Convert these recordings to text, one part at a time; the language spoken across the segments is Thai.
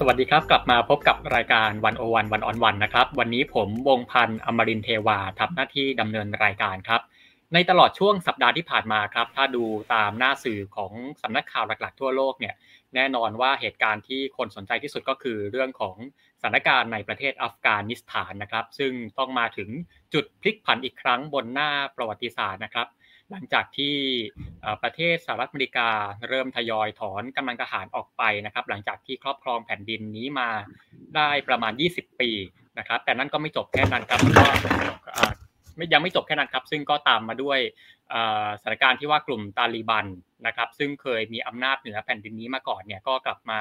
สวัสดีครับ กลับมาพบกับรายการวันโอวันวันออนวันนะครับ วันนี้ผมวงพันธ์อมรินเทวาทำหน้าที่ดำเนินรายการครับ ในตลอดช่วงสัปดาห์ที่ผ่านมาครับ ถ้าดูตามหน้าสื่อของสำนักข่าวหลักๆ ทั่วโลกเนี่ยแน่นอนว่าเหตุการณ์ที่คนสนใจที่สุดก็คือเรื่องของสถานการณ์ในประเทศอัฟกานิสถานนะครับ ซึ่งต้องมาถึงจุดพลิกผันอีกครั้งบนหน้าประวัติศาสตร์นะครับ หลังจากที่ประเทศสหรัฐอเมริกาเริ่มทยอยถอนกำลังทหารออกไปนะครับ หลังจากที่ครอบครองแผ่นดินนี้มาได้ประมาณ 20 ปีนะครับ แต่นั่นก็ไม่จบแค่นั้นครับก็ยังไม่จบแค่นั้นครับ ซึ่งก็ตามมาด้วยสถานการณ์ที่ว่ากลุ่มตาลีบันนะครับ ซึ่งเคยมีอำนาจเหนือแผ่นดินนี้มาก่อนเนี่ยก็กลับมา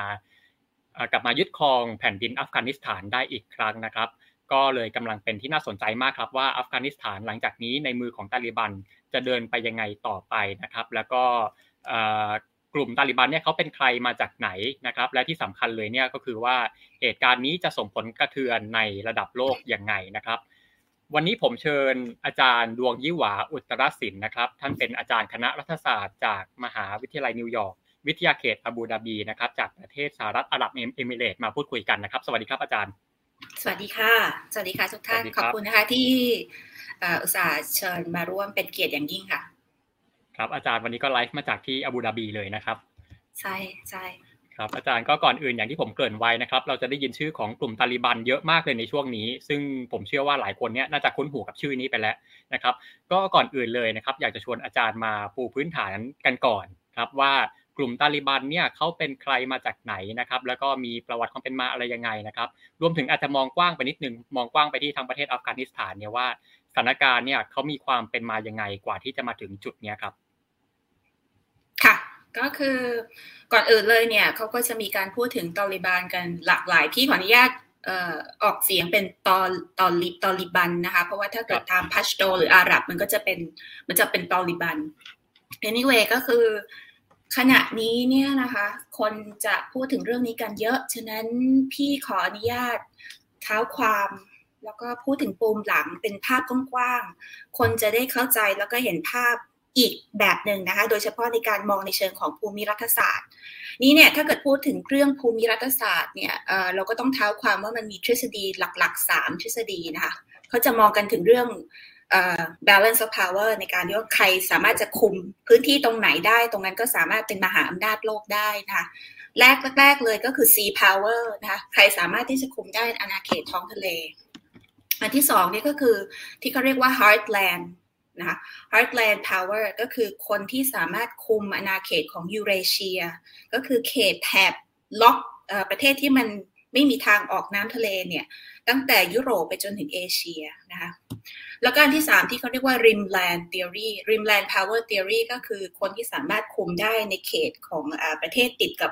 กลับมายึดครองแผ่นดินอัฟกานิสถานได้อีกครั้งนะครับ ก็เลยกำลังเป็นที่น่าสนใจมากครับว่าอัฟกานิสถานหลังจากนี้ในมือของตาลีบันจะเดินไปยังไงต่อไปนะครับ แล้วก็กลุ่มตาลิบันเนี่ยเขาเป็นใครมาจากไหนนะครับ และที่สำคัญเลยเนี่ยก็คือว่าเหตุการณ์นี้จะส่งผลกระเทือนในระดับโลกยังไงนะครับวันนี้ผมเชิญอาจารย์ดวงยิหวาอุตรศิลป์นะครับ ท่านเป็นอาจารย์คณะรัฐศาสตร์จากมหาวิทยาลัยนิวยอร์กวิทยาเขตอาบูดาบีนะครับ จากประเทศสหรัฐอาหรับเอมิเรตมาพูดคุยกันนะครับ สวัสดีครับอาจารย์ สวัสดีค่ะ สวัสดีค่ะทุกท่าน ขอบคุณนะคะ ที่อุตส่าห์เชิญมาร่วมเป็นเกียรติอย่างยิ่งค่ะ ครับอาจารย์วันนี้ก็ไลฟ์มาจากที่อาบูดาบีเลยนะครับ ใช่ใช่ครับอาจารย์ก็ก่อนอื่นอย่างที่ผมเกริ่นไว้นะครับ เราจะได้ยินชื่อของกลุ่มตาลิบันเยอะมากเลยในช่วงนี้ ซึ่งผมเชื่อว่าหลายคนเนี้ยน่าจะคุ้นหูกับชื่อนี้ไปแล้วนะครับ ก็ก่อนอื่นเลยนะครับ อยากจะชวนอาจารย์มาปูพื้นฐานกันก่อนครับว่า กลุ่มตาลิบันเนี่ยเขาเป็นใครมาจากไหนนะครับ แล้วก็มีประวัติความเป็นมาอะไรยังไงนะครับ รวมถึงอาจจะมองกว้างไปนิดนึงมองกว้างไปที่ทางประเทศอัฟกานิสถานเนี่ยว่าสถานการณ์เนี่ยเขามีความเป็นมายังไงกว่าที่จะมาถึงจุดเนี้ยครับ ค่ะก็คือก่อนอื่นเลยเนี่ยเขาก็จะมีการพูดถึงตอริบานกันหลากหลายพี่ขออนุญาตออกเสียงเป็นตอตอลิตอริบันนะคะ เพราะว่าถ้าเกิดตามพัชโตหรืออาหรับมันก็จะเป็นมันจะเป็นตอริบัน anyway ก็คือ ขณะนี้เนี่ยนะคะ คนจะพูดถึงเรื่องนี้กันเยอะ ฉะนั้นพี่ขออนุญาตเท้าความ แล้วก็พูดถึงปูมหลังเป็นภาพกว้างๆ คนจะได้เข้าใจแล้วก็เห็นภาพอีกแบบหนึ่งนะคะ โดยเฉพาะในการมองในเชิงของภูมิรัฐศาสตร์ นี้เนี่ยถ้าเกิดพูดถึงเรื่องภูมิรัฐศาสตร์เนี่ยเราก็ต้องเท้าความว่ามันมีทฤษฎีหลักๆ 3 ทฤษฎีนะคะเขาจะมองกันถึงเรื่อง balance of power ในการที่ว่าใครสามารถจะคุมพื้นที่ตรงไหนได้ ตรงนั้นก็สามารถเป็นมหาอำนาจโลกได้นะคะแรกแรกเลยก็คือ sea power นะคะใครสามารถที่จะคุมได้อาณาเขตท้องทะเล อันที่สองนี่ก็คือที่เขาเรียกว่า heartland นะคะ heartland power ก็คือคนที่สามารถคุมอาณาเขตของยูเรเชีย ก็คือเขตแถบล็อกประเทศที่มันไม่มีทางออกน้ำทะเลเนี่ยตั้งแต่ยุโรปไปจนถึงเอเชียนะคะ แล้วก็อันที่ 3 ที่เขาเรียกว่า rimland theory rimland power theory ก็คือคนที่สามารถคุมได้ในเขตของอประเทศติดกับ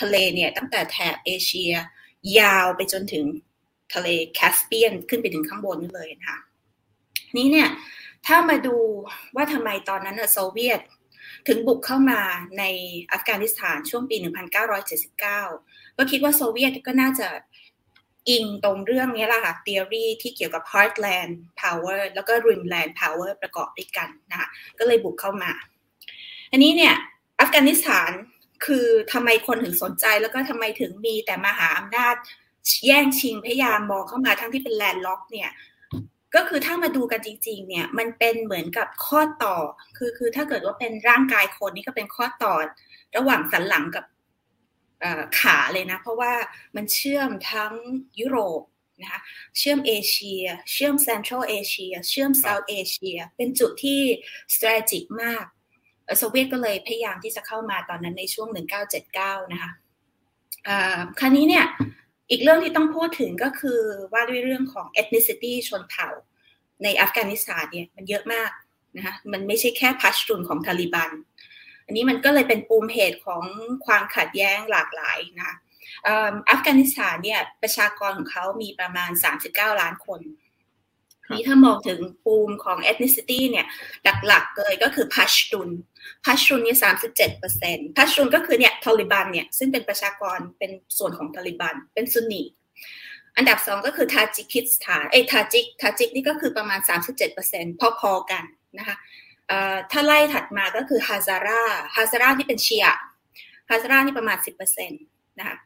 ทะเลเนี่ยตั้งแต่แถบเอเชีย ยาวไปจนถึงทะเลแคสเปียนขึ้นไปถึงข้างบนนี่เลยนะคะนี้เนี่ยถ้ามาดูว่าทำไมตอนนั้นโซเวียตถึงบุกเข้ามาในอัฟกานิสถานช่วงปี 1979 ก็คิดว่าโซเวียตก็น่าจะ อิงตรงเรื่องนี้แหละค่ะ theory ที่เกี่ยวกับ heartland power แล้วก็ rimland power ประกอบด้วยกันนะคะก็เลยบุกเข้ามา อันนี้เนี่ยอัฟกานิสถานคือทำไมคนถึงสนใจแล้วก็ทำไมถึงมีแต่มหาอำนาจแย่งชิงพยายามมองเข้ามาทั้งที่เป็น landlock เนี่ยก็คือถ้ามาดูกันจริง ๆ เนี่ยมันเป็นเหมือนกับข้อต่อ คือคือถ้าเกิดว่าเป็นร่างกายคนนี่ก็เป็นข้อต่อ ระหว่างสันหลังกับ ขาเลยนะ เพราะว่ามันเชื่อมทั้งยุโรปนะคะเชื่อมเอเชีย เชื่อม Central Asia เชื่อม South Asia เป็นจุดที่ strategic มากโซเวียตก็เลยพยายามที่จะเข้ามาตอนนั้นในช่วง 1979 นะคะคราวนี้เนี่ยอีกเรื่องที่ต้องพูดถึงก็คือว่าด้วยเรื่องของ ethnicity ชนเผ่า ในอัฟกานิสถานเนี่ยมันเยอะมากนะคะมันไม่ใช่แค่พัชตุนของทาลิบัน อันนี้มันก็เลยเป็นปูมเหตุของความขัดแย้งหลากหลายนะคะอัฟกานิสถานเนี่ยประชากรของเขามีประมาณ 39 ล้านคนนี้ถ้ามองถึงปูมของ ethnicity เนี่ยหลักๆเลยก็คือพัชตุนพัชตุนเนี่ยสามสิบเจ็ดเปอร์เซ็นต์พัชตุนก็คือเนี่ยทาลิบันเนี่ยซึ่งเป็นประชากรเป็นส่วนของทาลิบัน เป็นซุนนีอันดับสองก็คือทาจิกิสถานเอ้ทาจิกทาจิกนี่ก็คือประมาณสามสิบเจ็ดเปอร์เซ็นต์พอๆกันนะคะ ถ้าไล่ถัดมาก็คือฮาซาร่าฮาซาร่าที่เป็น Shia ฮาซาร่านี่ประมาณสิบเปอร์เซ็นต์นะคะ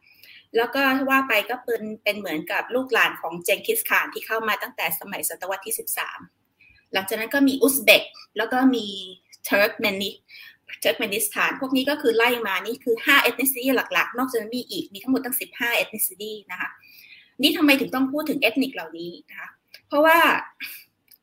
แล้วก็ว่าไปก็เป็นเป็นเหมือนกับลูกหลานของเจงกิสข่านที่เข้ามาตั้งแต่สมัยศตวรรษที่ 13 หลังจากนั้นก็มีอุซเบกแล้วก็มีเทิร์กเมนิเทิร์กเมนิสถาน พวกนี้ก็คือไล่มานี่คือ5 ethnicity หลักๆ นอกจากนั้นมีอีกมีทั้งหมดตั้ง 15 ethnicity นะคะนี่ทำไมถึงต้องพูดถึงเอทนิคเหล่านี้นะคะเพราะว่า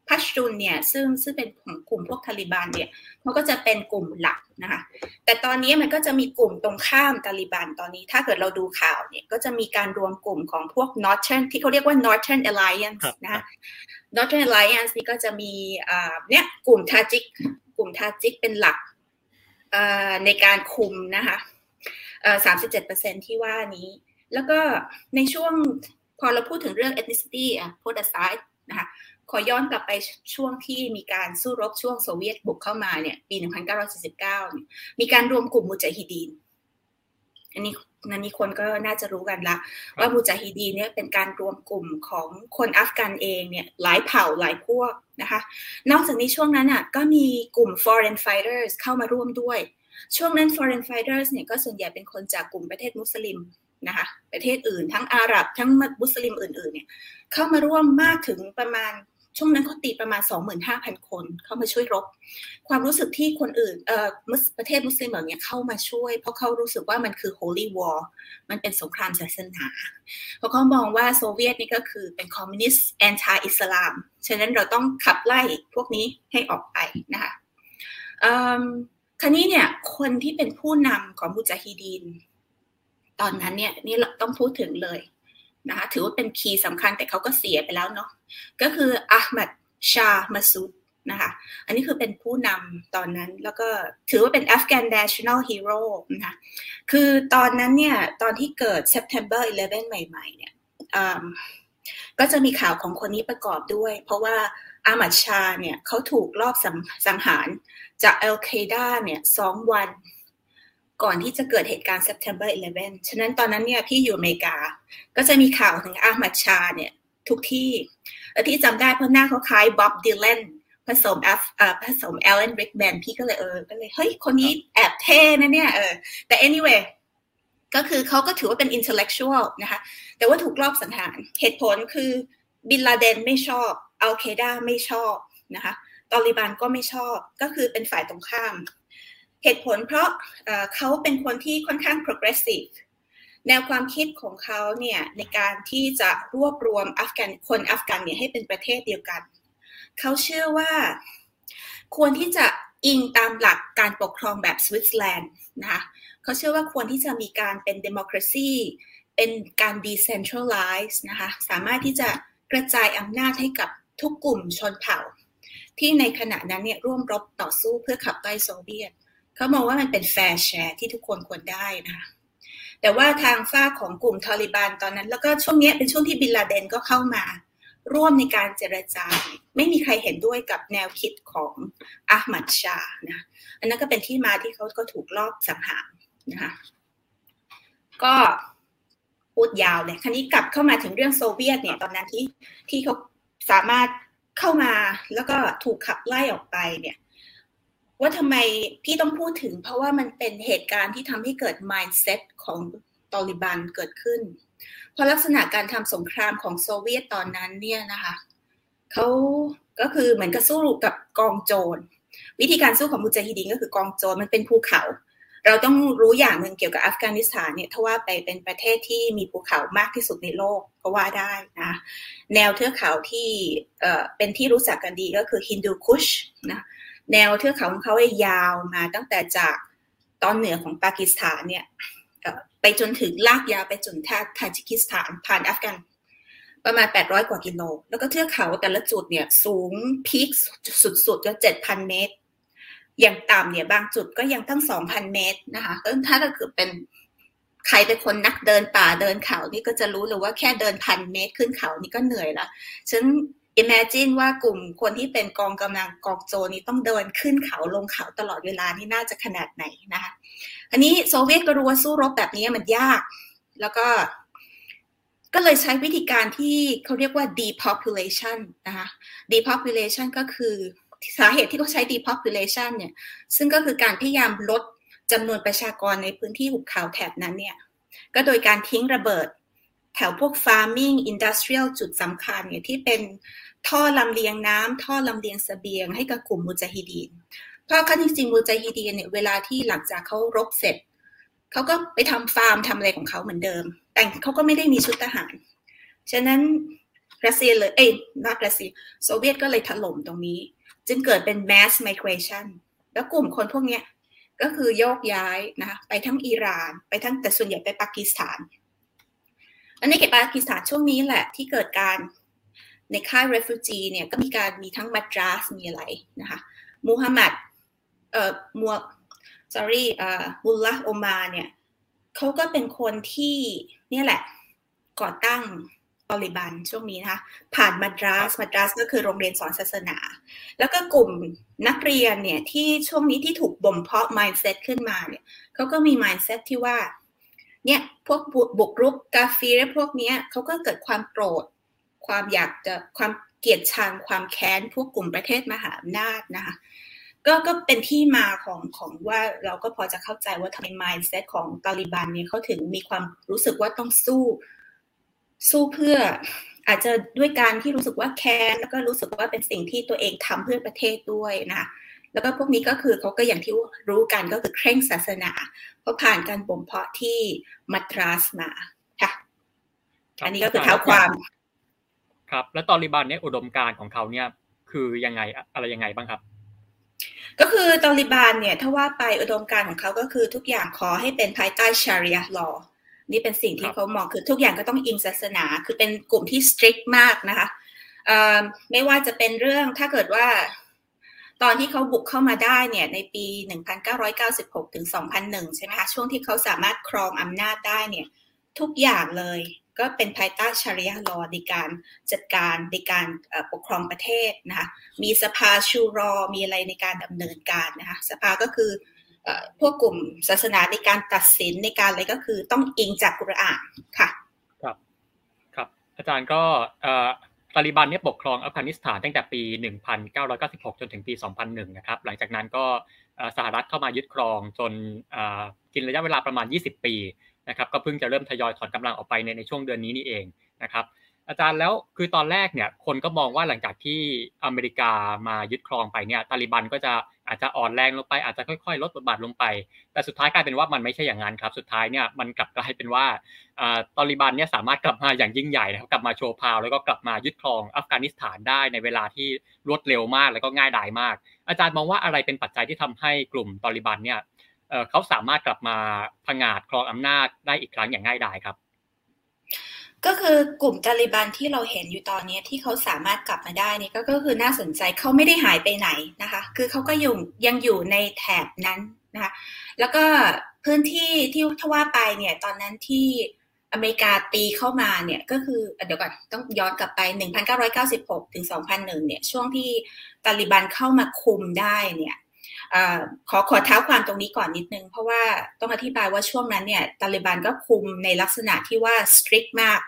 พัชตุนเนี่ยซึ่งซึ่งเป็นของกลุ่มพวกทาลิบันเนี่ยเขาก็จะเป็นกลุ่มหลักนะคะแต่ตอนนี้มันก็จะมีกลุ่มตรงข้ามตาลิบันตอนนี้ ถ้าเกิดเราดูข่าวเนี่ยก็จะมีการรวมกลุ่มของพวก Northern ที่เขาเรียกว่า Northern Alliance นะคะ Northern Alliance นี่ก็จะมีเนี่ยกลุ่มทาจิก กลุ่มทาจิกเป็นหลักในการคุมนะคะสามสิบเจ็ดเปอร์เซ็นที่ว่านี้ แล้วก็ในช่วงพอเราพูดถึงเรื่อง ethnicity อะ put aside นะคะ ขอย้อนกลับไปช่วงที่มีการสู้รบช่วงโซเวียตบุกเข้ามาเนี่ย ปี 1949 มีการรวมกลุ่มมุจาฮิดีน อันนี้นันนี้คนก็น่าจะรู้กันละ ว่ามุจาฮิดีนเนี่ยเป็นการรวมกลุ่มของคนอัฟกันเองเนี่ยหลายเผ่าหลายพวกนะคะ นอกจากนี้ช่วงนั้นอะก็มีกลุ่ม foreign fighters เข้ามาร่วมด้วย ช่วงนั้น foreign fighters เนี่ยก็ส่วนใหญ่เป็นคนจากกลุ่มประเทศมุสลิมนะคะประเทศอื่นทั้งอาหรับทั้งมุสลิมอื่นๆเนี่ยเข้ามาร่วมมากถึงประมาณ ช่วงนั้นเขาตีประมาณ 25,000 คน เข้ามาช่วยรบ ความรู้สึกที่คนอื่นเอ่อประเทศมุสลิมเหล่านี้เข้ามาช่วย เพราะเขารู้สึกว่ามันคือ holy war มันเป็นสงครามศาสนา เพราะเขามองว่าโซเวียตนี่ก็คือเป็นคอมมิวนิสต์ anti อิสลาม ฉะนั้นเราต้องขับไล่พวกนี้ให้ออกไปนะคะคราวนี้เนี่ยคนที่เป็นผู้นำของมุจาฮิดีน ตอนนั้นเนี่ยนี่เราต้องพูดถึงเลย นะคะถือว่าเป็นคีย์สำคัญแต่เขาก็เสียไปแล้วเนาะก็คืออัลมัดชามาซูดนะคะอันนี้คือเป็นผู้นำตอนนั้นแล้วก็ถือว่าเป็น Afghan National Hero นะคะคือตอนนั้นเนี่ย ตอนที่เกิด September 11 ใหม่ ๆ เนี่ยก็จะมีข่าวของคนนี้ประกอบด้วย เพราะว่าอาหมัดชาห์เนี่ยเขาถูกลอบสังหารจากอัลกออิดะห์เนี่ยสองวัน ก่อนที่จะเกิดเหตุการณ์ September 11 ฉะนั้นตอนนั้นเนี่ยพี่อยู่อเมริกา ก็จะมีข่าวถึงอาหมัดชาห์เนี่ยทุกที่ และที่จำได้เพราะหน้าเขาคล้ายบ็อบดีแลนผสมอผสมเอลเลนริกแมนพี่ก็เลยเออ ก็เลย เฮ้ย คนนี้แอบเท่นะเนี่ยเออ แต่ anyway ก็คือเขาก็ถือว่าเป็น intellectual นะคะ แต่ว่าถูกรอบสังหาร เหตุผลคือบินลาเดนไม่ชอบ อัลเคดาไม่ชอบนะคะ ตอริบันก็ไม่ชอบ ก็คือเป็นฝ่ายตรงข้าม เหตุผลเพราะเขาเป็นคนที่ค่อนข้าง progressive แนวความคิดของเขาเนี่ยในการที่จะรวบรวมอัฟกันคนอัฟกันเนี่ยให้เป็นประเทศเดียวกัน เขาเชื่อว่าควรที่จะอิงตามหลักการปกครองแบบสวิตเซอร์แลนด์นะคะเขาเชื่อว่าควรที่จะมีการเป็น democracy เป็นการ decentralize นะคะ สามารถที่จะกระจายอำนาจให้กับทุกกลุ่มชนเผ่า ที่ในขณะนั้นเนี่ยร่วมรบต่อสู้เพื่อขับไล่โซเวียต เขามองว่ามันเป็น fair share ที่ทุกคนควรได้นะคะแต่ว่าทางฝั่งของกลุ่มตาลิบันตอนนั้น แล้วก็ช่วงนี้เป็นช่วงที่บินลาเดนก็เข้ามา ร่วมในการเจรจา ไม่มีใครเห็นด้วยกับแนวคิดของอาหมัดชานะอันนั้นก็เป็นที่มาที่เขาก็ถูกลอบสังหารนะคะก็พูดยาวเลยคราวนี้กลับเข้ามาถึงเรื่องโซเวียตเนี่ยตอนนั้นที่ที่เขาสามารถเข้ามาแล้วก็ถูกขับไล่ออกไปเนี่ย ว่าทำไมพี่ต้องพูดถึง เพราะว่ามันเป็นเหตุการณ์ที่ทำให้เกิด mindset ของตอริบันเกิดขึ้น เพราะลักษณะการทำสงครามของโซเวียตตอนนั้นเนี่ยนะคะเขาก็คือเหมือนกับสู้กับกองโจรวิธีการสู้ของมุจฮิดีนก็คือกองโจรมันเป็นภูเขา เราต้องรู้อย่างหนึ่งเกี่ยวกับอัฟกานิสถานเนี่ยถ้าว่าไปเป็นประเทศที่มีภูเขามากที่สุดในโลกก็ว่าได้นะแนวเทือกเขาที่เอ่อเป็นที่รู้จักกันดีก็คือฮินดูคุชนะ แนวเทือกเขาของเขายาวมาตั้งแต่จากตอนเหนือของปากีสถานเนี่ยไปจนถึงลากยาวไปจนท่าทาจิกิสถานผ่านอัฟกันประมาณ 800 กว่ากิโล แล้วก็เทือกเขาแต่ละจุดเนี่ยสูงพีคสุดๆก็7,000 เมตร อย่างต่ำเนี่ยบางจุดก็ยังตั้ง 2,000 เมตรนะคะก็ถ้าเราเกิดเป็นใครเป็นคนนักเดินป่าเดินเขานี่ก็จะรู้เลยว่าแค่เดินพันเมตรขึ้นเขานี่ก็เหนื่อยละฉัน imagine ว่ากลุ่มคนที่เป็นกองกำลังกองโจนี้ต้องเดินขึ้นเขาลงเขาตลอดเวลานี่น่าจะขนาดไหนนะคะอันนี้โซเวียตก็รู้ว่าสู้รบแบบนี้มันยาก แล้วก็ก็เลยใช้วิธีการที่เขาเรียกว่า depopulation นะคะ depopulation ก็คือสาเหตุที่เขาใช้ depopulation เนี่ยซึ่งก็คือการพยายามลดจำนวนประชากรในพื้นที่หุบเขาแถบนั้นเนี่ยก็โดยการทิ้งระเบิดแถวพวก farming industrial จุดสำคัญเนี่ยที่เป็น ท่อลำเลียงน้ำท่อลำเลียงสเสบียงให้กับกลุ่มมุจาฮิดีนเพราะขั้นจริงมุจาฮิดีนเนี่ยเวลาที่หลังจากเขารบเสร็จเขาก็ไปทำฟาร์มทำอะไรของเขาเหมือนเดิม แต่เขาก็ไม่ได้มีชุดทหาร ฉะนั้นรัสเซียเลยเอ้ยนักรัสเซียโซเวียตก็เลยถล่มตรงนี้ จึงเกิดเป็น mass migration แล้วกลุ่มคนพวกนี้ก็คือโยกย้ายนะคะไปทั้งอิหร่าน ไปทั้งแต่ส่วนใหญ่ไปปากีสถาน อันนี้เกตปากีสถานช่วงนี้แหละที่เกิดการ ในค่าย refugee เนี่ยก็มีการมีทั้งมัดราสมีอะไรนะคะมูฮัมหมัดเอ่อมัว sorry อ่าบุลละโอมาเนี่ยเขาก็เป็นคนที่เนี่ยแหละก่อตั้งตอลิบันช่วงนี้นะคะผ่านมาดรัสมาดรัสก็คือโรงเรียนสอนศาสนา แล้วก็กลุ่มนักเรียนเนี่ยที่ช่วงนี้ที่ถูกบ่มเพาะ mindset ขึ้นมาเนี่ยเขาก็มี mindset ที่ว่าเนี่ยพวกบุกรุกกาฟีและพวกเนี้ยเขาก็เกิดความโกรธ ความอยากจะความเกลียดชังความแค้นพวกกลุ่มประเทศมหาอำนาจนะคะก็ก็เป็นที่มาของของว่าเราก็พอจะเข้าใจว่าทำไม mindset ของตาลิบันเนี่ยเขาถึงมีความรู้สึกว่าต้องสู้ สู้เพื่ออาจจะด้วยการที่รู้สึกว่าแค้นแล้วก็รู้สึกว่าเป็นสิ่งที่ตัวเองทำเพื่อประเทศด้วยนะแล้วก็พวกนี้ก็คือเขาก็อย่างที่รู้กันก็คือเคร่งศาสนาเพราะผ่านการบ่มเพาะที่มัตราสมาค่ะ อันนี้ก็คือเท้าความ ครับ แล้วตอริบันเนี่ยอุดมการของเขาเนี่ยคือยังไงอะไรยังไงบ้างครับ ก็คือตอริบานเนี่ยถ้าว่าไปอุดมการของเขาก็คือทุกอย่างขอให้เป็นภายใต้ชาริอะลอนี่เป็นสิ่งที่เขามองคือทุกอย่างก็ต้องอิงศาสนา คือเป็นกลุ่มที่สตริกมากนะคะไม่ว่าจะเป็นเรื่องถ้าเกิดว่า ตอนที่เขาบุกเข้ามาได้เนี่ยในปี 1996 ถึง 2001 ใช่ไหมคะช่วงที่เขาสามารถครองอำนาจได้เนี่ยทุกอย่างเลย ก็เป็นภายใต้ชาริยาลอในการจัดการในการปกครองประเทศนะคะมีสภาชูรอ มีอะไรในการดำเนินการนะคะสภาก็คือพวกกลุ่มศาสนาในการตัดสินในการอะไรก็คือต้องอิงจากกุรอานค่ะครับครับ อาจารย์ก็ตาลิบันเนี่ยปกครองอัฟกานิสถานตั้งแต่ปี 1996 จนถึงปี 2001 นะครับ หลังจากนั้นก็สหรัฐเข้ามายึดครองจนกินระยะเวลาประมาณ 20 ปี นะครับก็เพิ่งจะเริ่มทยอยถอนกำลังออกไปในในช่วงเดือนนี้นี่เองนะครับอาจารย์แล้วคือตอนแรกเนี่ยคนก็มองว่าหลังจากที่อเมริกามายึดครองไปเนี่ยตาลิบันก็จะอาจจะอ่อนแรงลงไปอาจจะค่อยๆ ลดบทบาทลงไป แต่สุดท้ายกลายเป็นว่ามันไม่ใช่อย่างนั้นครับสุดท้ายเนี่ยมันกลับกลายเป็นว่าตาลิบันเนี่ยสามารถกลับมาอย่างยิ่งใหญ่นะครับกลับมาโชว์พาวแล้วก็กลับมายึดครองอัฟกานิสถานได้ในเวลาที่รวดเร็วมากแล้วก็ง่ายดายมาก อาจารย์มองว่าอะไรเป็นปัจจัยที่ทำให้กลุ่มตาลิบันเนี่ย เขาสามารถกลับมาผงาดครองอำนาจได้อีกครั้งอย่างง่ายดายครับ ก็คือกลุ่มตาลิบันที่เราเห็นอยู่ตอนนี้ที่เขาสามารถกลับมาได้นี่ก็คือน่าสนใจเขาไม่ได้หายไปไหนนะคะ คือเขาก็อยู่ยังอยู่ในแถบนั้นนะคะแล้วก็พื้นที่ที่ทว่าไปเนี่ยตอนนั้นที่อเมริกาตีเข้ามาเนี่ยก็คือเดี๋ยวก่อนต้องย้อนกลับไป 1996 ถึง 2001 เนี่ยช่วงที่ตาลิบันเข้ามาคุมได้เนี่ย ขอขอเท้าความตรงนี้ก่อนนิดนึง เพราะว่าต้องอธิบายว่าช่วงนั้นเนี่ยตาลิบันก็คุมในลักษณะที่ว่า strict มาก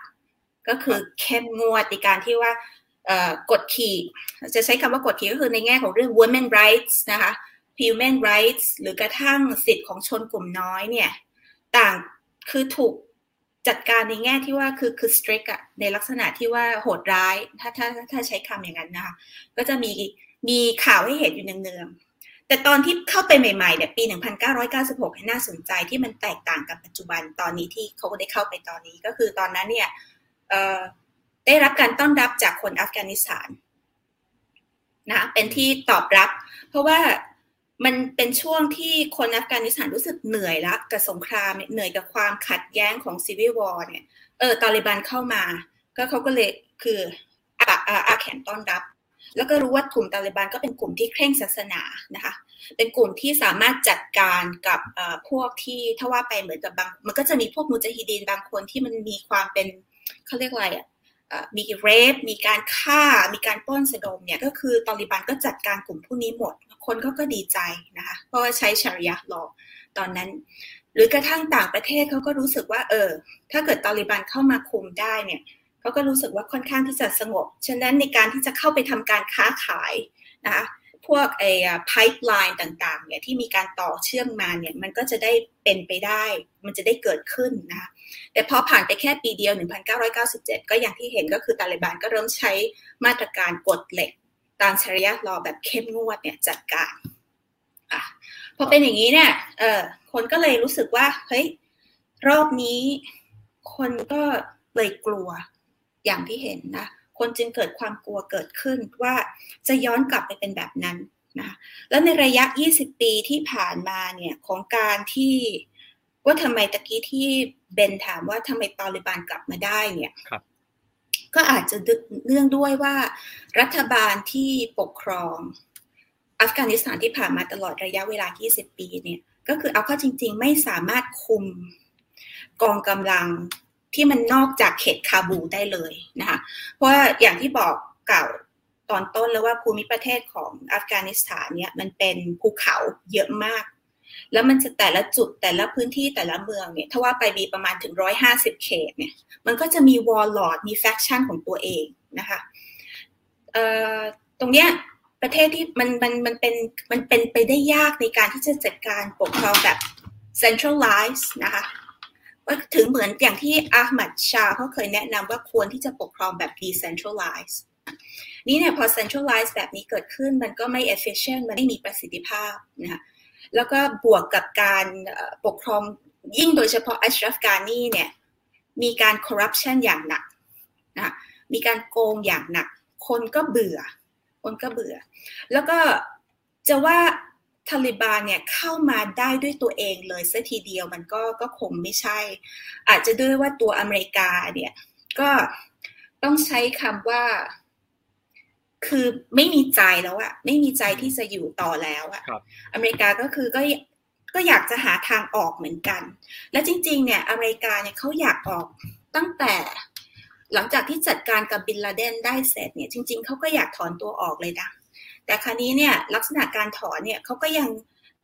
ก็คือเข้มงวดในการที่ว่ากดขี่จะใช้คำว่ากดขี่ก็คือในแง่ของเรื่อง women rights นะคะ human rights หรือกระทั่งสิทธิของชนกลุ่มน้อยเนี่ย ต่างคือถูกจัดการในแง่ที่ว่าคือคือ strict อะในลักษณะที่ว่าโหดร้าย ถ้าถ้าถ้าใช้คำอย่างนั้นนะคะ ก็จะมีมีข่าวให้เห็นอยู่เนือง แต่ตอนที่เข้าไปใหม่ๆเนี่ยปี 1996ให้น่าสนใจที่มันแตกต่างกับปัจจุบันตอนนี้ที่เขาได้เข้าไปตอนนี้ก็คือตอนนั้นเนี่ยได้รับการต้อนรับจากคนอัฟกานิสถานนะเป็นที่ตอบรับ เพราะว่ามันเป็นช่วงที่คนอัฟกานิสถานรู้สึกเหนื่อยละกับสงครามเหนื่อยกับความขัดแย้งของ civil war เนี่ยเออตาลิบันเข้ามา ก็เขาก็เลยคืออ้าอ้าแขนต้อนรับ แล้วก็รู้ว่ากลุ่มตาลิบันก็เป็นกลุ่มที่เคร่งศาสนานะคะ เป็นกลุ่มที่สามารถจัดการกับพวกที่ถ้าว่าไปเหมือนกับบาง มันก็จะมีพวกมุจาฮิดีนบางคนที่มันมีความเป็นเขาเรียกอะไรอะมีเรฟมีการฆ่า มีการป้อนสะดมเนี่ยก็คือตาลิบันก็จัดการกลุ่มผู้นี้หมด คนก็ก็ดีใจนะคะ เพราะว่าใช้ชาริยะลอตอนนั้น หรือกระทั่งต่างประเทศเขาก็รู้สึกว่า เออ ถ้าเกิดตาลิบันเข้ามาคุมได้เนี่ย เขาก็รู้สึกว่าค่อนข้างที่จะสงบ ฉะนั้นในการที่จะเข้าไปทำการค้าขายนะคะพวกไอ้ pipeline ต่างๆเนี่ยที่มีการต่อเชื่อมมาเนี่ยมันก็จะได้เป็นไปได้ มันจะได้เกิดขึ้นนะคะแต่พอผ่านไปแค่ปีเดียว 1997 ก็อย่างที่เห็นก็คือตาลิบันก็เริ่มใช้มาตรการกดเหล็ก ตามชริยะรอแบบเข้มงวดเนี่ยจัดการอะพอเป็นอย่างนี้เนี่ยเออคนก็เลยรู้สึกว่าเฮ้ยรอบนี้คนก็เลยกลัว อย่างที่เห็นนะคนจึงเกิดความกลัวเกิดขึ้นว่าจะย้อนกลับไปเป็นแบบนั้นนะแล้วในระยะ 20 ปีที่ผ่านมาเนี่ยของการที่ว่าทำไมตะกี้ที่เบนถามว่าทำไมตอริบานกลับมาได้เนี่ยก็อาจจะเนื่องด้วยว่ารัฐบาลที่ปกครอง อัฟกานิสถานที่ผ่านมาตลอดระยะเวลา 20 ปีเนี่ยก็คือเอาเข้าจริง ๆ ไม่สามารถคุมกองกำลัง ที่มันนอกจากเขตคาบูได้เลยนะคะเพราะอย่างที่บอกกล่าวตอนต้นแล้วว่าภูมิประเทศของอัฟกานิสถานเนี่ยมันเป็นภูเขาเยอะมาก แล้วมันจะแต่ละจุดแต่ละพื้นที่แต่ละเมืองเนี่ยถ้าว่าไปมีประมาณถึงร้อยห้าสิบเขตเนี่ยมันก็จะมี warlord มี faction ของตัวเองนะคะตรงเนี้ยประเทศที่มันมันมันเป็นมันเป็นไปได้ยากในการที่จะจัดการปกครองแบบ centralized นะคะ ถึงเหมือนอย่างที่อาหมัดชาเขาเคยแนะนำว่าควรที่จะปกครองแบบ decentralized นี่เนี่ยพอ centralized แบบนี้เกิดขึ้นมันก็ไม่ efficient มันไม่มีประสิทธิภาพนะคะแล้วก็บวกกับการปกครองยิ่งโดยเฉพาะอัชรัฟกานีเนี่ยมีการ corruption อย่างหนักนะมีการโกงอย่างหนัก คนก็เบื่อ คนก็เบื่อ แล้วก็จะว่า ทาลิบานเนี่ยเข้ามาได้ด้วยตัวเองเลยสัทีเดียวมันก็ก็คงไม่ใช่ อาจจะด้วยว่าตัวอเมริกาเนี่ยก็ต้องใช้คำว่า คือไม่มีใจแล้วอะไม่มีใจที่จะอยู่ต่อแล้วอะอเมริกาก็คือก็ก็อยากจะหาทางออกเหมือนกัน และจริง ๆ เนี่ย อเมริกาเนี่ยเขาอยากออกตั้งแต่หลังจากที่จัดการกับบินลาเดนได้เสร็จเนี่ย จริง ๆเขาก็อยากถอนตัวออกเลยนะ แต่คราวนี้เนี่ยลักษณะการถอนเนี่ยเขาก็ยัง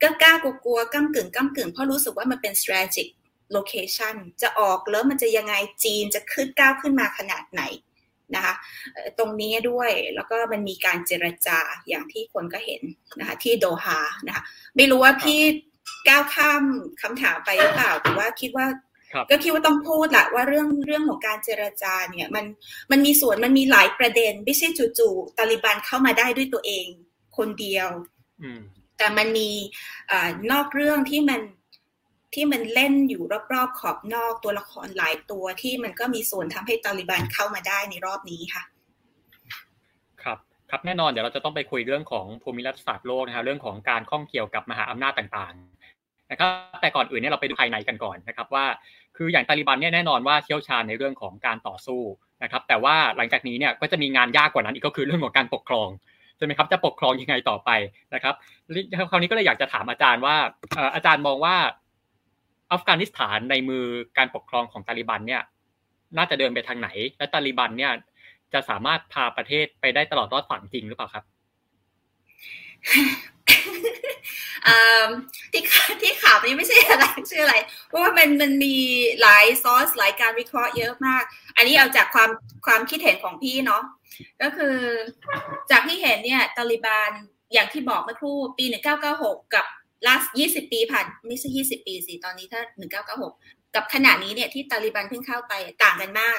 กล้ากลัวๆก้ากึ่งก้ากึ่งเพราะรู้สึกว่ามันเป็น strategic location จะออกแล้วมันจะยังไงจีนจะขึ้นก้าวขึ้นมาขนาดไหนนะคะตรงนี้ด้วยแล้วก็มันมีการเจรจาอย่างที่คนก็เห็นนะคะที่โดฮานะคะไม่รู้ว่าพี่ก้าวข้ามคำถามไปหรือเปล่าแต่ว่าคิดว่า ก็คิดว่าต้องพูดแหละว่าเรื่องเรื่องของการเจรจาเนี่ยมันมันมีส่วนมันมีหลายประเด็น ไม่ใช่จู่ๆตาลิบันเข้ามาได้ด้วยตัวเองคนเดียวแต่มันมีอนอกเรื่องที่มันที่มันเล่นอยู่รอบๆขอบนอกตัวละครหลายตัวที่มันก็มีส่วนทำให้ตาลิบันเข้ามาได้ในรอบนี้ค่ะ ครับครับแน่นอนเดี๋ยวเราจะต้องไปคุยเรื่องของภูมิรัฐศาสตร์โลกนะครับเรื่องของการข้องเกี่ยวกับมหาอำนาจต่างๆ นะครับแต่ก่อนอื่นเนี่ยเราไปดูภายในกันก่อนนะครับว่า คืออย่างตาลิบันเนี่ยแน่นอนว่าเชี่ยวชาญในเรื่องของการต่อสู้นะครับแต่ว่าหลังจากนี้เนี่ยก็จะมีงานยากกว่านั้นอีกก็คือเรื่องของการปกครองใช่ไหมครับจะปกครองยังไงต่อไปนะครับคราวนี้ก็เลยอยากจะถามอาจารย์ว่าอาจารย์มองว่าอัฟกานิสถานในมือการปกครองของตาลิบันเนี่ยน่าจะเดินไปทางไหน และตาลิบันเนี่ยจะสามารถพาประเทศไปได้ตลอดรอดฝั่งจริงหรือเปล่าครับ ที่ที่ข่าวนี้ไม่ใช่อะไรชื่ออะไร เพราะว่ามันมันมีหลายซอสหลายการวิเคราะห์เยอะมาก อันนี้เอาจากความความคิดเห็นของพี่เนาะก็คือจากที่เห็นเนี่ยตาลิบานอย่างที่บอกเมื่อครู่ปี 1996 กับล่า20 ปีผ่านไม่ใช่ 20 ปีสิตอนนี้ถ้า 1996 กับขณะนี้เนี่ยที่ตาลิบันเพิ่งเข้าไปต่างกันมาก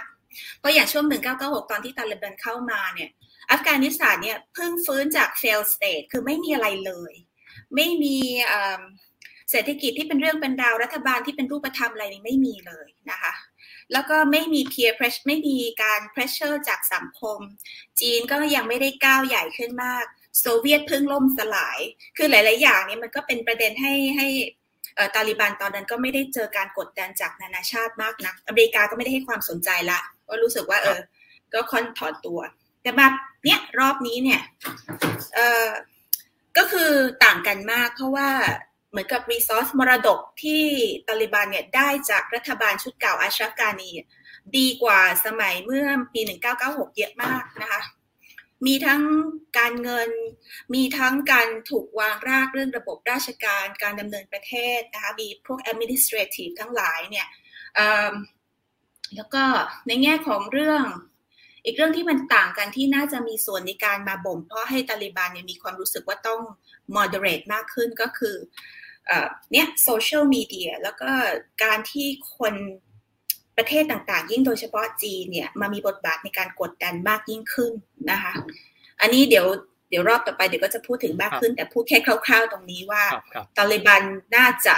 เพราะอย่างช่วง 1996 ตอนที่ตาลิบันเข้ามาเนี่ย อัฟกานิสถานเนี่ยเพิ่งฟื้นจาก fail state คือไม่มีอะไรเลย ไม่มีเศรษฐกิจที่เป็นเรื่องเป็นราวรัฐบาลที่เป็นรูปธรรมอะไรนี่ไม่มีเลยนะคะแล้วก็ไม่มี peer pressure ไม่มีการ pressure จากสังคม จีนก็ยังไม่ได้ก้าวใหญ่ขึ้นมาก โซเวียตเพิ่งล่มสลาย คือหลาย ๆ อย่างนี้มันก็เป็นประเด็นให้ให้ตาลิบันตอนนั้นก็ไม่ได้เจอการกดดันจากนานาชาติมากนะัก อเมริกาก็ไม่ได้ให้ความสนใจละก็รู้สึกว่าเออ ก็ค่อนถอนตัว แต่มาเนี้ยรอบนี้เนี่ยเออก็คือต่างกันมากเพราะว่าเหมือนกับรีซอสมรดกที่ตาลิบันเนี่ยได้จากรัฐบาลชุดเก่าอาชราฟกานีดีกว่าสมัยเมื่อปี 1996 เยอะมากนะคะ มีทั้งการเงิน มีทั้งการถูกวางรากเรื่องระบบราชการ การดำเนินประเทศนะคะ มีพวก administrative ทั้งหลายเนี่ยแล้วก็ในแง่ของเรื่อง อีกเรื่องที่มันต่างกันที่น่าจะมีส่วนในการมาบ่ม เพราะให้ตาลิบันเนี่ยมีความรู้สึกว่าต้อง moderate มากขึ้นก็คือเนี่ยโซเชียลมีเดียแล้วก็การที่คนประเทศต่างๆ ยิ่งโดยเฉพาะจีนเนี่ยมามีบทบาทในการกดดันมากยิ่งขึ้นนะคะ อันนี้เดี๋ยวเดี๋ยวรอบต่อไปเดี๋ยวก็จะพูดถึงมากขึ้น แต่พูดแค่คร่าว ๆ ตรงนี้ว่าตาลิบันน่าจะ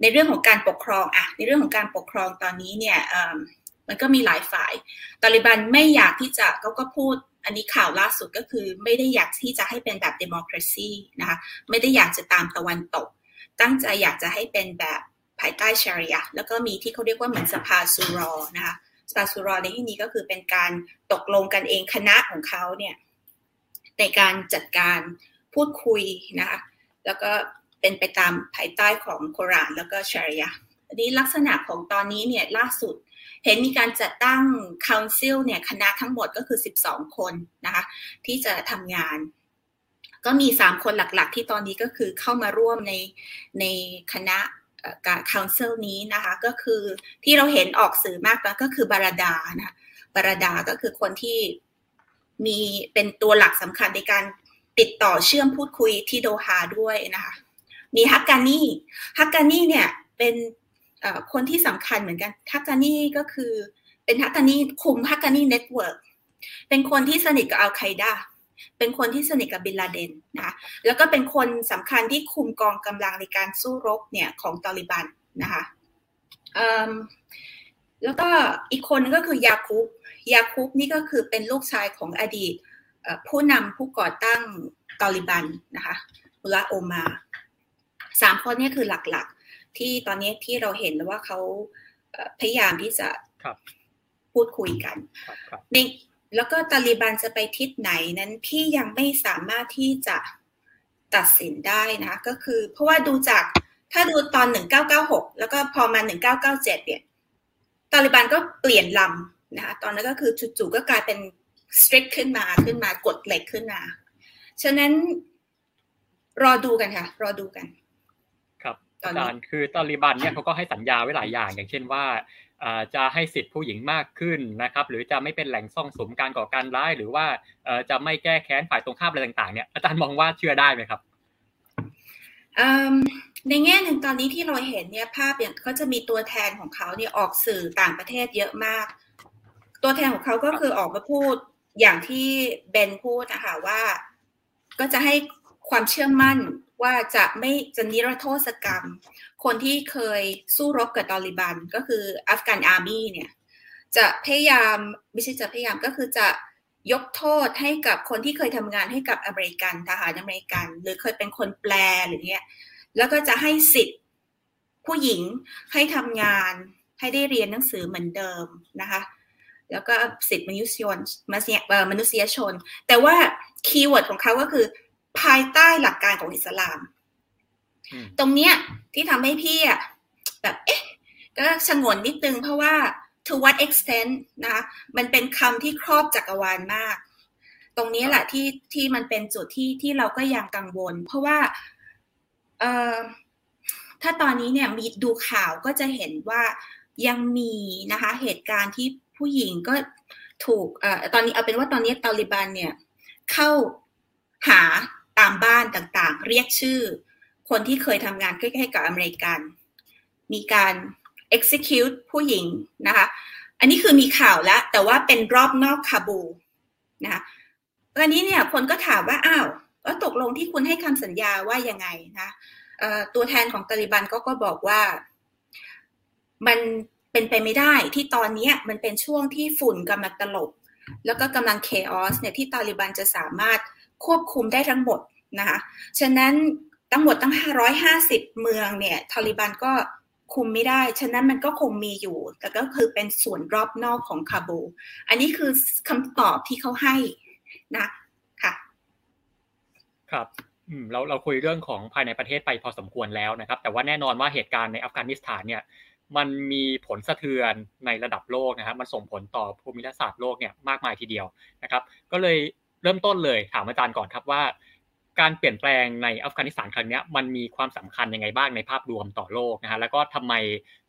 ในเรื่องของการปกครองอะในเรื่องของการปกครองตอนนี้เนี่ย มันก็มีหลายฝ่าย ตาลิบันไม่อยากที่จะเขาก็พูดอันนี้ข่าวล่าสุดก็คือไม่ได้อยากที่จะให้เป็นแบบเดโมคราซีนะคะไม่ได้อยากจะตามตะวันตก ตั้งใจอยากจะให้เป็นแบบภายใต้ชาริยะแล้วก็มีที่เขาเรียกว่าเหมือนสภาสุรอนะคะสภาสุรอในที่นี้ก็คือเป็นการตกลงกันเองคณะของเขาเนี่ยในการจัดการพูดคุยนะคะแล้วก็เป็นไปตามภายใต้ของโครานแล้วก็ชาริยะอันนี้ลักษณะของตอนนี้เนี่ยล่าสุด เห็นมีการจัดตั้ง Council เนี่ยคณะทั้งหมดก็คือ 12 คนนะคะที่จะทำงาน ก็มี 3 คนหลักๆ ที่ตอนนี้ก็คือเข้ามาร่วมในในคณะการ Council นี้นะคะก็คือที่เราเห็นออกสื่อมากก็คือบาราดานะบาราดาร์ก็คือคนที่มีเป็นตัวหลักสำคัญในการติดต่อเชื่อมพูดคุยที่โดฮาด้วยนะคะมีฮักกานีฮักกานีเนี่ยเป็น คนที่สำคัญเหมือนกันฮักกานีก็คือเป็นฮักกานีคุมฮักกานี network เป็นคนที่สนิทกับอัลไคดาเป็นคนที่สนิทกับบินลาเดนนะคะแล้วก็เป็นคนสำคัญที่คุมกองกำลังในการสู้รบเนี่ยของตาลิบันนะคะแล้วก็อีกคนก็คือยาคุบยาคุบนี่ก็คือเป็นลูกชายของอดีตผู้นำผู้ก่อตั้งตาลิบันนะคะมุลาโอมาสามคนนี้คือหลัก ที่ตอนนี้ที่เราเห็นว่าเขาพยายามที่จะพูดคุยกันในแล้วก็ตาลีบันจะไปทิศไหนนั้นพี่ยังไม่สามารถที่จะตัดสินได้นะก็คือ เพราะว่าดูจากถ้าดูตอน 1996 แล้วก็พอมา 1997 เนี่ยตาลิบันก็เปลี่ยนลำนะคะตอนนั้นก็คือจู่ๆก็กลายเป็น strict ขึ้นมาขึ้นมากดเหล็กขึ้นมา ฉะนั้นรอดูกันค่ะ รอดูกัน อาจารย์คือตาลิบันเนี่ยเขาก็ให้สัญญาไว้หลายอย่าง อย่างเช่นว่าจะให้สิทธิผู้หญิงมากขึ้นนะครับ หรือจะไม่เป็นแหล่งซ่องสมการก่อการร้าย หรือว่าจะไม่แก้แค้นฝ่ายตรงข้ามอะไรต่างๆเนี่ยอาจารย์มองว่าเชื่อได้ไหมครับในแง่หนึ่งตอนนี้ที่เราเห็นเนี่ยภาพอย่างเขาจะมีตัวแทนของเขาเนี่ยออกสื่อต่างประเทศเยอะมาก ตัวแทนของเขาก็คือออกมาพูดอย่างที่เบนพูดนะคะว่า ก็จะให้ ความเชื่อมั่นว่าจะไม่จะนิรโทษกรรม คนที่เคยสู้รบกับตอริบันก็คืออัฟกันอาร์มี่เนี่ยจะพยายามไม่ใช่จะพยายามก็คือจะยกโทษให้กับคนที่เคยทำงานให้กับอเมริกันทหารอเมริกัน หรือเคยเป็นคนแปลหรือเนี้ยแล้วก็จะให้สิทธิ์ผู้หญิงให้ทำงานให้ได้เรียนหนังสือเหมือนเดิมนะคะแล้วก็สิทธิมนุษยชนมนุษยชน แต่ว่า keyword ของเขาก็คือ ภายใต้หลักการของอิสลาม ตรงเนี้ยที่ทำให้พี่อะแบบเอ๊ะก็ชงนนิดนึงเพราะว่า to what extent นะมันเป็นคำที่ครอบจักรวาลมาก ตรงนี้แหละที่ที่มันเป็นจุดที่ที่เราก็ยังกังวล เพราะว่าเอ่อถ้าตอนนี้เนี่ยมีดูข่าวก็จะเห็นว่ายังมีนะคะเหตุการณ์ที่ผู้หญิงก็ถูกเอ่อตอนนี้เอาเป็นว่าตอนนี้ตาลิบันเนี่ยเข้าหา ตามบ้านต่างๆ เรียกชื่อ คนที่เคยทำงานใกล้ๆกับอเมริกัน มีการ execute ผู้หญิงนะคะ อันนี้คือมีข่าวแล้วแต่ว่าเป็นรอบนอกคาบูนะคะวันนี้เนี่ยคนก็ถามว่าอ้าวก็ตกลงที่คุณให้คำสัญญาว่ายังไงนะตัวแทนของตาลิบันก็ก็บอกว่ามันเป็นไปไม่ได้ที่ตอนนี้มันเป็นช่วงที่ฝุ่นกำลังตลบ แล้วก็กำลังเคออสเนี่ยที่ตาลิบันจะสามารถ ควบคุมได้ทั้งหมดนะคะฉะนั้นทั้งหมดตั้ง 550 เมืองเนี่ยทาลิบันก็คุมไม่ได้ ฉะนั้นมันก็คงมีอยู่ แต่ก็คือเป็นส่วนรอบนอกของคาบูอันนี้คือคำตอบที่เขาให้นะค่ะ ครับเราเราคุยเรื่องของภายในประเทศไปพอสมควรแล้วนะครับ แต่ว่าแน่นอนว่าเหตุการณ์ในอัฟกานิสถานเนี่ย มันมีผลสะเทือนในระดับโลกนะครับ มันส่งผลต่อภูมิรัศาสตร์โลกเนี่ยมากมายทีเดียวนะครับ ก็เลย เริ่มต้นเลยถามอาจารย์ก่อนครับว่า การเปลี่ยนแปลงในอัฟกานิสถานครั้งนี้มันมีความสำคัญยังไงบ้างในภาพรวมต่อโลกนะฮะแล้วก็ทำไม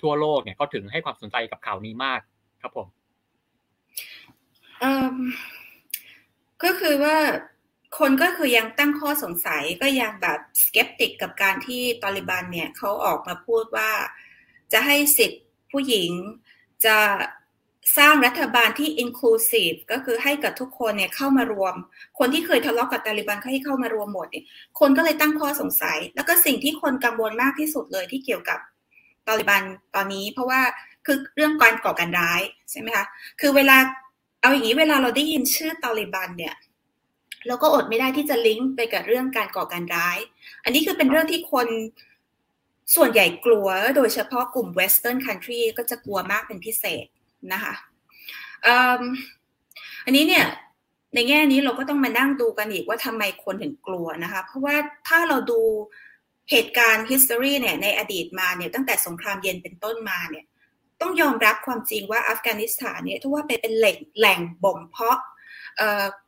ทั่วโลกเนี่ยเขาถึงให้ความสนใจกับข่าวนี้มากครับผมก็คือว่าคนก็คือยังตั้งข้อสงสัยก็ยังแบบสเกปติกกับการที่ตอริบันเนี่ยเขาออกมาพูดว่า จะให้สิทธิ์ผู้หญิงจะ สร้างรัฐบาลที่ inclusive ก็คือให้กับทุกคนเนี่ยเข้ามารวม คนที่เคยทะเลาะกับตาลิบันเขาให้เข้ามารวมหมดเนี่ยคนก็เลยตั้งข้อสงสัย แล้วก็สิ่งที่คนกังวลมากที่สุดเลยที่เกี่ยวกับตาลิบันตอนนี้ เพราะว่าคือเรื่องการก่อการร้ายใช่ไหมคะคือเวลาเอาอย่างนี้เวลาเราได้ยินชื่อตาลิบันเนี่ยเราก็อดไม่ได้ที่จะลิงก์ไปกับเรื่องการก่อการร้าย อันนี้คือเป็นเรื่องที่คนส่วนใหญ่กลัว โดยเฉพาะกลุ่ม Western country ก็จะกลัวมากเป็นพิเศษ นะคะอันนี้เนี่ยในแง่นี้เราก็ต้องมานั่งดูกันอีกว่าทำไมคนถึงกลัวนะคะ เพราะว่าถ้าเราดูเหตุการณ์ history เนี่ยในอดีตมาเนี่ยตั้งแต่สงครามเย็นเป็นต้นมาเนี่ยต้องยอมรับความจริงว่าอัฟกานิสถานเนี่ยทุกว่าเป็นแหล่งแหล่งบ่มเพาะ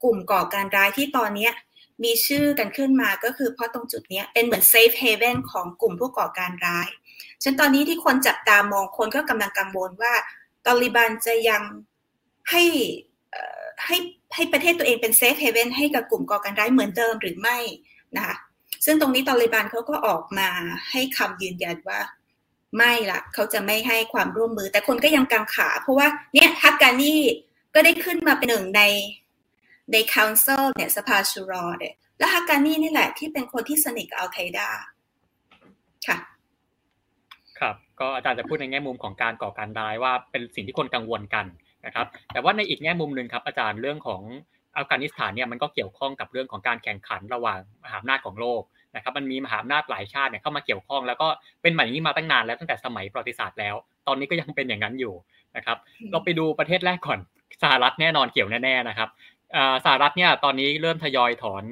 กลุ่มก่อการร้ายที่ตอนนี้มีชื่อกันขึ้นมาก็คือเพราะตรงจุดนี้เป็นเหมือน safe haven ของกลุ่มผู้ก่อการร้าย ฉะนั้นตอนนี้ที่คนจับตามองคนก็กำลังกังวลว่า ตาลิบันจะยังให้ให้ให้ประเทศตัวเองเป็น safe haven ให้กับกลุ่มก่อการร้ายเหมือนเดิมหรือไม่นะคะซึ่งตรงนี้ตาลิบันเขาก็ออกมาให้คำยืนยันว่าไม่ละเขาจะไม่ให้ความร่วมมือ แต่คนก็ยังกังขา เพราะว่าเนี่ยฮักการนี่ก็ได้ขึ้นมาเป็นหนึ่งในใน council เนี่ยสภาชูรอเนี่ยแล้วฮักการนี่นี่แหละที่เป็นคนที่สนิทกับอัลไคดาค่ะ ครับก็อาจารย์จะพูดในแง่มุมของการก่อการร้ายว่าเป็นสิ่งที่คนกังวลกันนะครับ แต่ว่าในอีกแง่มุมหนึ่งครับอาจารย์เรื่องของอัฟกานิสถานเนี่ยมันก็เกี่ยวข้องกับเรื่องของการแข่งขันระหว่างมหาอำนาจของโลกนะครับมันมีมหาอำนาจหลายชาติเนี่ยเข้ามาเกี่ยวข้องแล้วก็เป็นแบบนี้มาตั้งนานแล้วตั้งแต่สมัยประวัติศาสตร์แล้ว ตอนนี้ก็ยังเป็นอย่างนั้นอยู่นะครับเราไปดูประเทศแรกก่อนสหรัฐแน่นอนเกี่ยวแน่ๆนะครับสหรัฐเนี่ยตอนนี้เริ่มทยอยถอน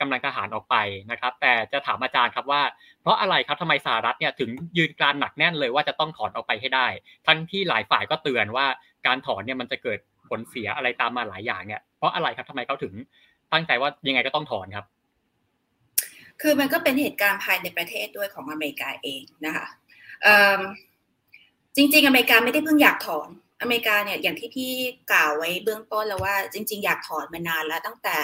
กำลังทหารออกไปนะครับ แต่จะถามอาจารย์ครับว่า เพราะอะไรครับทำไมสหรัฐเนี่ยถึงยืนกรานหนักแน่นเลยว่าจะต้องถอนออกไปให้ได้ ทั้งที่หลายฝ่ายก็เตือนว่าการถอนเนี่ยมันจะเกิดผลเสียอะไรตามมาหลายอย่างเนี่ยเพราะอะไรครับทำไมเขาถึงตั้งใจว่ายังไงก็ต้องถอนครับ คือมันก็เป็นเหตุการณ์ภายในประเทศด้วยของอเมริกาเองนะคะจริง ๆ อเมริกาไม่ได้เพิ่งอยากถอนอเมริกาเนี่ยอย่างที่พี่กล่าวไว้เบื้องต้นแล้วว่าจริง ๆ อยากถอนมานานแล้วตั้งแต่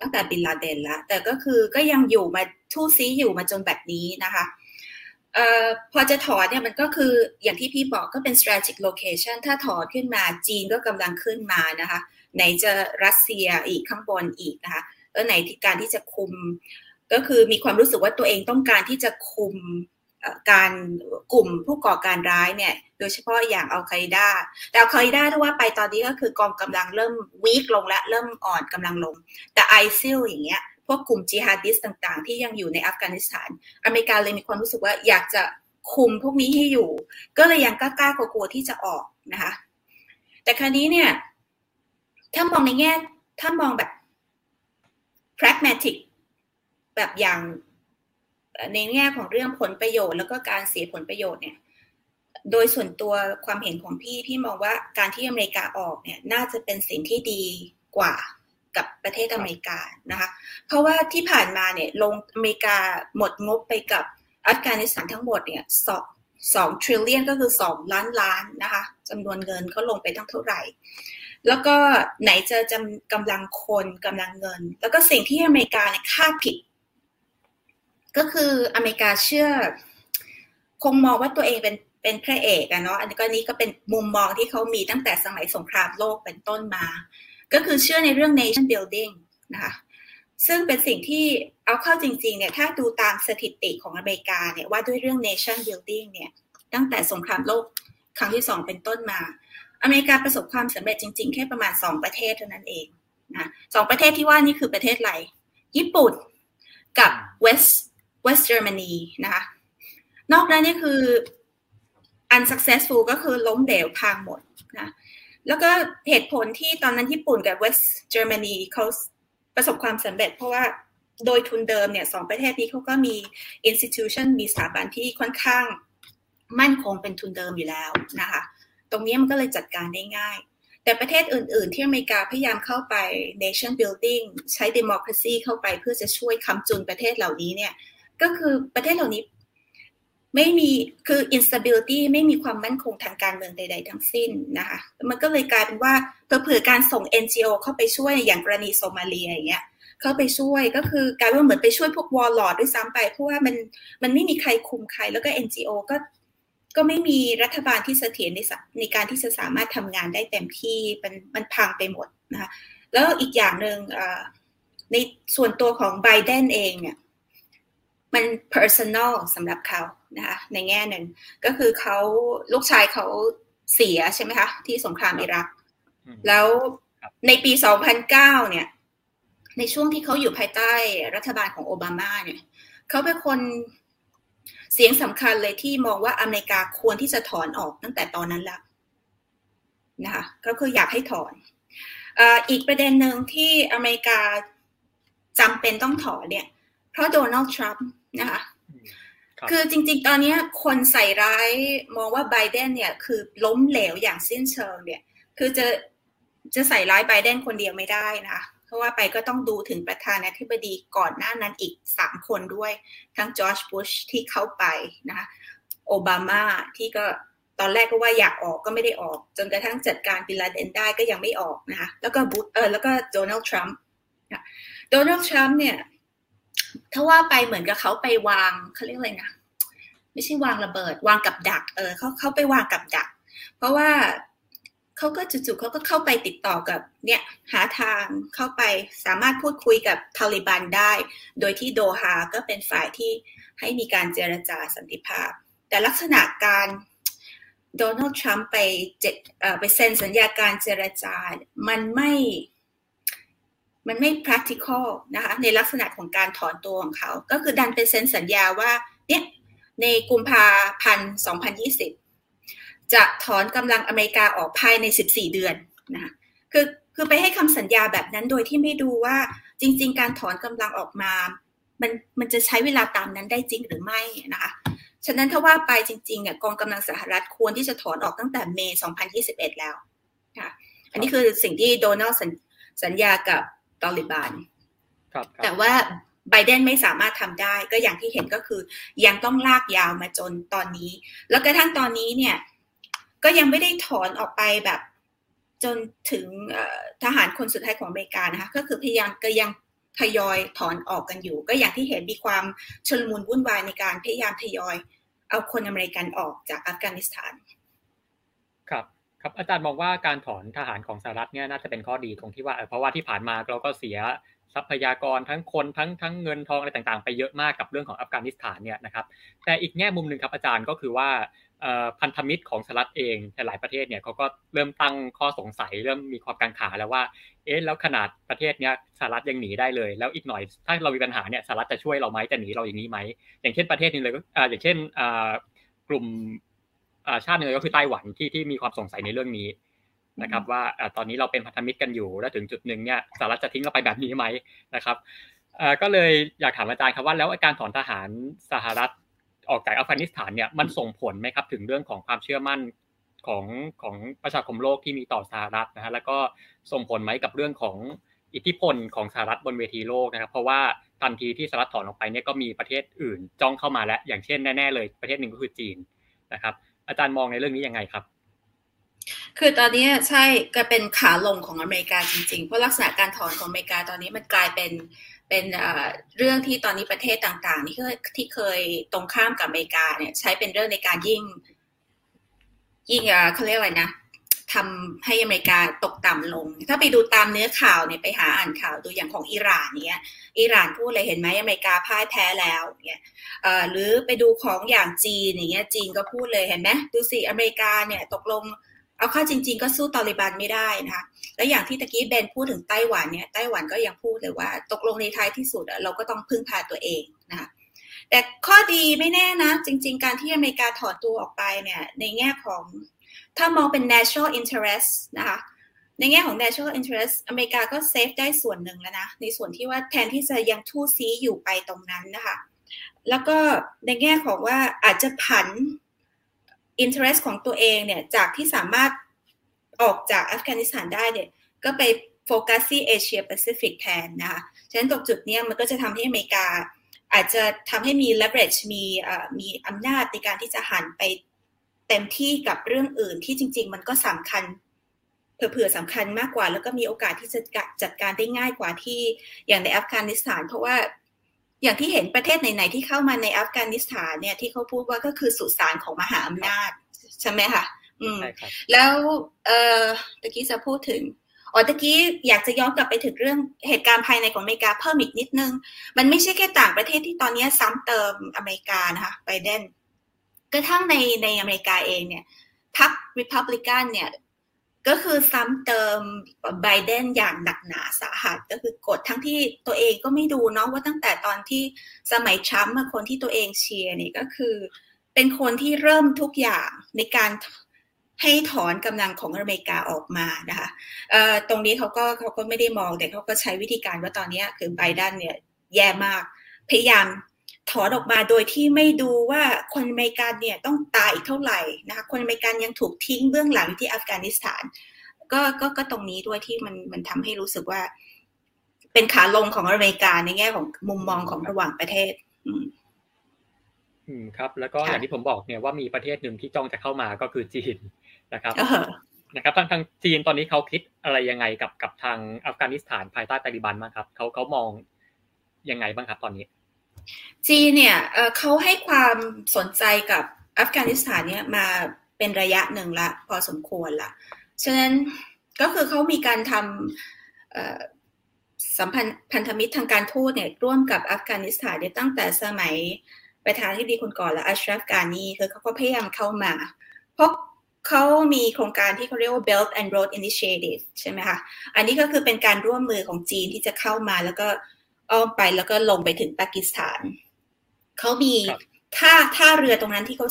ตั้งแต่บินลาเดนแล้วแต่ก็คือก็ยังอยู่มาทู่ซีอยู่มาจนแบบนี้นะคะเอ่อพอจะถอนเนี่ยมันก็คืออย่างที่พี่บอกก็เป็น strategic location ถ้าถอนขึ้นมาจีนก็กำลังขึ้นมานะคะ ไหนจะรัสเซียอีกข้างบนอีกนะคะแล้วไหนที่การที่จะคุม ก็คือมีความรู้สึกว่าตัวเองต้องการที่จะคุม การกลุ่มผู้ก่อการร้ายเนี่ย โดยเฉพาะอย่างอัลไคดาแต่อัลไคดาถ้าว่าไปตอนนี้ก็คือกองกำลังเริ่มวีคลงและเริ่มอ่อนกำลังลง แต่ไอซิลอย่างเงี้ยพวกกลุ่มจิฮาดิสต่างๆ ที่ยังอยู่ในอัฟกานิสถาน อเมริกาเลยมีความรู้สึกว่าอยากจะคุมพวกนี้ให้อยู่ ก็เลยยังกล้ากลัวๆที่จะออกนะคะ แต่คราวนี้เนี่ย ถ้ามองในแง่ ถ้ามองแบบ pragmatic แบบอย่าง ในแง่ของเรื่องผลประโยชน์ แล้วก็การเสียผลประโยชน์เนี่ย โดยส่วนตัวความเห็นของพี่พี่มองว่าการที่อเมริกาออกเนี่ยน่าจะเป็นสิ่งที่ดีกว่ากับประเทศอเมริกานะคะ เพราะว่าที่ผ่านมาเนี่ยลงอเมริกาหมดงบไปกับอัฟกานิสถานทั้งหมดเนี่ยสองสองทริลเลียนก็คือสองล้านล้านนะคะจำนวนเงินเขาลงไปตั้งเท่าไหร่ แล้วก็ไหนจะจำกำลังคนกำลังเงิน แล้วก็สิ่งที่อเมริกาเนี่ยคาดผิด ก็คืออเมริกาเชื่อ คงมองว่าตัวเองเป็นเป็นพระเอกอะเนาะอันนี้ก็นี้ก็เป็นมุมมองที่เขามีตั้งแต่สมัยสงครามโลกเป็นต้นมา ก็คือเชื่อในเรื่อง nation building นะคะซึ่งเป็นสิ่งที่เอาเข้าจริงๆเนี่ยถ้าดูตามสถิติของอเมริกาเนี่ยว่าด้วยเรื่อง nation building เนี่ยตั้งแต่สงครามโลกครั้งที่สองเป็นต้นมา อเมริกาประสบความสำเร็จจริงๆ แค่ประมาณสองประเทศเท่านั้นเองนะสองประเทศที่ว่านี่คือประเทศอะไร ญี่ปุ่นกับ West West Germany นะคะ นอกนั้นนี่คือ unsuccessful ก็คือล้มเหลวพังหมดนะแล้วก็เหตุผลที่ตอนนั้นญี่ปุ่นกับ West Germany เขาประสบความสำเร็จ เพราะว่าโดยทุนเดิมเนี่ยสองประเทศนี้เขาก็มี institution มีสถาบันที่ค่อนข้างมั่นคงเป็นทุนเดิมอยู่แล้วนะคะ ตรงนี้มันก็เลยจัดการได้ง่าย แต่ประเทศอื่น ๆ ที่อเมริกาพยายามเข้าไป nation building ใช้ democracy เข้าไปเพื่อจะช่วยคำจุนประเทศเหล่านี้เนี่ย ก็คือประเทศเหล่านี้ไม่มีคือ instability ไม่มีความมั่นคงทางการเมืองใด ๆ ทั้งสิ้นนะคะมันก็เลยกลายเป็นว่าเผื่อการส่ง NGO เข้าไปช่วยอย่างกรณีโซมาเลียอย่างเงี้ยเข้าไปช่วยก็คือกลายว่าเหมือนไปช่วยพวกวอลลอดด้วยซ้ำไปเพราะว่ามันมันไม่มีใครคุมใครแล้วก็ NGO ก็ก็ไม่มีรัฐบาลที่เสถียรในในการที่จะสามารถทำงานได้เต็มที่มันมันพังไปหมดนะคะแล้วอีกอย่างหนึ่งในส่วนตัวของไบเดนเองเนี่ย มัน personal สำหรับเขานะคะในแง่หนึ่งก็คือเขาลูกชายเขาเสียใช่ไหมคะที่สงครามอิรัก แล้วในปี 2009 เนี่ย ในช่วงที่เขาอยู่ภายใต้รัฐบาลของโอบามาเนี่ยเขาเป็นคนเสียงสำคัญเลยที่มองว่าอเมริกาควรที่จะถอนออกตั้งแต่ตอนนั้นแล้วนะคะก็คืออยากให้ถอนอีกประเด็นหนึ่งที่อเมริกาจำเป็นต้องถอนเนี่ย เพราะโดนัลด์ทรัมป์ นะคะคือจริง ๆ ตอนนี้คนใส่ร้ายมองว่าไบเดนเนี่ยคือล้มเหลวอย่างสิ้นเชิงเนี่ย คือจะจะใส่ร้ายไบเดนคนเดียวไม่ได้นะเพราะว่าไปก็ต้องดูถึงประธานาธิบดีก่อนหน้านั้นอีกสามคนด้วย ทั้งจอร์จบุชที่เข้าไปนะคะโอบามาที่ก็ตอนแรกก็ว่าอยากออกก็ไม่ได้ออก จนกระทั่งจัดการบิลลาเดนได้ก็ยังไม่ออกนะคะแล้วก็บุชเออแล้วก็โดนัลด์ทรัมป์โดนัลด์ทรัมป์เนี่ย ถ้าว่าไปเหมือนกับเขาไปวางเขาเรียกอะไรนะไม่ใช่วางระเบิด วางกับดัก เออเขาเขาไปวางกับดัก เพราะว่าเขาก็จู่ๆเขาก็เข้าไปติดต่อกับเนี่ยหาทางเข้าไปสามารถพูดคุยกับทาลิบันได้ โดยที่โดฮาก็เป็นฝ่ายที่ให้มีการเจรจาสันติภาพ แต่ลักษณะการโดนัลด์ทรัมป์ไปเจไปเซ็นสัญญาการเจรจา มันไม่ มันไม่ practical นะคะในลักษณะของการถอนตัวของเขา ก็คือดันไปเซ็นสัญญาว่าเนี่ยในกุมภาพันธ์2020 จะถอนกำลังอเมริกาออกภายใน 14 เดือนนะคะคือคือไปให้คำสัญญาแบบนั้นโดยที่ไม่ดูว่าจริง ๆ การถอนกำลังออกมา มันมันจะใช้เวลาตามนั้นได้จริงหรือไม่นะคะฉะนั้นถ้าว่าไปจริงๆเนี่ยกองกำลังสหรัฐควรที่จะถอนออกตั้งแต่เมย์2021 แล้วค่ะอันนี้คือสิ่งที่โดนัลด์สัญญากับ ตอลิบานแต่ว่าไบเดนไม่สามารถทำได้ ก็อย่างที่เห็นก็คือยังต้องลากยาวมาจนตอนนี้ แล้วกระทั่งตอนนี้เนี่ย ก็ยังไม่ได้ถอนออกไปแบบจนถึงทหารคนสุดท้ายของอเมริกานะคะ ก็คือพยายามก็ยังทยอยถอนออกกันอยู่ ก็อย่างที่เห็นมีความชลมุนวุ่นวายในการพยายามทยอยเอาคนอเมริกันออกจากอัฟกานิสถาน ครับครับอาจารย์มองว่าการถอนทหารของสหรัฐเนี่ยน่าจะเป็นข้อดีตรงที่ว่าเพราะว่าที่ผ่านมาเราก็เสียทรัพยากรทั้งคนทั้งทั้งเงินทองอะไรต่างๆ ไปเยอะมากกับเรื่องของอัฟกานิสถานเนี่ยนะครับแต่อีกแง่มุมหนึ่งครับอาจารย์ก็คือว่าพันธมิตรของสหรัฐเองหลายประเทศเนี่ยเขาก็เริ่มตั้งข้อสงสัยเริ่มมีความกังขาแล้วว่าเอ๊ะแล้วขนาดประเทศเนี้ยสหรัฐยังหนีได้เลย แล้วอีกหน่อยถ้าเรามีปัญหาเนี่ยสหรัฐจะช่วยเราไหมจะหนีเราอย่างนี้ไหมอย่างเช่นประเทศนึงเลยก็อย่างเช่นกลุ่ม ชาติหนึ่งก็คือไต้หวันที่ที่มีความสงสัยในเรื่องนี้นะครับ ว่าตอนนี้เราเป็นพันธมิตรกันอยู่แล้วถึงจุดหนึ่งเนี่ยสหรัฐจะทิ้งเราไปแบบนี้ไหมนะครับก็เลยอยากถามอาจารย์ครับว่าแล้วการถอนทหารสหรัฐออกจากอัฟกานิสถานเนี่ยมันส่งผลไหมครับ ถึงเรื่องของความเชื่อมั่นของของประชาคมโลกที่มีต่อสหรัฐนะฮะแล้วก็ส่งผลไหมกับเรื่องของอิทธิพลของสหรัฐบนเวทีโลกนะครับ เพราะว่าทันทีที่สหรัฐถอนออกไปเนี่ยก็มีประเทศอื่นจ้องเข้ามาแล้ว อย่างเช่นแน่ ๆ เลยประเทศหนึ่งก็คือจีนนะครับ อาจารย์มองในเรื่องนี้ยังไงครับ คือตอนนี้ใช่ก็เป็นขาลงของอเมริกาจริงๆ เพราะลักษณะการถอนของอเมริกาตอนนี้มันกลายเป็นเป็นเรื่องที่ตอนนี้ประเทศต่างๆ ที่เคยที่เคยตรงข้ามกับอเมริกาเนี่ยใช้เป็นเรื่องในการยิ่งยิ่งเขาเรียกอะไรนะ ทำให้อเมริกาตกต่ำลง ถ้าไปดูตามเนื้อข่าวเนี่ยไปหาอ่านข่าวดูอย่างของอิหร่านเนี่ยอิหร่านพูดเลยเห็นไหมอเมริกาพ่ายแพ้แล้วเนี่ยหรือไปดูของอย่างจีนอย่างเงี้ยจีนก็พูดเลยเห็นไหมดูสิอเมริกาเนี่ยตกลงเอาเข้าจริง ๆ ก็สู้ตอริบันไม่ได้นะคะแล้วอย่างที่ตะกี้เบนพูดถึงไต้หวันเนี่ยไต้หวันก็ยังพูดเลยว่า ตกลงในท้ายที่สุดเราก็ต้องพึ่งพาตัวเองนะคะแต่ข้อดีไม่แน่นะ จริง ๆ การที่อเมริกาถอนตัวออกไปเนี่ยในแง่ของ ถ้ามองเป็น national interest นะคะ ในแง่ของ national interest อเมริกาก็ save ได้ส่วนหนึ่งแล้วนะ ในส่วนที่ว่าแทนที่จะยังทู่ซีอยู่ไปตรงนั้นนะคะ แล้วก็ในแง่ของว่าอาจจะผัน interest ของตัวเองเนี่ย จากที่สามารถออกจากอัฟกานิสถานได้เนี่ย ก็ไปโฟกัสที่เอเชียแปซิฟิกแทนนะคะ ฉะนั้นตรงจุดนี้มันก็จะทำให้อเมริกาอาจจะทำให้มี leverage มีมีอำนาจในการที่จะหันไป เต็มที่กับเรื่องอื่นที่จริง ๆ มันก็สำคัญเผื่อๆสำคัญมากกว่า แล้วก็มีโอกาสที่จะจัดการได้ง่ายกว่าที่อย่างในอัฟกานิสถาน เพราะว่าอย่างที่เห็นประเทศไหนๆที่เข้ามาในอัฟกานิสถานเนี่ยที่เขาพูดว่าก็คือสุสานของมหาอำนาจใช่ไหมคะอืมแล้วเอ่อตะกี้จะพูดถึงอ๋อตะกี้อยากจะย้อนกลับไปถึงเรื่องเหตุการณ์ภายในของอเมริกาเพิ่มอีกนิดนึง มันไม่ใช่แค่ต่างประเทศที่ตอนนี้ซ้ำเติมอเมริกานะคะไบเดน กระทั่งในในอเมริกาเองเนี่ยพรรคริพับลิกันเนี่ยก็คือซ้ำเติมไบเดนอย่างหนักหนาสาหัสก็คือกดทั้งที่ตัวเองก็ไม่ดูเนาะว่าตั้งแต่ตอนที่สมัยทรัมป์คนที่ตัวเองเชียร์นี่ก็คือ เป็นคนที่เริ่มทุกอย่างในการให้ถอนกำลังของอเมริกาออกมานะคะตรงนี้เขาก็เขาก็ไม่ได้มองแต่เขาก็ใช้วิธีการว่าตอนนี้คือไบเดนเนี่ยแย่มากพยายาม ถอนออกมาโดยที่ไม่ดูว่าคนอเมริกันเนี่ยต้องตายอีกเท่าไหร่นะคะคนอเมริกันยังถูกทิ้งเบื้องหลังที่อัฟกานิสถานก็ก็ก็ตรงนี้ด้วยที่มันมันทำให้รู้สึกว่า เป็นขาลงของอเมริกาในแง่ของมุมมองของระหว่างประเทศ อืมอืมครับ แล้วก็อย่างที่ผมบอกเนี่ยว่ามีประเทศหนึ่งที่จ้องจะเข้ามาก็คือจีนนะครับนะครับทางทางจีนตอนนี้เขาคิดอะไรยังไงกับกับทางอัฟกานิสถานภายใต้ตาลิบันบ้างครับเขาเขามองยังไงบ้างครับตอนนี้ จีนเนี่ยเขาให้ความสนใจกับอัฟกานิสถานเนี่ยมาเป็นระยะหนึ่งละพอสมควรละฉะนั้นก็คือเขามีการทำสัมพันธ์พันธมิตรทางการทูตเนี่ยร่วมกับอัฟกานิสถานเนี่ยตั้งแต่สมัยประธานที่ดีคนก่อนและอัชรัฟกานีคือเขาก็พยายามเข้ามา เพราะเขามีโครงการที่เขาเรียกว่า Belt and Road Initiative ใช่ไหมคะ อันนี้ก็คือเป็นการร่วมมือของจีนที่จะเข้ามาแล้วก็ อ้อมไปแล้วก็ลงไปถึงปากีสถานเขามีท่าท่าเรือตรงนั้นที่เขา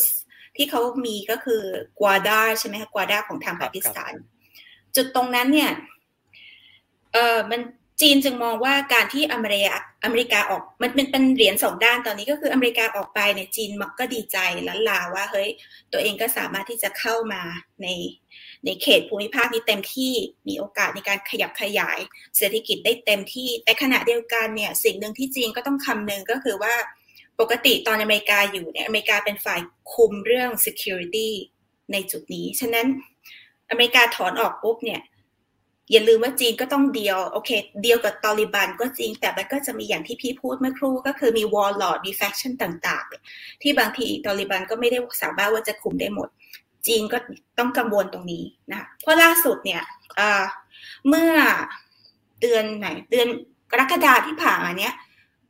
ที่เขามีก็คือกวาดาใช่ไหมคะกวาดาของทางปากีสถาน จุดตรงนั้นเนี่ยเออมันจีนจึงมองว่าการที่อเมริกาอเมริกาออกมันเป็นเป็นเหรียญสองด้านตอนนี้ก็คืออเมริกาออกไปเนี่ยจีนมักก็ดีใจลั้นลาว่าเฮ้ยตัวเองก็สามารถที่จะเข้ามาใน ในเขตภูมิภาคนี้เต็มที่มีโอกาสในการขยับขยายเศรษฐกิจได้เต็มที่ แต่ขณะเดียวกันเนี่ยสิ่งหนึ่งที่จีนก็ต้องคำนึงก็คือว่าปกติตอนอเมริกาอยู่เนี่ยอเมริกาเป็นฝ่ายคุมเรื่อง security ในจุดนี้ ฉะนั้นอเมริกาถอนออกปุ๊บเนี่ยอย่าลืมว่าจีนก็ต้องเดียวโอเค เดียวกับตาลิบันก็จริง แต่มันก็จะมีอย่างที่พี่พูดเมื่อครู่ก็คือมี warlord มี faction ต่าง ๆ ที่บางทีตอริบันก็ไม่ได้สามารถว่าจะคุมได้หมด จีนก็ต้องกังวลตรงนี้นะเพราะล่าสุดเนี่ยเมื่อเดือนไหนเดือนกรกฎาที่ผ่านมาเนี้ย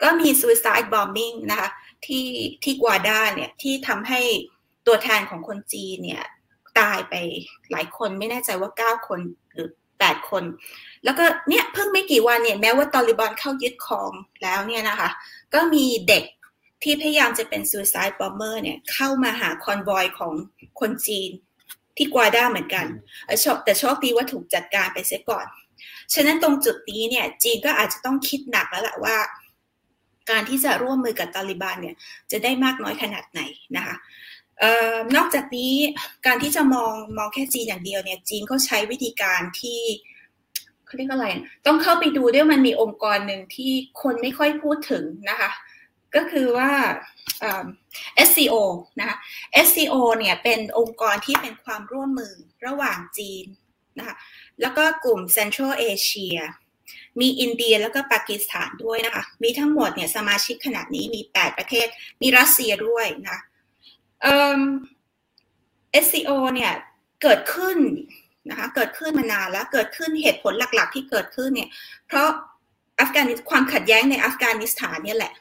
ก็มี suicide bombing นะคะที่ที่กวาดาเนี่ยที่ทำให้ตัวแทนของคนจีนเนี่ยตายไปหลายคนไม่แน่ใจว่าเก้าคนหรือ 8 คน แล้วก็เนี่ยเพิ่งไม่กี่วันเนี่ยแม้ว่าตอริบอนเข้ายึดครองแล้วเนี่ยนะคะ ก็มีเด็ก ที่พยายามจะเป็น suicide bomber เนี่ยเข้ามาหาคอนวอยของคนจีนที่กวาด้าเหมือนกันแต่โชคดีว่าถูกจัดการไปเสียก่อน ฉะนั้นตรงจุดนี้เนี่ย จีนก็อาจจะต้องคิดหนักแล้วแหละว่า การที่จะร่วมมือกับตาลิบันเนี่ย จะได้มากน้อยขนาดไหนนะคะนอกจากนี้การที่จะมองมองแค่จีนอย่างเดียวเนี่ย จีนเขาใช้วิธีการที่เขาเรียกอะไร ต้องเข้าไปดูด้วยมันมีองค์กรหนึ่งที่คนไม่ค่อยพูดถึงนะคะ ก็คือว่า SCO นะคะ SCO เนี่ยเป็นองค์กรที่เป็นความร่วมมือระหว่างจีนนะคะแล้วก็กลุ่ม Central Asia มีอินเดียแล้วก็ปากีสถานด้วยนะคะ มีทั้งหมดเนี่ยสมาชิกขนาดนี้มี 8 ประเทศ มีรัสเซียด้วยนะเอ่อ SCO เนี่ยเกิดขึ้นนะคะเกิดขึ้นมานานแล้วเกิดขึ้นเหตุผลหลักๆ ที่เกิดขึ้นเนี่ยเพราะอัฟกานิสความขัดแย้งในอัฟกานิสถานเนี่ยแหละ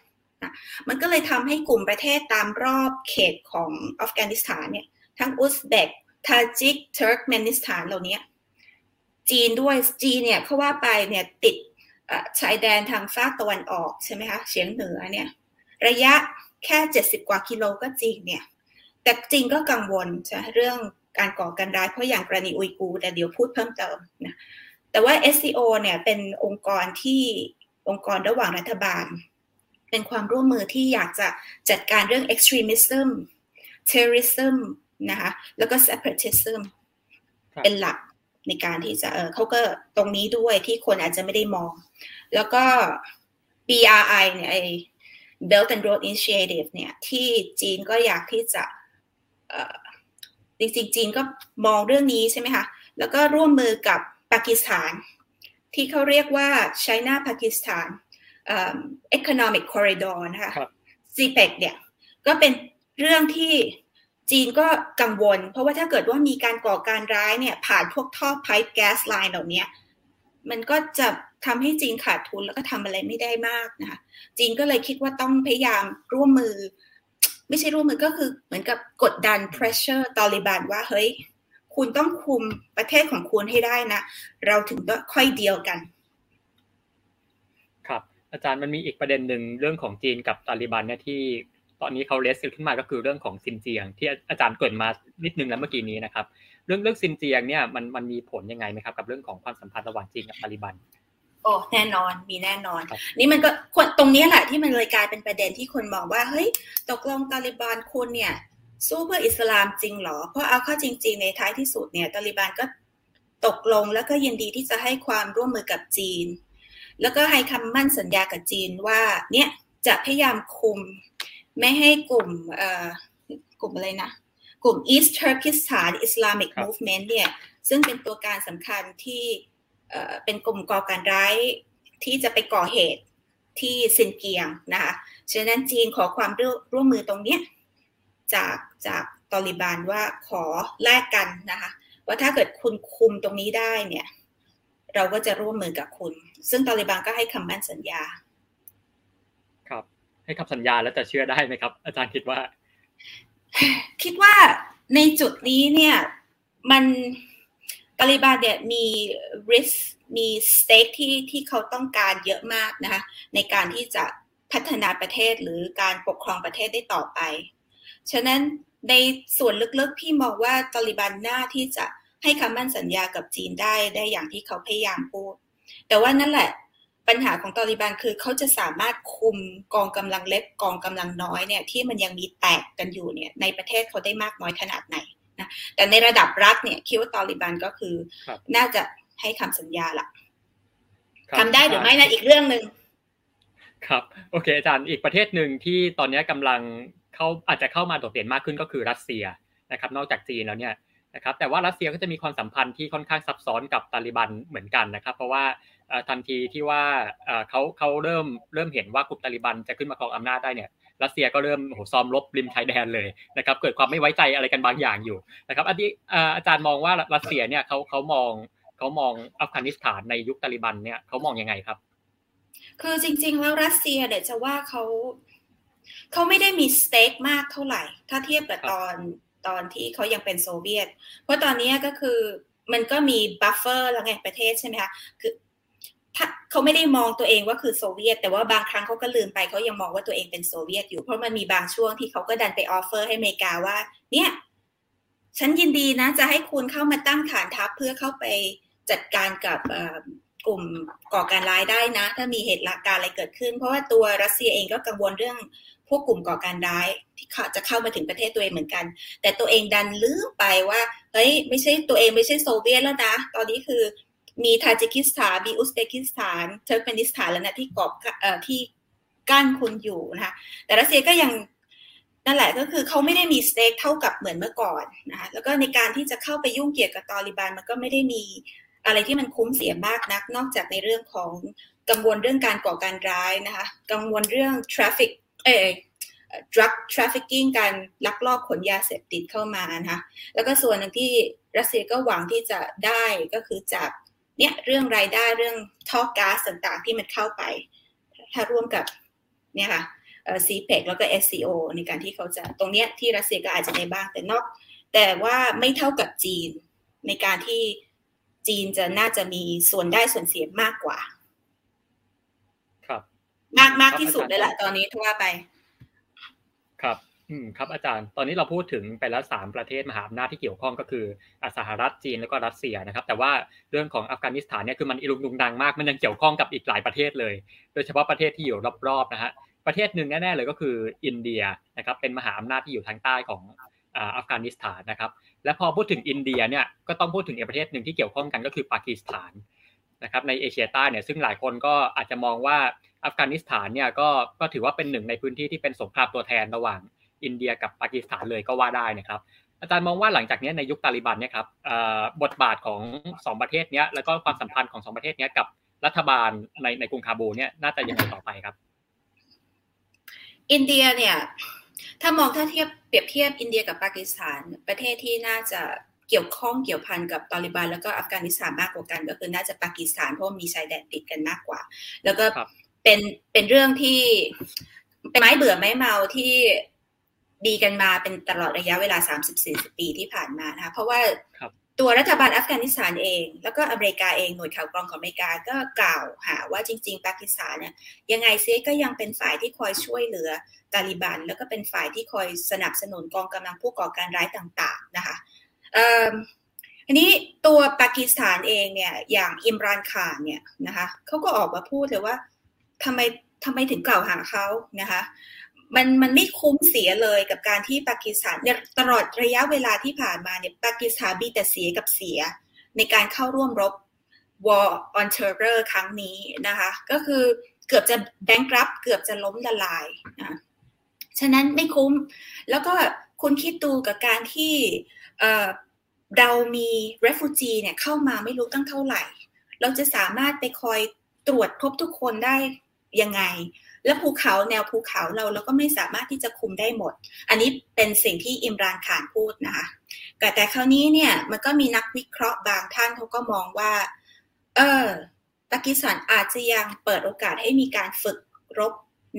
นะมันก็เลยทำให้กลุ่มประเทศตามรอบเขตของอัฟกานิสถานเนี่ยทั้งอุซเบกทาจิกเทิร์กเมนิสถานเหล่านี้จีนด้วยจีนเนี่ยเขาว่าไปเนี่ยติดชายแดนทางฝากตะวันออกใช่ไหมคะเฉียงเหนือเนี่ยระยะแค่เจ็ดสิบกว่ากิโลก็จริงเนี่ย แต่จริงก็กังวลใช่เรื่องการก่อการร้ายเพราะอย่างกรณีอุยกู แต่เดี๋ยวพูดเพิ่มเติมนะแต่ว่า SCO เนี่ยเป็นองค์กรที่องค์กรระหว่างรัฐบาล เป็นความร่วมมือที่อยากจะจัดการเรื่อง extremism terrorism นะคะแล้วก็ separatism เป็นหลักในการที่จะเออเขาก็ตรงนี้ด้วยที่คนอาจจะไม่ได้มอง แล้วก็ BRI เนี่ยไอ Belt and Road Initiative เนี่ยที่จีนก็อยากที่จะจริงๆจีนก็มองเรื่องนี้ใช่ไหมคะ แล้วก็ร่วมมือกับปากีสถาน ที่เขาเรียกว่า China Pakistan Economic Corridor นะคะ CPEC เนี่ยก็เป็นเรื่องที่จีนก็กังวล เพราะว่าถ้าเกิดว่ามีการก่อการร้ายเนี่ยผ่านพวกท่อไพป์แก๊สไลน์เหล่านี้มันก็จะทำให้จีนขาดทุนแล้วก็ทำอะไรไม่ได้มากนะคะจีนก็เลยคิดว่าต้องพยายามร่วมมือ ไม่ใช่ร่วมมือก็คือเหมือนกับกดดัน pressure ตอริบันว่าเฮ้ย คุณต้องคุมประเทศของคุณให้ได้นะ เราถึงจะค่อยเดียวกันครับ อาจารย์มันมีอีกประเด็นหนึ่งเรื่องของจีนกับตาลิบันเนี่ยที่ ตอนนี้เขาเลสซิลขึ้นมาก็คือเรื่องของซินเจียง ที่อาจารย์เกิดมานิดนึงแล้วเมื่อกี้นี้นะครับ เรื่องเรื่องซินเจียงเนี่ยมันมันมีผลยังไงไหมครับกับเรื่องของความสัมพันธ์ระหว่างจีนกับตาลิบันโอ้แน่นอนมีแน่นอน นี่มันก็ตรงนี้แหละที่มันเลยกลายเป็นประเด็นที่คนมองว่าเฮ้ยตกลงตาลิบันคุณเนี่ย สู้เพื่ออิสลามจริงหรอ เพราะเอาเข้าจริง ๆ ในท้ายที่สุดเนี่ยตาลิบันก็ตกลงแล้วก็ยินดีที่จะให้ความร่วมมือกับจีน แล้วก็ให้คำมั่นสัญญากับจีนว่าเนี่ยจะพยายามคุม ไม่ให้กลุ่มกลุ่มอะไรนะ กลุ่ม East Turkestan Islamic Movement เนี่ยซึ่งเป็นตัวการสำคัญที่เป็นกลุ่มก่อการร้ายที่จะไปก่อเหตุที่ซินเกียงนะคะฉะนั้นจีนขอความร่วมมือตรงนี้จากจากตอริบานว่าขอแลกกันนะคะว่าถ้าเกิดคุณคุมตรงนี้ได้เนี่ย เราก็จะร่วมมือกับคุณ ซึ่งตอริบานก็ให้คำมั่นสัญญา ครับ ให้คำสัญญาแล้วจะเชื่อได้ไหมครับ อาจารย์คิดว่า คิดว่าในจุดนี้เนี่ยมันตาลิบานเนี่ยมี risk มี stake ที่ที่เขาต้องการเยอะมากนะคะในการที่จะพัฒนาประเทศหรือการปกครองประเทศได้ต่อไป ฉะนั้นในส่วนลึกๆ พี่มองว่าตาลิบันหน้าที่จะให้คำมั่นสัญญากับจีนได้ได้อย่างที่เขาพยายามพูด แต่ว่านั่นแหละปัญหาของตอริบันคือเขาจะสามารถคุมกองกำลังเล็กกองกำลังน้อยเนี่ยที่มันยังมีแตกกันอยู่เนี่ยในประเทศเขาได้มากน้อยขนาดไหนนะแต่ในระดับรัฐเนี่ยคิดว่าตอริบันก็คือน่าจะให้คำสัญญาละทำได้หรือไม่นั่นอีกเรื่องหนึ่งครับโอเคอาจารย์อีกประเทศหนึ่งที่ตอนนี้กำลังเขาอาจจะเข้ามาโดดเด่นมากขึ้นก็คือรัสเซียนะครับ นอกจากจีนแล้วเนี่ย นะครับแต่ว่ารัสเซียก็จะมีความสัมพันธ์ที่ค่อนข้างซับซ้อนกับตาลิบันเหมือนกันนะครับ เพราะว่าทันทีที่ว่าเขาเขาเริ่มเริ่มเห็นว่ากลุ่มตาลิบันจะขึ้นมาครองอำนาจได้เนี่ยรัสเซียก็เริ่มโหซ้อมรบริมชายแดนเลยนะครับเกิดความไม่ไว้ใจอะไรกันบางอย่างอยู่นะครับอันนี้อาจารย์มองว่ารัสเซียเนี่ยเขาเขามองเขามองอัฟกานิสถานในยุคตาลิบันเนี่ยเขามองยังไงครับ คือจริง ๆ แล้วรัสเซียเดี๋ยวจะว่าเขาเขาไม่ได้มีสเต็กมากเท่าไหร่ ถ้าเทียบกับตอน ตอนที่เขายังเป็นโซเวียต เพราะตอนนี้ก็คือมันก็มี buffer แล้วไงประเทศใช่ไหมคะคือเขาไม่ได้มองตัวเองว่าคือโซเวียต แต่ว่าบางครั้งเขาก็ลืมไปเขายังมองว่าตัวเองเป็นโซเวียตอยู่ เพราะมันมีบางช่วงที่เขาก็ดันไป offer ให้อเมริกาว่า เนี่ยฉันยินดีนะ จะให้คุณเข้ามาตั้งฐานทัพเพื่อเข้าไปจัดการกับ กลุ่มก่อการร้ายได้นะ ถ้ามีเหตุการณ์อะไรเกิดขึ้น เพราะว่าตัวรัสเซียเองก็กังวลเรื่องพวกกลุ่มก่อการร้ายที่จะเข้ามาถึงประเทศตัวเองเหมือนกัน แต่ตัวเองดันลืมไปว่าเฮ้ยไม่ใช่ตัวเองไม่ใช่โซเวียตแล้วนะ ตอนนี้คือมีทาจิกิสถานมีอุซเบกิสถานเติร์กเมนิสถานแล้วนะที่กอบเอ่อที่กั้นคุณอยู่นะคะแต่รัสเซียก็ยังนั่นแหละก็คือเขาไม่ได้มี stake เท่ากับเหมือนเมื่อก่อนนะคะแล้วก็ในการที่จะเข้าไปยุ่งเกี่ยวกับตอลิบานมันก็ไม่ได้มี อะไรที่มันคุ้มเสียมากนัก นอกจากในเรื่องของกังวลเรื่องการก่อการร้ายนะคะ กังวลเรื่องทราฟิกเอ่ drug trafficking การลักลอบขนยาเสพติดเข้ามานะคะแล้วก็ส่วนหนึ่งที่รัสเซียก็หวังที่จะได้ก็คือจากเนี่ยเรื่องรายได้เรื่องท่อก๊าซต่างๆที่มันเข้าไป ถ้าร่วมกับเนี่ยค่ะซีเ p กแล้วก็ SCO ในการที่เขาจะตรงเนี้ยที่รัสเซียก็อาจจะในบ้างแต่นอก แต่ว่าไม่เท่ากับจีนในการที่ จีนจะน่าจะมีส่วนได้ส่วนเสียมากกว่า ครับ มากมากที่สุดเลยแหละตอนนี้ทั่วไป ครับ อืมครับอาจารย์ ตอนนี้เราพูดถึงไปแล้วสามประเทศมหาอำนาจที่เกี่ยวข้องก็คือสหรัฐจีนแล้วก็รัสเซียนะครับ แต่ว่าเรื่องของอัฟกานิสถานเนี่ยคือมันอิรุงดุงดังมาก มันยังเกี่ยวข้องกับอีกหลายประเทศเลย โดยเฉพาะประเทศที่อยู่รอบๆนะฮะประเทศหนึ่งแน่ๆเลยก็คืออินเดียนะครับ เป็นมหาอำนาจที่อยู่ทางใต้ของ อัฟกานิสถานนะครับ และพอพูดถึงอินเดียเนี่ยก็ต้องพูดถึงอีกประเทศหนึ่งที่เกี่ยวข้องกันก็คือปากีสถานนะครับในเอเชียใต้เนี่ยซึ่งหลายคนก็อาจจะมองว่าอัฟกานิสถานเนี่ยก็ก็ถือว่าเป็นหนึ่งในพื้นที่ที่เป็นสงครามตัวแทนระหว่างอินเดียกับปากีสถานเลยก็ว่าได้นะครับอาจารย์มองว่าหลังจากนี้ในยุคตาลิบันเนี่ยครับบทบาทของสองประเทศนี้แล้วก็ความสัมพันธ์ของสองประเทศนี้กับรัฐบาลในในกรุงคาบูเนี่ยน่าจะยังไงต่อไปครับ อินเดียเนี่ย ถ้ามองถ้าเทียบเปรียบเทียบอินเดียกับปากีสถาน ประเทศที่น่าจะเกี่ยวข้องเกี่ยวพันกับตอริบันแล้วก็อัฟกานิสถานมากกว่ากัน ก็คือน่าจะปากีสถานเพราะมีชายแดนติดกันมากกว่า แล้วก็เป็นเป็นเรื่องที่เป็นไม้เบื่อไม้เมาที่ดีกันมาเป็นตลอดระยะเวลา 30-40 ปีที่ผ่านมานะคะเพราะว่า ตัวรัฐบาลอัฟกานิสถานเอง แล้วก็อเมริกาเองหน่วยข่าวกรองของอเมริกาก็กล่าวหาว่าจริง ๆปากีสถานเนี่ยยังไงเซก็ยังเป็นฝ่ายที่คอยช่วยเหลือตาลิบัน แล้วก็เป็นฝ่ายที่คอยสนับสนุนกองกำลังผู้ก่อการร้ายต่างๆนะคะอันนี้ตัวปากีสถานเองเนี่ยอย่างอิมรานคานเนี่ยนะคะเขาก็ออกมาพูดเลยว่าทำไมทำไมถึงกล่าวหาเขานะคะ มันมันไม่คุ้มเสียเลยกับการที่ปากีสถานเนี่ยตลอดระยะเวลาที่ผ่านมาเนี่ยปากีสถานมีแต่เสียกับเสีย ในการเข้าร่วมรบ War on Terror ครั้งนี้นะคะ ก็คือเกือบจะแบงก์รับเกือบจะล้มละลายนะฉะนั้นไม่คุ้ม แล้วก็คุณคิดดูกับการที่เรามี refugee เนี่ยเข้ามาไม่รู้ตั้งเท่าไหร่ เราจะสามารถไปคอยตรวจครบทุกคนได้ยังไง แล้วภูเขาแนวภูเขาเราเราก็ไม่สามารถที่จะคุมได้หมด อันนี้เป็นสิ่งที่อิมรานขานพูดนะคะแต่แต่คราวนี้เนี่ยมันก็มีนักวิเคราะห์บางท่านเขาก็มองว่า เออปากีสถานอาจจะยังเปิดโอกาสให้มีการฝึกรบ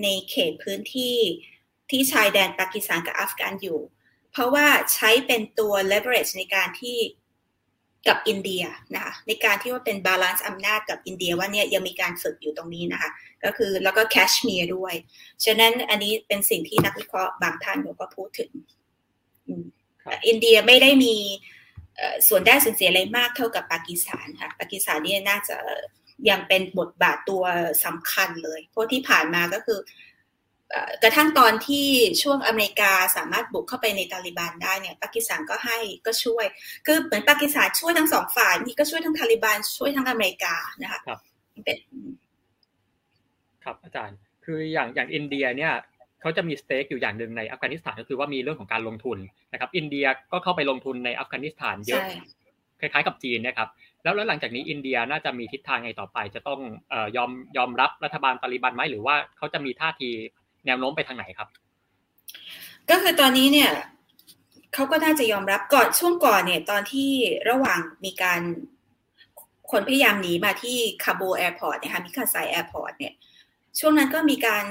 ในเขตพื้นที่ที่ชายแดนปากีสถานกับอัฟกานอยู่ เพราะว่าใช้เป็นตัว leverage ในการที่ กับอินเดียนะคะในการที่ว่าเป็น balance อำนาจกับอินเดียว่าเนี่ยยังมีการฝึกอยู่ตรงนี้นะคะก็คือแล้วก็แคชเมียร์ด้วย ฉะนั้นอันนี้เป็นสิ่งที่นักวิเคราะห์บางท่านเขาก็พูดถึงอินเดียไม่ได้มีส่วนได้ส่วนเสียอะไรมากเท่ากับปากีสถานค่ะปากีสถานนี่น่าจะยังเป็นบทบาทตัวสำคัญเลย เพราะที่ผ่านมาก็คือ กระทั่งตอนที่ช่วงอเมริกาสามารถบุกเข้าไปในตาลิบันได้เนี่ยปากีสถานก็ให้ก็ช่วย คือเหมือนปากีสถานช่วยทั้งสองฝ่ายนี่ก็ช่วยทั้งตาลิบันช่วยทั้งอเมริกานะคะครับเป็นครับอาจารย์ คืออย่างอย่างอินเดียเนี่ยเขาจะมี stake อยู่อย่างหนึ่งในอัฟกานิสถานก็คือว่ามีเรื่องของการลงทุนนะครับ อินเดียก็เข้าไปลงทุนในอัฟกานิสถานเยอะคล้ายๆกับจีนนะครับแล้วแล้วหลังจากนี้อินเดียน่าจะมีทิศทางไงต่อไป จะต้องเอ่อยอมยอมรับรัฐบาลตาลิบันไหมหรือว่าเขาจะมีท่าที แนวโน้มไปทางไหนครับ ก็คือตอนนี้เนี่ยเขาก็น่าจะยอมรับก่อนช่วงก่อนเนี่ย ตอนที่ระหว่างมีการคนพยายามหนีมาที่คาบูล airport เนี่ยค่ะ ฮามิดคาร์ไซ airport เนี่ย ช่วงนั้นก็มีการ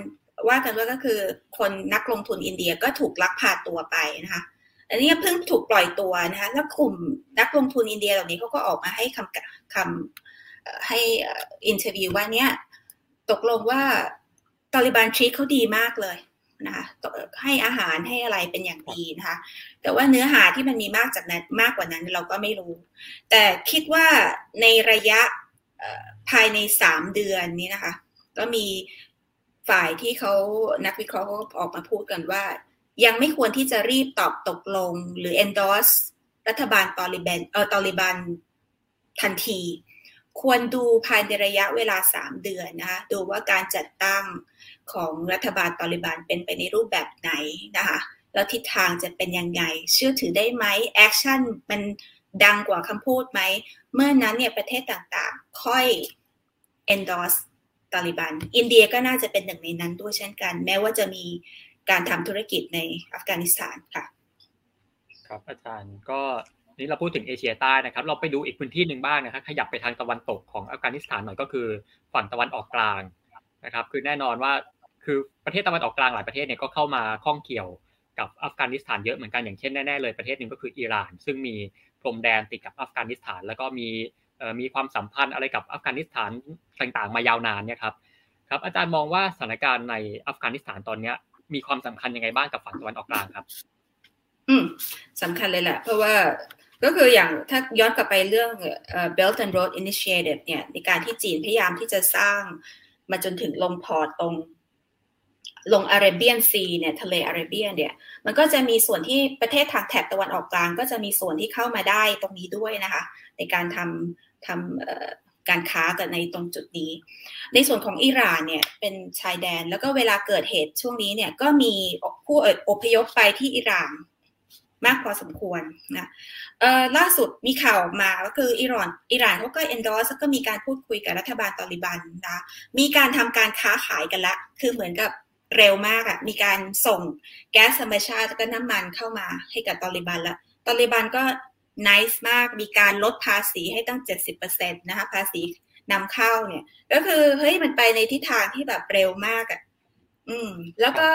ว่ากันว่าก็คือคนนักลงทุนอินเดียก็ถูกลักพาตัวไปนะคะอันนี้เพิ่งถูกปล่อยตัวนะคะแล้วกลุ่มนักลงทุนอินเดียเหล่านี้เขาก็ออกมาให้คำคำให้ interview ว่าเนี้ยตกลงว่า ตาลิบัน treat เขาดีมากเลยนะคะให้อาหารให้อะไรเป็นอย่างดีนะคะ แต่ว่าเนื้อหาที่มันมีมากจากนั้นมากกว่านั้นเราก็ไม่รู้ แต่คิดว่าในระยะภายในสามเดือนนี้นะคะ ก็มีฝ่ายที่เขานักวิเคราะห์เขาออกมาพูดกันว่า ยังไม่ควรที่จะรีบตอบตกลง หรือ endorse รัฐบาลตอริบันเออตอริบันทันที ควรดูภายในระยะเวลาสามเดือนนะคะดูว่าการจัดตั้ง ของรัฐบาลตอริบันเป็นไปในรูปแบบไหนนะคะแล้วทิศทางจะเป็นยังไงเชื่อถือได้ไหม action มันดังกว่าคำพูดไหม เมื่อนั้นเนี่ยประเทศต่างๆ ค่อย endorse ตาลิบัน อินเดียก็น่าจะเป็นหนึ่งในนั้นด้วยเช่นกัน แม้ว่าจะมีการทำธุรกิจในอัฟกานิสถานค่ะ ครับอาจารย์ก็นี่เราพูดถึงเอเชียใต้นะครับ เราไปดูอีกพื้นที่หนึ่งบ้างนะครับ ขยับไปทางตะวันตกของอัฟกานิสถานหน่อยก็คือฝั่งตะวันออกกลางนะครับ คือแน่นอนว่า คือประเทศตะวันออกกลางหลายประเทศเนี่ยก็เข้ามาข้องเกี่ยวกับอัฟกานิสถานเยอะเหมือนกันอย่างเช่นแน่ๆเลยประเทศหนึ่งก็คืออิหร่าน ซึ่งมีพรมแดนติดกับอัฟกานิสถาน แล้วก็มีมีความสัมพันธ์อะไรกับอัฟกานิสถานต่างๆ มายาวนานเนี่ยครับครับอาจารย์มองว่าสถานการณ์ในอัฟกานิสถานตอนเนี้ย มีความสำคัญยังไงบ้างกับฝั่งตะวันออกกลางครับ อืมสำคัญเลยแหละเพราะว่าก็คืออย่างถ้าย้อนกลับไปเรื่อง Belt and Road Initiative เนี่ยในการที่จีนพยายามที่จะสร้างมาจนถึงลงพอตตรง ลงอาราเบียนซีเนี่ยทะเลอาราเบียนเนี่ยมันก็จะมีส่วนที่ประเทศทางแถบตะวันออกกลาง ก็จะมีส่วนที่เข้ามาได้ตรงนี้ด้วยนะคะ ในการทำทการค้ากันในตรงจุดนี้ ในส่วนของอิหร่านเนี่ยเป็นชายแดนแล้วก็เวลาเกิดเหตุช่วงนี้เนี่ยก็มีผู้อพยพไปที่อิหร่านมากพอสมควรนะล่าสุดมีข่าวมาก็คืออิหร่านอิหร่านเขาก็ endorse ก็มีการพูดคุยกับรัฐบาลตอริบันนะมีการทำการค้าขายกันละ คือเหมือนกับ เร็วมากอะ่ะมีการส่งแก๊สธรรมชาติแล้วก็น้ำมันเข้ามาให้กับตอริบันละตอริบันก็นิสมากมีการลดภาษีให้ตั้ง 70%นะคะภาษีนำเข้าเนี่ย ก็คือเฮ้ยมันไปในทิศทางที่แบบเร็วมากอะ่ะ อืม แล้วก็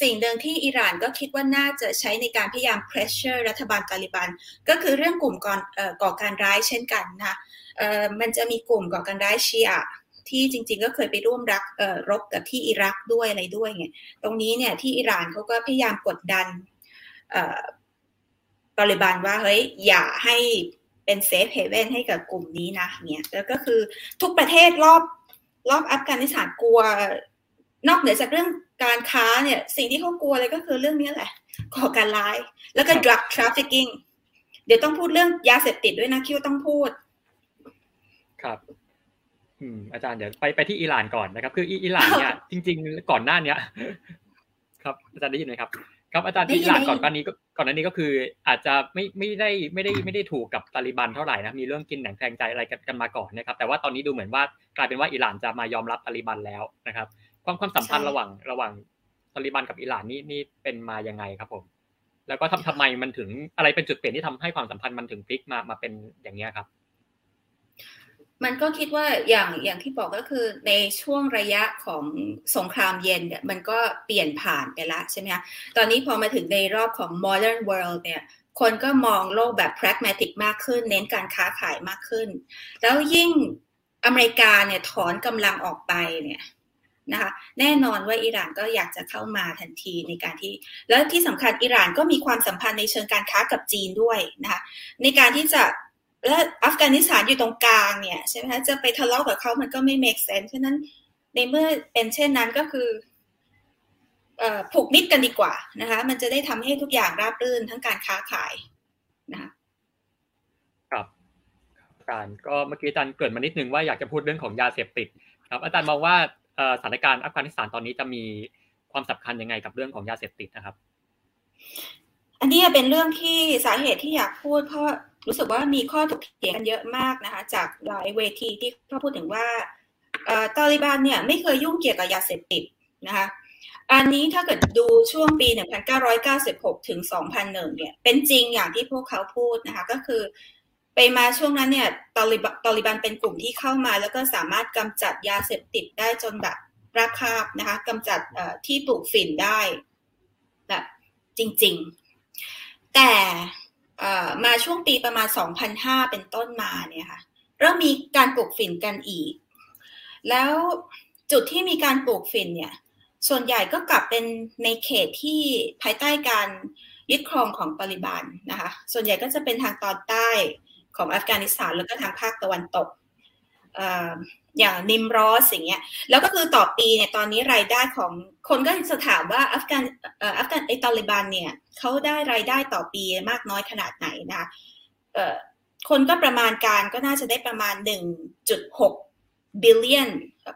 สิ่งหนึ่งที่อิหร่านก็คิดว่าน่าจะใช้ในการพยายาม pressure รัฐบาลตาลิบัน ก็คือเรื่องกลุ่มก่อก่อการร้ายเช่นกันนะเออมันจะมีกลุ่มก่อการร้ายชีอะ ที่จริง ๆ ก็เคยไปร่วมรักรบกับที่อิรักด้วยอะไรด้วยไงตรงนี้เนี่ยที่อิหร่านเขาก็พยายามกดดันตาลิบันว่าเฮ้ยอย่าให้เป็น safe haven ให้กับกลุ่มนี้นะเนี่ยแล้วก็คือทุกประเทศรอบรอบอัฟกานิสถานกลัวนอกเหนือจากเรื่องการค้าเนี่ยสิ่งที่เขากลัวเลยก็คือเรื่องนี้แหละก่อการร้าย แล้วก็ drug trafficking เดี๋ยวต้องพูดเรื่องยาเสพติดด้วยนะคิวต้องพูด ครับ อืมอาจารย์เดี๋ยวไปไปที่อิหร่านก่อนนะครับ คืออิหร่านเนี่ยจริง ๆ ก่อนหน้าเนี้ย ครับ อาจารย์ได้ยินไหมครับ ครับอาจารย์อิหร่านก่อนหน้านี้ก็ก่อนหน้านี้ก็คือ อาจจะไม่ไม่ได้ไม่ได้ไม่ได้ถูกกับตาลิบันเท่าไหร่นะมีเรื่องกินแหนงแทงใจอะไรกันมาก่อนนะครับ แต่ว่าตอนนี้ดูเหมือนว่ากลายเป็นว่าอิหร่านจะมายอมรับตาลิบันแล้วนะครับ ความความสัมพันธ์ระหว่างระหว่างตาลิบันกับอิหร่านนี่นี่เป็นมายังไงครับผม แล้วก็ทำทำไมมันถึงอะไรเป็นจุดเปลี่ยนที่ทำให้ความสัมพันธ์มันถึงพลิกมามาเป็นอย่างนี้ครับ มันก็คิดว่าอย่างอย่างที่บอกก็คือในช่วงระยะของสงครามเย็นเนี่ยมันก็เปลี่ยนผ่านไปละใช่ไหมคะตอนนี้พอมาถึงในรอบของ modern world เนี่ยคนก็มองโลกแบบ pragmatic มากขึ้น เน้นการค้าขายมากขึ้น แล้วยิ่งอเมริกาเนี่ยถอนกำลังออกไปเนี่ยนะคะแน่นอนว่าอิหร่านก็อยากจะเข้ามาทันทีในการที่ แล้วที่สำคัญอิหร่านก็มีความสัมพันธ์ในเชิงการค้ากับจีนด้วยนะคะในการที่จะ และอัฟกานิสถานอยู่ตรงกลางเนี่ยใช่ไหมคะจะไปทะเลาะกับเขามันก็ไม่ make sense ฉะนั้นในเมื่อเป็นเช่นนั้นก็คือผูกมิตรกันดีกว่านะคะ มันจะได้ทำให้ทุกอย่างราบรื่นทั้งการค้าขายนะคะครับอาจารย์ก็เมื่อกี้อาจารย์เกิดมานิดนึงว่าอยากจะพูดเรื่องของยาเสพติด ครับอาจารย์มองว่าสถานการณ์อัฟกานิสถานตอนนี้จะมีความสำคัญยังไงกับเรื่องของยาเสพติดนะครับ อันนี้เป็นเรื่องที่สาเหตุที่อยากพูดเพราะ รู้สึกว่ามีข้อถกเถียงกันเยอะมากนะคะจากหลายเวทีที่เขาพูดถึงว่าตาลิบันเนี่ยไม่เคยยุ่งเกี่ยวกับยาเสพติดนะคะอันนี้ถ้าเกิดดูช่วงปี 1996 ถึง 2001 เนี่ย เป็นจริงอย่างที่พวกเขาพูดนะคะก็คือไปมาช่วงนั้นเนี่ยตอริบตอริบันเป็นกลุ่มที่เข้ามา แล้วก็สามารถกำจัดยาเสพติดได้จนแบบราคาบนะคะกำจัดที่ปลูกฝิ่นได้แบบจริง ๆ แต่ มาช่วงปีประมาณ 2005 เป็นต้นมาเนี่ยค่ะเริ่มมีการปลูกฝิ่นกันอีก แล้วจุดที่มีการปลูกฝิ่นเนี่ย ส่วนใหญ่ก็กลับเป็นในเขตที่ภายใต้การยึดครองของตาลิบันนะคะ ส่วนใหญ่ก็จะเป็นทางตอนใต้ของอัฟกานิสถานแล้วก็ทางภาคตะวันตก อย่างนิมรอสอย่างเงี้ยแล้วก็คือต่อปีเนี่ยตอนนี้รายได้ของคนก็จะถามว่าอัฟกานอัฟกานไอตาลิบันเนี่ยเขาได้รายได้ต่อปีมากน้อยขนาดไหนนะคนก็ประมาณการก็น่าจะได้ประมาณ 1.6 billion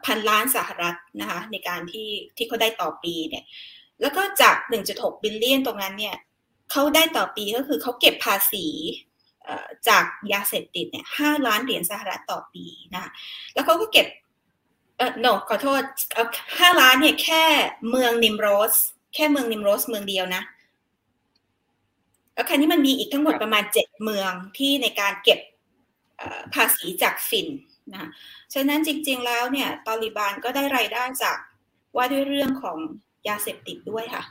พันล้านสหรัฐนะคะในการที่ที่เขาได้ต่อปีเนี่ยแล้วก็จาก 1.6 billion ตรงนั้นเนี่ยเขาได้ต่อปีก็คือเขาเก็บภาษี จากยาเสพติดเนี่ยห้าล้านเหรียญสหรัฐต่อปีนะแล้วเขาก็เก็บเออ no ขอโทษห้าล้านเนี่ยแค่เมืองนิมรอซ แค่เมืองนิมรอซเมืองเดียวนะ แล้วคราวนี้มันมีอีกทั้งหมดประมาณเจ็ดเมืองที่ในการเก็บภาษีจากฝิ่นนะฉะนั้นจริงๆแล้วเนี่ยตอริบานก็ได้รายได้จากว่าด้วยเรื่องของยาเสพติดด้วยค่ะ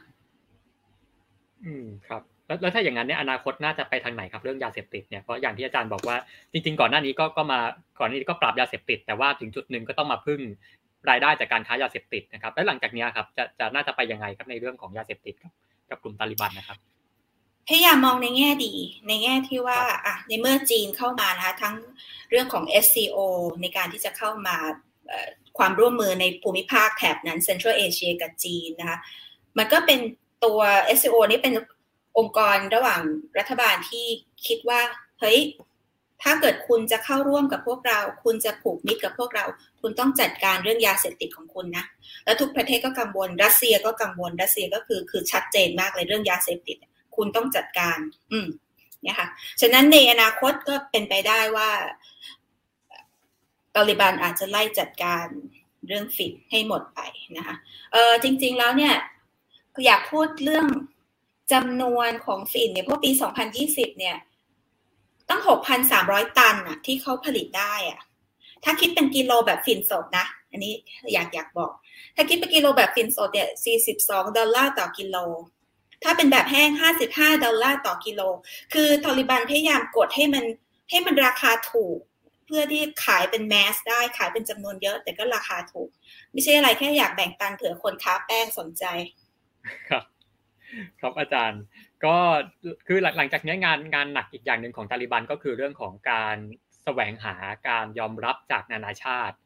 อืมครับ แล้วถ้าอย่างนั้นเนี่ยอนาคตน่าจะไปทางไหนครับเรื่องยาเสพติดเนี่ยเพราะอย่างที่อาจารย์บอกว่าจริง ๆ ก่อนหน้านี้ก็ก็มาก่อนนี้ก็ปราบยาเสพติด แต่ว่าถึงจุดหนึ่งก็ต้องมาพึ่งรายได้จากการค้ายาเสพติดนะครับ แล้วหลังจากนี้ครับจะจะน่าจะไปยังไงครับในเรื่องของยาเสพติดกับกับกลุ่มตาลิบันนะครับพยายามมองในแง่ดี ในแง่ที่ว่าอะในเมื่อจีนเข้ามานะคะทั้งเรื่องของ SCO ในการที่จะเข้ามาความร่วมมือในภูมิภาคแถบนั้นเซ็นทรัลเอเชียกับจีนนะคะมันก็เป็นตัว SCO นี่เป็น องค์กรระหว่างรัฐบาลที่คิดว่าเฮ้ยถ้าเกิดคุณจะเข้าร่วมกับพวกเรา คุณจะผูกมิตรกับพวกเรา คุณต้องจัดการเรื่องยาเสพติดของคุณนะ แล้วทุกประเทศก็กังวล รัสเซียก็กังวล รัสเซียก็คือคือชัดเจนมากเลยเรื่องยาเสพติด คุณต้องจัดการ อืมเนี่ยค่ะ ฉะนั้นในอนาคตก็เป็นไปได้ว่าตาลิบันอาจจะไล่จัดการเรื่องฟิตให้หมดไปนะคะ เออจริง ๆ แล้วเนี่ยอยากพูดเรื่อง จำนวนของฟินเนี่ยพวกปี 2020 เนี่ยตั้ง 6,300 ตันอะที่เขาผลิตได้อะถ้าคิดเป็นกิโลแบบฝิ่นสดนะ อันนี้อยากอยากบอก ถ้าคิดเป็นกิโลแบบฝิ่นสดเนี่ย 42 ดอลลาร์ต่อกิโล ถ้าเป็นแบบแห้ง 55 ดอลลาร์ต่อกิโล คือตอลิบันพยายามกดให้มันให้มันราคาถูก เพื่อที่ขายเป็น mass ได้ขายเป็นจำนวนเยอะ แต่ก็ราคาถูก ไม่ใช่อะไรแค่อยากแบ่งปันเผื่อคนค้าแป้งสนใจ ครับ ครับอาจารย์ก็คือหลังจากนี้งานงานหนักอีกอย่างหนึ่งของตาลิบันก็คือเรื่องของการแสวงหาการยอมรับจากนานาชาติ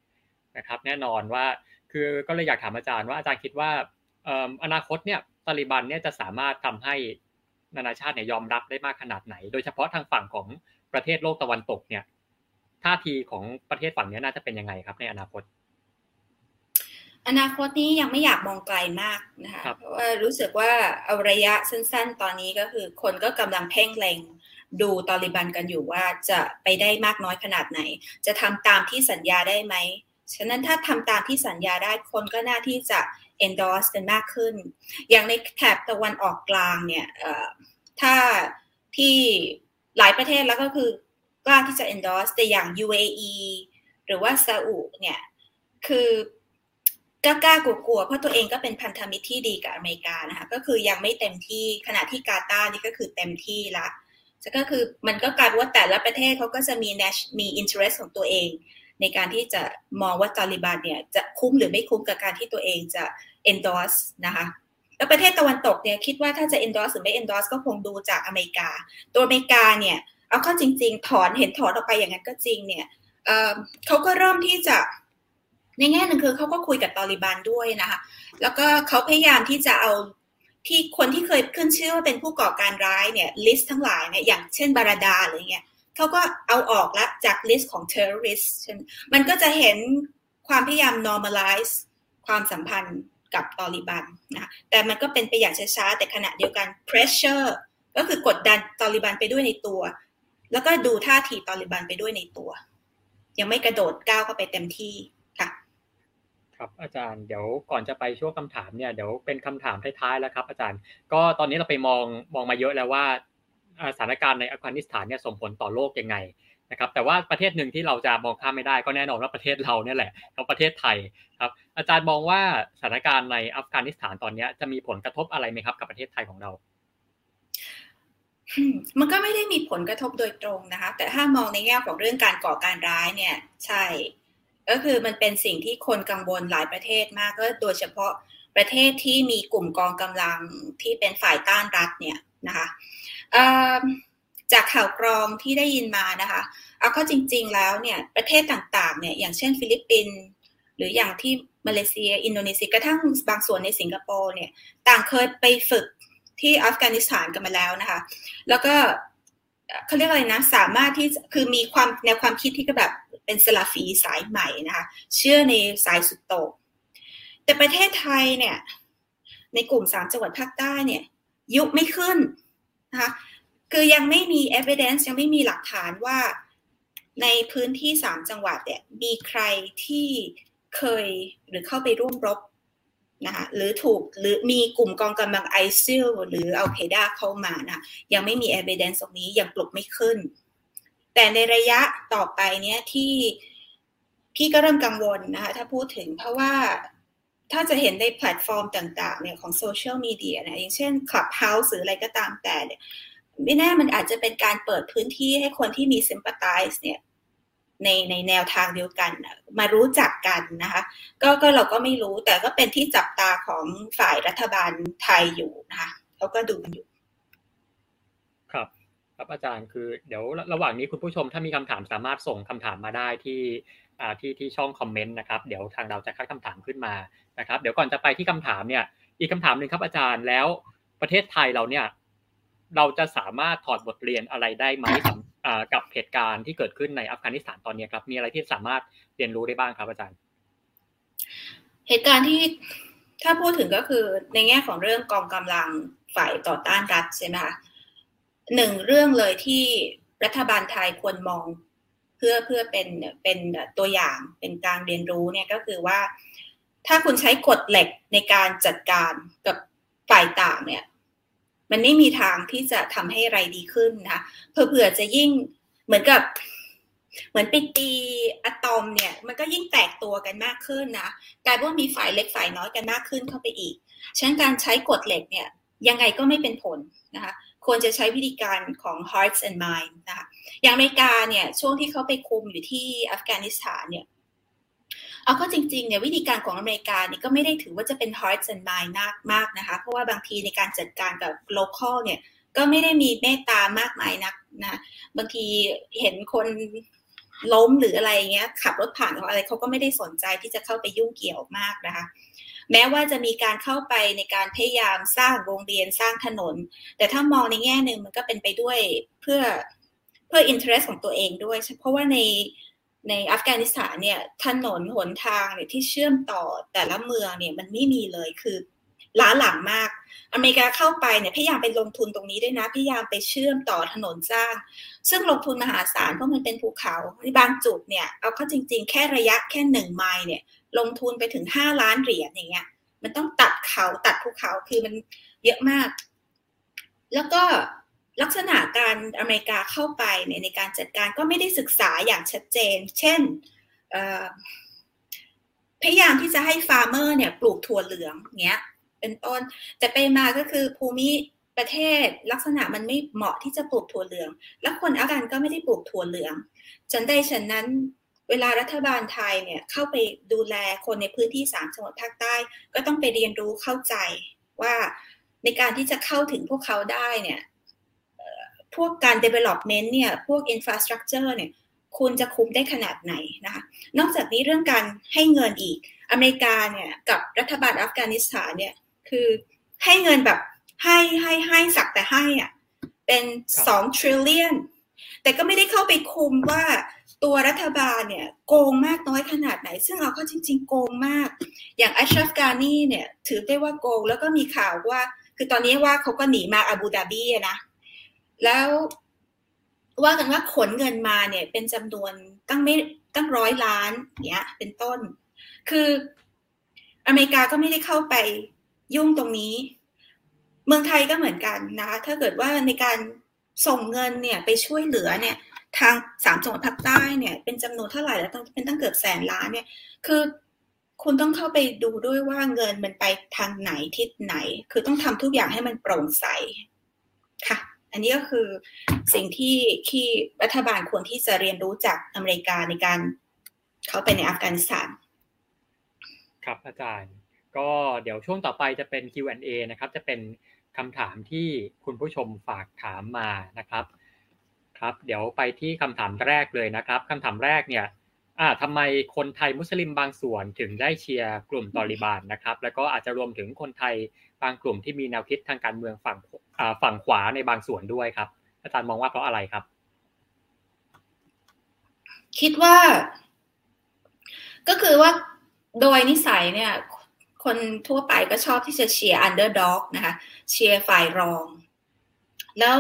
นะครับ แน่นอนว่าคือก็เลยอยากถามอาจารย์ว่าอาจารย์คิดว่าอนาคตเนี่ยตาลิบันเนี่ยจะสามารถทำให้นานาชาติเนี่ยยอมรับได้มากขนาดไหน โดยเฉพาะทางฝั่งของประเทศโลกตะวันตกเนี่ยท่าทีของประเทศฝั่งนี้น่าจะเป็นยังไงครับในอนาคต อนาคตนี้ยังไม่อยากมองไกลมากนะคะเพราะว่ารู้สึกว่าเอาระยะสั้นๆ ตอนนี้ก็คือคนก็กำลังเพ่งเล็งดูตอริบันกันอยู่ว่าจะไปได้มากน้อยขนาดไหน จะทำตามที่สัญญาได้ไหม ฉะนั้นถ้าทำตามที่สัญญาได้คนก็น่าที่จะ endorse กันมากขึ้น อย่างในแถบตะวันออกกลางเนี่ยถ้าที่หลายประเทศแล้วก็คือกล้าที่จะ endorse แต่อย่าง UAE หรือว่าซาอุเนี่ยคือก็ กล้ากลัวๆ เพราะตัวเองก็เป็นพันธมิตรที่ดีกับอเมริกานะคะ ก็คือยังไม่เต็มที่ขณะที่กาตาร์นี่ก็คือเต็มที่ละก็คือมันก็กลายว่าแต่ละประเทศเขาก็จะมีมีอินเทอร์เรสของตัวเอง ในการที่จะมองว่าตาลิบันเนี่ยจะคุ้มหรือไม่คุ้มกับการที่ตัวเองจะ endorse นะคะแล้วประเทศตะวันตกเนี่ยคิดว่าถ้าจะ endorse หรือไม่ endorse ก็คงดูจากอเมริกา ตัวอเมริกาเนี่ยเอาเข้าจริง ๆ ถอนเห็นถอนออกไปอย่างนั้นก็จริงเนี่ยเเขาก็เริ่มที่จะ ในแง่หนึ่งคือเขาก็คุยกับตอริบันด้วยนะคะ แล้วก็เขาพยายามที่จะเอาที่คนที่เคยขึ้นชื่อว่าเป็นผู้ก่อการร้ายเนี่ยลิสต์ทั้งหลายเนี่ยอย่างเช่นบาราดาอะไรเงี้ยเขาก็เอาออกแล้วจาก list ของ terrorist มันก็จะเห็นความพยายาม normalize ความสัมพันธ์กับตอลิบันนะแต่มันก็เป็นไปอย่างช้าๆแต่ขณะเดียวกัน pressure ก็คือกดดันตอลิบันไปด้วยในตัว แล้วก็ดูท่าทีตอลิบันไปด้วยในตัว ยังไม่กระโดดก้าวเข้าไปเต็มที่ ครับอาจารย์เดี๋ยวก่อนจะไปช่วงคำถามเนี่ยเดี๋ยวเป็นคำถามท้ายๆแล้วครับ อาจารย์ ก็ตอนนี้เราไปมองมองมาเยอะแล้วว่าสถานการณ์ในอัฟกานิสถานเนี่ยส่งผลต่อโลกยังไงนะครับแต่ว่าประเทศหนึ่งที่เราจะมองข้ามไม่ได้ก็แน่นอนว่าประเทศเราเนี่ยแหละเราประเทศไทยครับอาจารย์มองว่าสถานการณ์ในอัฟกานิสถานตอนนี้จะมีผลกระทบอะไรไหมครับ กับประเทศไทยของเรามันก็ไม่ได้มีผลกระทบโดยตรงนะคะ แต่ถ้ามองในแง่ของเรื่องการก่อการร้ายเนี่ย ใช่ ก็คือมันเป็นสิ่งที่คนกังวลหลายประเทศมากก็โดยเฉพาะประเทศที่มีกลุ่มกองกำลังที่เป็นฝ่ายต้านรัฐเนี่ยนะคะจากข่าวกรองที่ได้ยินมานะคะเอาเข้าจริง ๆ แล้วเนี่ยประเทศต่างๆเนี่ยอย่างเช่น ฟิลิปปินส์หรืออย่างที่มาเลเซีย อินโดนีเซียกระทั่งบางส่วนในสิงคโปร์เนี่ยต่างเคยไปฝึกที่อัฟกานิสถานกันมาแล้วนะคะ แล้วก็ เขาเรียกอะไรนะ สามารถที่คือมีความแนวความคิดที่ก็แบบเป็นสลาฟีสายใหม่นะคะ เชื่อในสายสุดโต่งแต่ประเทศไทยเนี่ย ในกลุ่มสามจังหวัดภาคใต้เนี่ย ยุบไม่ขึ้นนะคะคือยังไม่มี evidence ยังไม่มีหลักฐานว่าในพื้นที่สามจังหวัดเนี่ยมีใครที่เคยหรือเข้าไปร่วมรบ นะคะหรือถูกหรือมีกลุ่มกองกำลังไอซิลหรืออัลเคดาเข้ามานะยังไม่มี evidence ตรงนี้ยังปลุกไม่ขึ้น แต่ในระยะต่อไปเนี้ยที่พี่ก็เริ่มกังวลนะคะถ้าพูดถึงเพราะว่าถ้าจะเห็นในแพลตฟอร์มต่างๆเนี่ยของโซเชียลมีเดียนะอย่างเช่น Clubhouse หรืออะไรก็ตามแต่เนี่ยไม่แน่มันอาจจะเป็นการเปิดพื้นที่ให้คนที่มี sympathize เนี่ย ในในแนวทางเดียวกัน มารู้จักกันนะคะก็ก็เราก็ไม่รู้แต่ก็เป็นที่จับตาของฝ่ายรัฐบาลไทยอยู่นะคะเขาก็ดูอยู่ ครับครับอาจารย์คือเดี๋ยวระหว่างนี้คุณผู้ชมถ้ามีคำถามสามารถส่งคำถามมาได้ที่ที่ที่ช่องคอมเมนต์นะครับเดี๋ยวทางเราจะคัดคำถามขึ้นมานะครับ เดี๋ยวก่อนจะไปที่คำถามเนี่ย อีกคำถามหนึ่งครับอาจารย์แล้วประเทศไทยเราเนี่ย เราจะสามารถถอดบทเรียนอะไรได้ไหม กับเหตุการณ์ที่เกิดขึ้นในอัฟกานิสถานตอนนี้ครับ มีอะไรที่สามารถเรียนรู้ได้บ้างครับอาจารย์ เหตุการณ์ที่ถ้าพูดถึงก็คือในแง่ของเรื่องกองกำลังฝ่ายต่อต้านรัฐใช่ไหมคะหนึ่งเรื่องเลยที่รัฐบาลไทยควรมองเพื่อเพื่อเป็นเป็นตัวอย่างเป็นการเรียนรู้เนี่ยก็คือว่า ถ้าคุณใช้กฎเหล็กในการจัดการกับฝ่ายต่างเนี่ย มันไม่มีทางที่จะทำให้ไรดีขึ้นนะเผื่อจะยิ่งเหมือนกับ เหมือนไปตีอะตอมเนี่ย มันก็ยิ่งแตกตัวกันมากขึ้นนะกลายว่ามีฝ่ายเล็กฝ่ายน้อยกันมากขึ้นเข้าไปอีกฉะนั้นการใช้กฎเหล็กเนี่ย ยังไงก็ไม่เป็นผลนะคะควรจะใช้วิธีการของ hearts and mind นะคะอย่างอเมริกาเนี่ยช่วงที่เขาไปคุมอยู่ที่อัฟกานิสถานเนี่ย เอาก็จริงๆเนี่ยวิธีการของอเมริกาเนี่ยก็ไม่ได้ถือว่าจะเป็น heart and mind มากมากนะคะ เพราะว่าบางทีในการจัดการกับ local เนี่ยก็ไม่ได้มีเมตตามากมายนักนะบางทีเห็นคนล้มหรืออะไรเงี้ยขับรถผ่านเขาอะไรเขาก็ไม่ได้สนใจที่จะเข้าไปยุ่งเกี่ยวมากนะคะ แม้ว่าจะมีการเข้าไปในการพยายามสร้างโรงเรียนสร้างถนน แต่ถ้ามองในแง่หนึ่งมันก็เป็นไปด้วยเพื่อเพื่ออินเทอร์เนของตัวเองด้วย เพราะว่าใน ในอัฟกานิสถานเนี่ยถนนหนทางเนี่ยที่เชื่อมต่อแต่ละเมืองเนี่ยมันไม่มีเลยคือล้าหลังมาก อเมริกาเข้าไปเนี่ยพยายามไปลงทุนตรงนี้ด้วยนะ พยายามไปเชื่อมต่อถนนสร้าง ซึ่งลงทุนมหาศาลเพราะมันเป็นภูเขาในบางจุดเนี่ยเอาเข้าจริง ๆ แค่ระยะแค่หนึ่งไมล์เนี่ย ลงทุนไปถึงห้าล้านเหรียญอย่างเงี้ย มันต้องตัดเขาตัดภูเขาคือมันเยอะมาก แล้วก็ ลักษณะการอเมริกาเข้าไปในในการจัดการก็ไม่ได้ศึกษาอย่างชัดเจน เช่นพยายามที่จะให้ฟาร์มเมอร์เนี่ยปลูกถั่วเหลืองเงี้ย เป็นต้น แต่ไปมาก็คือภูมิประเทศลักษณะมันไม่เหมาะที่จะปลูกถั่วเหลือง แล้วคนอาการก็ไม่ได้ปลูกถั่วเหลืองฉันได้ฉันนั้น เวลารัฐบาลไทยเนี่ยเข้าไปดูแลคนในพื้นที่สามจังหวัดภาคใต้ ก็ต้องไปเรียนรู้เข้าใจว่าในการที่จะเข้าถึงพวกเขาได้เนี่ย พวกการ development เนี่ยพวก infrastructure เนี่ยคุณจะคุ้มได้ขนาดไหนนะคะนอกจากนี้เรื่องการให้เงินอีกอเมริกาเนี่ยกับรัฐบาลอัฟกานิสถานเนี่ยคือให้เงินแบบให้ให้ให้สักแต่ให้อะเป็นสอง trillion แต่ก็ไม่ได้เข้าไปคุมว่าตัวรัฐบาลเนี่ยโกงมากน้อยขนาดไหน ซึ่งเอาเข้าจริง ๆ โกงมาก อย่างอัชรัฟกานีเนี่ยถือได้ว่าโกง แล้วก็มีข่าวว่า คือตอนนี้ว่าเขาก็หนีมาอาบูดาบีนะ แล้วว่ากันว่าขนเงินมาเนี่ย เป็นจำนวนตั้งไม่ตั้งร้อยล้านเนี้ย เป็นต้น คืออเมริกาก็ไม่ได้เข้าไปยุ่งตรงนี้ เมืองไทยก็เหมือนกันนะคะ ถ้าเกิดว่าในการส่งเงินเนี่ยไปช่วยเหลือเนี่ย ทางสามจังหวัดภาคใต้เนี่ย เป็นจำนวนเท่าไหร่แล้วต้องเป็นตั้งเกือบแสนล้านเนี่ย คือคุณต้องเข้าไปดูด้วยว่าเงินมันไปทางไหนทิศไหน คือต้องทำทุกอย่างให้มันโปร่งใสค่ะ อันนี้ก็คือสิ่งที่ที่รัฐบาลควรที่จะเรียนรู้จากอเมริกาในการเข้าไปในอัฟกานิสถาน ครับอาจารย์ ก็เดี๋ยวช่วงต่อไปจะเป็น Q&A นะครับ จะเป็นคำถามที่คุณผู้ชมฝากถามมานะครับ ครับ เดี๋ยวไปที่คำถามแรกเลยนะครับคำถามแรกเนี่ย อ่าทำไมคนไทยมุสลิมบางส่วนถึงได้เชียร์กลุ่มตอลิบานนะครับ แล้วก็อาจจะรวมถึงคนไทยบางกลุ่มที่มีแนวคิดทางการเมืองฝั่งอ่าฝั่งขวาในบางส่วนด้วยครับ อาจารย์มองว่าเพราะอะไรครับ คิดว่า ก็คือว่าโดยนิสัยเนี่ย คนทั่วไปก็ชอบที่จะเชียร์ underdog นะคะ เชียร์ฝ่ายรอง แล้ว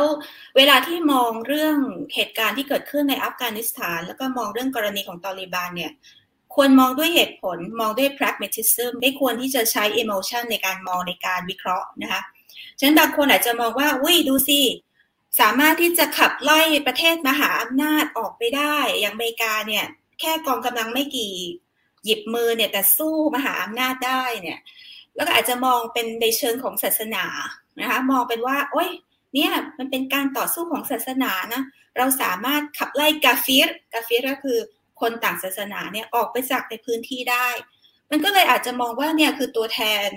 เวลาที่มองเรื่องเหตุการณ์ที่เกิดขึ้นในอัฟกานิสถาน แล้วก็มองเรื่องกรณีของตอริบานเนี่ยควรมองด้วยเหตุผลมองด้วย pragmatism ไม่ควรที่จะใช้ emotion ในการมองในการวิเคราะห์นะคะฉะนั้นบางคนอาจจะมองว่าอุ้ยดูสิสามารถที่จะขับไล่ประเทศมหาอำนาจออกไปได้ อย่างอเมริกาเนี่ยแค่กองกำลังไม่กี่หยิบมือเนี่ยแต่สู้มหาอำนาจได้เนี่ยแล้วก็อาจจะมองเป็นในเชิงของศาสนานะคะมองเป็นว่าโอ้ย เนี่ยมันเป็นการต่อสู้ของศาสนานะเราสามารถขับไล่กาฟิรกาฟิรก็คือคนต่างศาสนาเนี่ยออกไปจากในพื้นที่ได้ มันก็เลยอาจจะมองว่าเนี่ยคือตัวแทน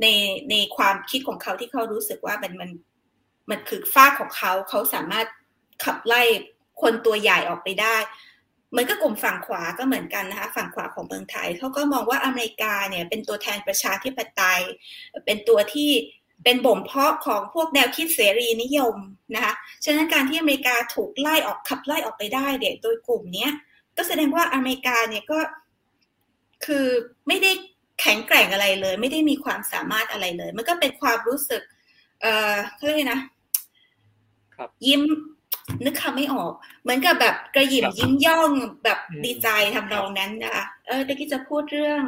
ในในความคิดของเขาที่เขารู้สึกว่ามันมันมันคือฝ้าของเขาเขาสามารถขับไล่คนตัวใหญ่ออกไปได้เหมือนกับกลุ่มฝั่งขวาก็เหมือนกันนะคะฝั่งขวาของเมืองไทยเขาก็มองว่าอเมริกาเนี่ยเป็นตัวแทนประชาธิปไตย เป็นตัวที่ เป็นบ่มเพาะของพวกแนวคิดเสรีนิยมนะคะฉะนั้นการที่อเมริกาถูกไล่ออกขับไล่ออกไปได้เด็กโดยกลุ่มเนี้ยก็แสดงว่าอเมริกาเนี่ยก็คือไม่ได้แข็งแกร่งอะไรเลย ไม่ได้มีความสามารถอะไรเลย มันก็เป็นความรู้สึก เอ่อเขาเรียกนะยิ้มนึกคำไม่ออก เหมือนกับแบบกระยิมยิ้มย่องแบบดีใจทำนองนั้นนะคะเออตะกี้จะพูดเรื่อง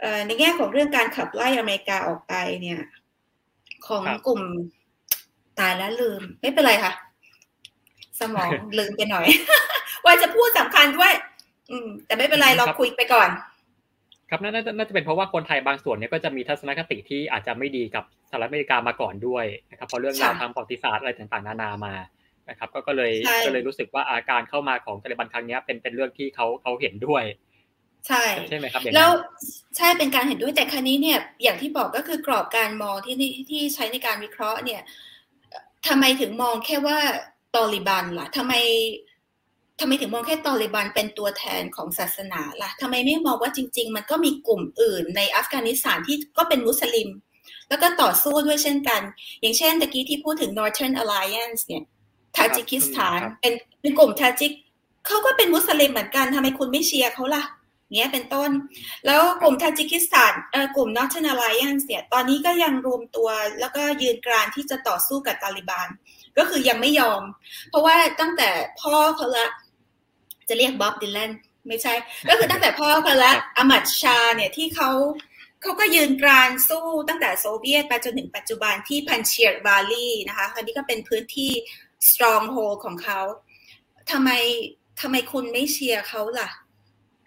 เอ่อในแง่ของเรื่องการขับไล่อเมริกาออกไปเนี่ย ของกลุ่มตายแล้วลืม ไม่เป็นไรค่ะ สมองลืมไปหน่อย ว่าจะพูดสำคัญด้วย อืม แต่ไม่เป็นไรเราคุยไปก่อน ครับน่าจะน่าจะเป็นเพราะว่าคนไทยบางส่วนเนี่ยก็จะมีทัศนคติที่อาจจะไม่ดีกับสหรัฐอเมริกามาก่อนด้วยนะครับเพราะเรื่องราวทางประวัติศาสตร์อะไรต่างๆ นานามานะครับ ก็ก็เลยก็เลยรู้สึกว่าอาการเข้ามาของตาลิบันครั้งนี้เป็นเป็นเรื่องที่เขาเขาเห็นด้วย ใช่ใช่ไหมครับแล้วใช่เป็นการเห็นด้วยแต่ครั้นี้เนี่ยอย่างที่บอกก็คือกรอบการมองที่ที่ใช้ในการวิเคราะห์เนี่ยทำไมถึงมองแค่ว่าตอริบันล่ะทำไมทำไมถึงมองแค่ตอริบันเป็นตัวแทนของศาสนาล่ะทำไมไม่มองว่าจริง ๆ มันก็มีกลุ่มอื่น ในอัฟกานิสถานที่ก็เป็นมุสลิม แล้วก็ต่อสู้ด้วยเช่นกัน อย่างเช่นตะกี้ที่พูดถึง Northern Alliance เนี่ยทาจิกิสถานเป็นเป็นกลุ่มทาจิกเขาก็เป็นมุสลิมเหมือนกันทำไมคุณไม่เชียร์เขาล่ะ เนี้ยเป็นต้น แล้วกลุ่มทาจิกิสถานเอ่อกลุ่ม Northern Alliance เนี่ยตอนนี้ก็ยังรวมตัวแล้วก็ยืนกรานที่จะต่อสู้กับตาลิบานก็คือยังไม่ยอม เพราะว่าตั้งแต่พ่อเขาละ จะเรียกบ๊อบดีแลนไม่ใช่ ก็คือตั้งแต่พ่อเขาละอาหมัดชาห์เนี่ยที่เขาเขาก็ยืนกรานสู้ตั้งแต่โซเวียตไปจนถึงปัจจุบันที่พันเชียร์ valley นะคะอันนี้ก็เป็นพื้นที่ stronghold ของเขาทำไมทำไมคุณไม่เชียร์เขาล่ะ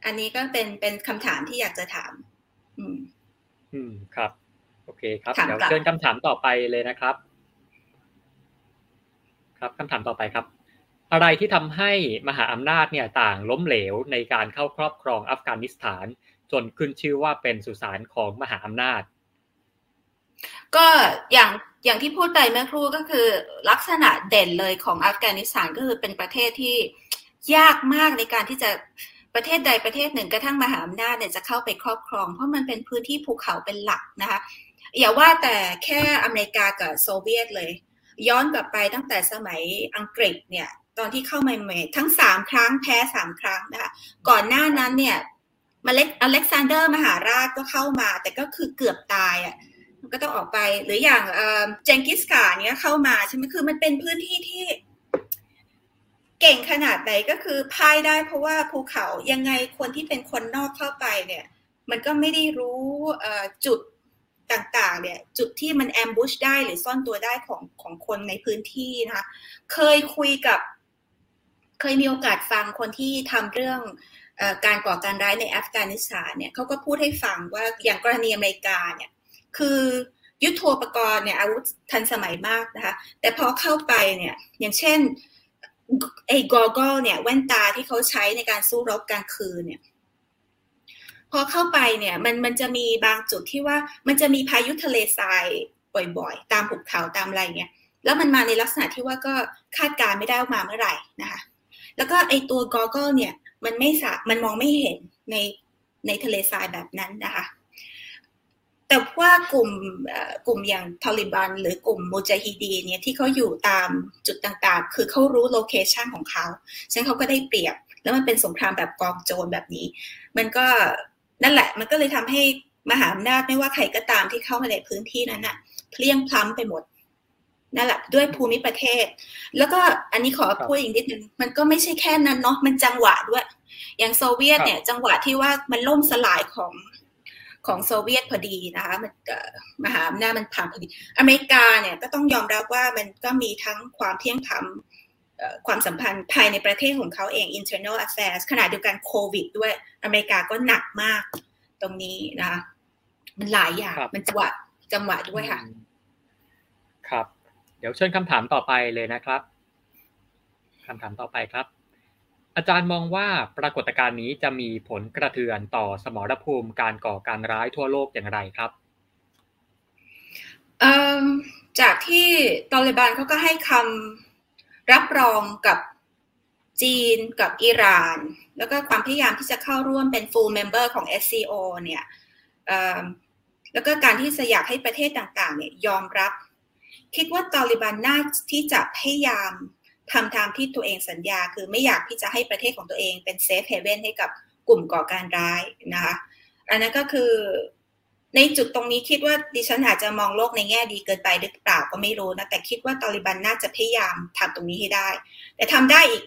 อันนี้ก็เป็นเป็นคำถามที่อยากจะถาม อืม อืมครับ โอเคครับเดี๋ยวเชิญคำถามต่อไปเลยนะครับ ครับคำถามต่อไปครับ อะไรที่ทำให้มหาอำนาจเนี่ยต่างล้มเหลวในการเข้าครอบครองอัฟกานิสถาน จนขึ้นชื่อว่าเป็นสุสานของมหาอำนาจ ก็อย่างอย่างที่พูดไปเมื่อครู่ก็คือลักษณะเด่นเลยของอัฟกานิสถานก็คือเป็นประเทศที่ยากมากในการที่จะ ประเทศใดประเทศหนึ่งกระทั่งมหาอำนาจเนี่ยจะเข้าไปครอบครอง เพราะมันเป็นพื้นที่ภูเขาเป็นหลักนะคะ อย่าว่าแต่แค่อเมริกากับโซเวียตเลย ย้อนกลับไปตั้งแต่สมัยอังกฤษเนี่ยตอนที่เข้ามาใหม่ทั้งสามครั้งแพ้สามครั้งนะคะก่อนหน้านั้นเนี่ยมาเล็กอเล็กซานเดอร์มหาราชก็เข้ามา แต่ก็คือเกือบตายอะก็ต้องออกไปหรืออย่างเจงกิสกาเนี้ยเข้ามาใช่ไหมคือมันเป็นพื้นที่ที่ เก่งขนาดไหนก็คือพายได้เพราะว่าภูเขายังไงคนที่เป็นคนนอกเข้าไปเนี่ย มันก็ไม่ได้รู้จุดต่างๆ เนี่ย จุดที่มันแอมบูชได้หรือซ่อนตัวได้ของของคนในพื้นที่นะคะเคยคุยกับ เคยมีโอกาสฟังคนที่ทำเรื่องอการก่อการร้ายในอัฟกานิสถานเนี่ยเขาก็พูดให้ฟังว่าอย่างกรณีอเมริกาเนี่ย คือยุทโธปกรณ์เนี่ยอาวุธทันสมัยมากนะคะ แต่พอเข้าไปเนี่ย อย่างเช่น ไอ้กอเกิลเนี่ยแว่นตาที่เขาใช้ในการสู้รบกลางคืนเนี่ย พอเข้าไปเนี่ยมันมันจะมีบางจุดที่ว่ามันจะมีพายุทะเลทรายบ่อยๆ ตามภูเขาตามอะไรเงี้ยแล้วมันมาในลักษณะที่ว่าก็คาดการณ์ไม่ได้ว่ามาเมื่อไหร่นะคะ แล้วก็ไอตัวกอเกิลเนี่ย มันไม่สามันมองไม่เห็นในในทะเลทรายแบบนั้นนะคะ แต่ว่ากลุ่มกลุ่มอย่างตาลีบัน หรือกลุ่มมูจาฮิดีนเนี่ยที่เขาอยู่ตามจุดต่างๆ คือเขารู้ location ของเขาฉะนั้นเขาก็ได้เปรียบ แล้วมันเป็นสงครามแบบกองโจรแบบนี้ มันก็นั่นแหละ มันก็เลยทำให้มหาอำนาจไม่ว่าใครก็ตามที่เข้ามาในพื้นที่นั้นน่ะเพลี้ยงพล้ำไปหมดนั่นแหละด้วยภูมิประเทศ แล้วก็อันนี้ขอพูดอีกนิดนึงมันก็ไม่ใช่แค่นั้นเนาะมันจังหวะด้วย อย่างโซเวียตเนี่ย จังหวะที่ว่ามันล่มสลายของ ของโซเวียตพอดีนะคะมันมหาอำนาจมันผ่านพอดี อเมริกาเนี่ยก็ต้องยอมรับว่ามันก็มีทั้งความเที่ยงธรรมความสัมพันธ์ภายในประเทศของเขาเอง internal affairs ขณะเดียวกันโควิดด้วยอเมริกาก็หนักมากตรงนี้นะมันหลายอย่างมันจังหวะจังหวะด้วยค่ะ ครับ เดี๋ยวเชิญคำถามต่อไปเลยนะครับคำถามต่อไปครับ อาจารย์มองว่าปรากฏการณ์นี้จะมีผลกระเทือนต่อสมรภูมิการก่อการร้ายทั่วโลกอย่างไรครับจากที่ตอริบานเขาก็ให้คำรับรองกับจีนกับอิหร่าน แล้วก็ความพยายามที่จะเข้าร่วมเป็น full member ของ SCO เนี่ยแล้วก็การที่จะอยากให้ประเทศต่างๆเนี่ยยอมรับ คิดว่าตอลิบันน่าที่จะพยายาม ทำตามที่ตัวเองสัญญา คือไม่อยากที่จะให้ประเทศของตัวเองเป็น safe haven ให้กับกลุ่มก่อการร้ายนะคะอันนั้นก็คือในจุดตรงนี้คิดว่าดิฉันอาจจะมองโลกในแง่ดีเกินไปหรือเปล่าก็ไม่รู้นะ แต่คิดว่าตอลิบันน่าจะพยายามทำตรงนี้ให้ได้ แต่ทำได้อีก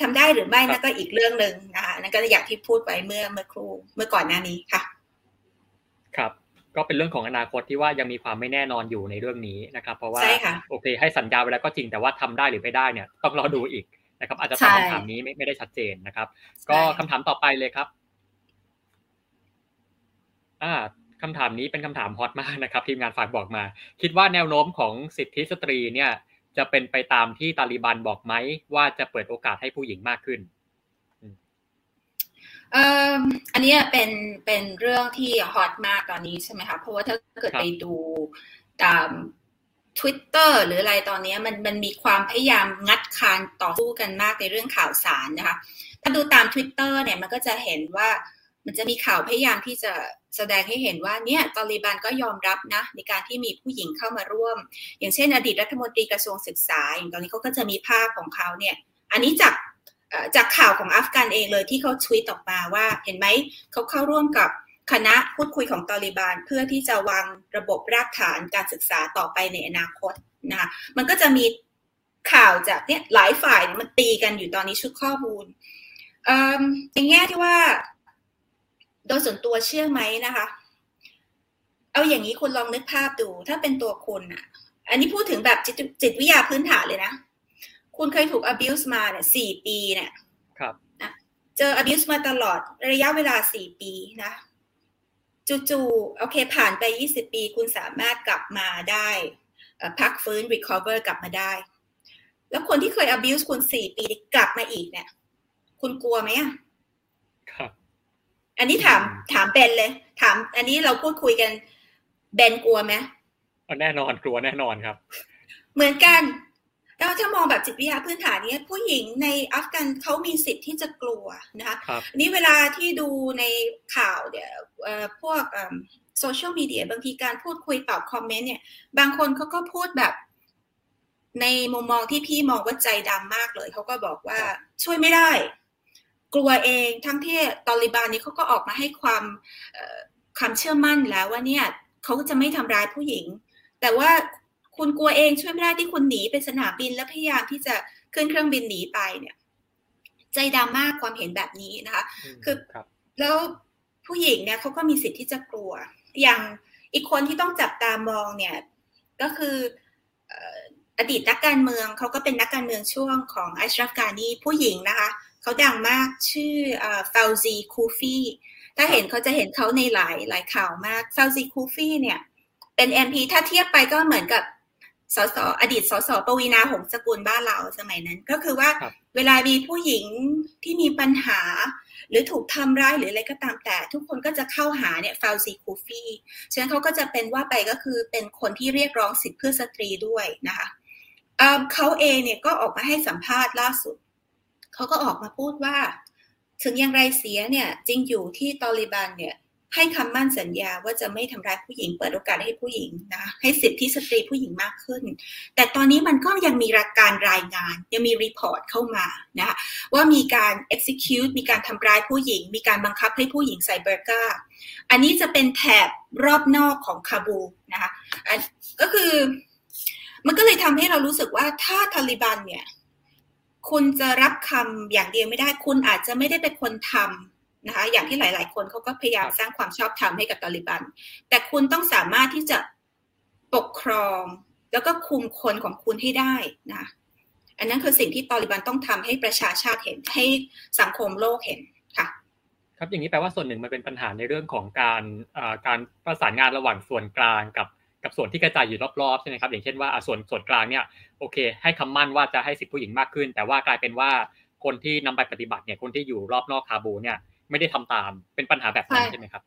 ทำได้หรือไม่นั่นก็อีกเรื่องหนึ่งนะคะนั่นก็อย่างที่พูดไว้เมื่อเมื่อครูเมื่อก่อนหน้านี้ค่ะ ก็เป็นเรื่องของอนาคตที่ว่ายังมีความไม่แน่นอนอยู่ในเรื่องนี้นะครับ เพราะว่าโอเค ให้สัญญาไว้แล้วก็จริงแต่ว่าทำได้หรือไม่ได้เนี่ยต้องรอดูอีกนะครับอาจจะตอบคำถามนี้ไม่ไม่ได้ชัดเจนนะครับ ก็คำถามต่อไปเลยครับอ่าคำถามนี้เป็นคำถามฮอตมากนะครับ ทีมงานฝากบอกมา คิดว่าแนวโน้มของสิทธิสตรีเนี่ย จะเป็นไปตามที่ตาลีบันบอกไหมว่าจะเปิดโอกาสให้ผู้หญิงมากขึ้น อันนี้เป็นเป็นเรื่องที่ฮอตมากตอนนี้ใช่ไหมคะ เพราะว่าถ้าเกิดไปดูตาม Twitter หรืออะไรตอนนี้มันมันมีความพยายามงัดคานต่อสู้กันมากในเรื่องข่าวสารนะคะ ถ้าดูตาม Twitter เนี่ยมันก็จะเห็นว่ามันจะมีข่าวพยายามที่จะแสดงให้เห็นว่าเนี่ยตอริบันก็ยอมรับนะในการที่มีผู้หญิงเข้ามาร่วม อย่างเช่น อดีตรัฐมนตรีกระทรวงศึกษาอย่างตอนนี้เขาก็จะมีภาพของเขาเนี่ย อันนี้จาก จากข่าวของอัฟกันเองเลยที่เขาทวีตออกมาว่า เห็นไหมเขาเข้าร่วมกับคณะพูดคุยของตอริบานเพื่อที่จะวางระบบรากฐานการศึกษาต่อไปในอนาคตนะคะมันก็จะมีข่าวจากเนี่ยหลายฝ่ายมันตีกันอยู่ตอนนี้ชุดข้อมูลในแง่ที่ว่า โดยส่วนตัวเชื่อไหมนะคะ เอาอย่างนี้คุณลองนึกภาพดู ถ้าเป็นตัวคุณอะ อันนี้พูดถึงแบบจิตจิตวิทยาพื้นฐานเลยนะ คุณเคยถูก abuse มาเนี่ยสี่ปีเนี่ยครับนะเจอ abuse มาตลอดระยะเวลาสี่ปีนะจู่ๆโอเค ผ่านไปยี่สิบปี คุณสามารถกลับมาได้พักฟื้น recover กลับมาได้ แล้วคนที่เคย abuse คุณสี่ปีกลับมาอีกเนี่ย คุณกลัวไหมอะครับ อันนี้ถามถามเบนเลย ถาม อันนี้เราพูดคุยกันเบนกลัวไหมแน่นอนกลัวแน่นอนครับ เหมือนกัน เราถ้ามองแบบจิตวิทยาพื้นฐานนี้ผู้หญิงในอัฟกันเขามีสิทธิ์ที่จะกลัวนะคะนี้เวลาที่ดูในข่าวเนี่ยพวกโซเชียลมีเดียบางทีการพูดคุยตอบคอมเมนต์เนี่ย บางคนเขาก็พูดแบบในมุมมองที่พี่มองว่าใจดำมากเลย เขาก็บอกว่าช่วยไม่ได้ กลัวเองทั้งที่ตอริบานนี้เขาก็ออกมาให้ความความเชื่อมั่นแล้วว่าเนี่ยเขาจะไม่ทำร้ายผู้หญิง แต่ว่า คุณกลัวเองช่วยไม่ได้ที่คุณหนีไปสนามบินแล้วพยายามที่จะขึ้นเครื่องบินหนีไปเนี่ย ใจดำมากความเห็นแบบนี้นะคะ คือแล้วผู้หญิงเนี่ยเขาก็มีสิทธิ์ที่จะกลัว อย่างอีกคนที่ต้องจับตามองเนี่ย ก็คืออดีตนักการเมืองเขาก็เป็นนักการเมืองช่วงของอัชราฟกานีผู้หญิงนะคะเขาดังมากชื่อฟาวซียา คูฟี่ถ้าเห็นเขาจะเห็นเขาในหลายหลายข่าวมากฟาวซียา คูฟี่เนี่ยเป็น MP ถ้าเทียบไปก็เหมือนกับ สสอดีตสสปวีณาหงสกุลบ้านเราสมัยนั้น ก็คือว่าเวลามีผู้หญิงที่มีปัญหา หรือถูกทำร้ายหรืออะไรก็ตามแต่ ทุกคนก็จะเข้าหาเนี่ยฟาวซียา คูฟี่ฉะนั้นเขาก็จะเป็นว่าไปก็คือเป็นคนที่เรียกร้องสิทธิเพื่อสตรีด้วยนะคะเขาเองเนี่ยก็ออกมาให้สัมภาษณ์ล่าสุด เขาก็ออกมาพูดว่า ถึงอย่างไรเสียเนี่ยจริงอยู่ที่ตอลิบันเนี่ย ให้คำมั่นสัญญาว่าจะไม่ทำร้ายผู้หญิง เปิดโอกาสให้ผู้หญิงนะให้สิทธิสตรีผู้หญิงมากขึ้น แต่ตอนนี้มันก็ยังมีราการรายงาน ยังมี report เข้ามานะว่ามีการ execute มีการทำร้ายผู้หญิง มีการบังคับให้ผู้หญิงใส่เบอร์กาอันนี้จะเป็นแถบรอบนอกของคาบูลนะคะก็คือมันก็เลยทำให้เรารู้สึกว่าถ้าตาลิบันเนี่ยคุณจะรับคำอย่างเดียวไม่ได้คุณอาจจะไม่ได้เป็นคนทำ นะคะอย่างที่หลาย ๆ คนเขาก็พยายามสร้างความชอบธรรมให้กับตาลิบัน แต่คุณต้องสามารถที่จะปกครอง แล้วก็คุมคนของคุณให้ได้นะอันนั้นคือสิ่งที่ตาลิบันต้องทำให้ประชาชาติเห็นให้สังคมโลกเห็นค่ะครับอย่างนี้แปลว่าส่วนหนึ่งมันเป็นปัญหาในเรื่องของการการประสานงานระหว่างส่วนกลางกับกับส่วนที่กระจายอยู่รอบๆใช่ไหมครับอย่างเช่นว่าส่วนส่วนกลางเนี่ยโอเค ให้คำมั่นว่าจะให้สิทธิผู้หญิงมากขึ้น แต่ว่ากลายเป็นว่าคนที่นำไปปฏิบัติเนี่ยคนที่อยู่รอบนอกคาบูเนี่ย ไม่ได้ทำตามเป็นปัญหาแบบนั้นใช่ไหมครับ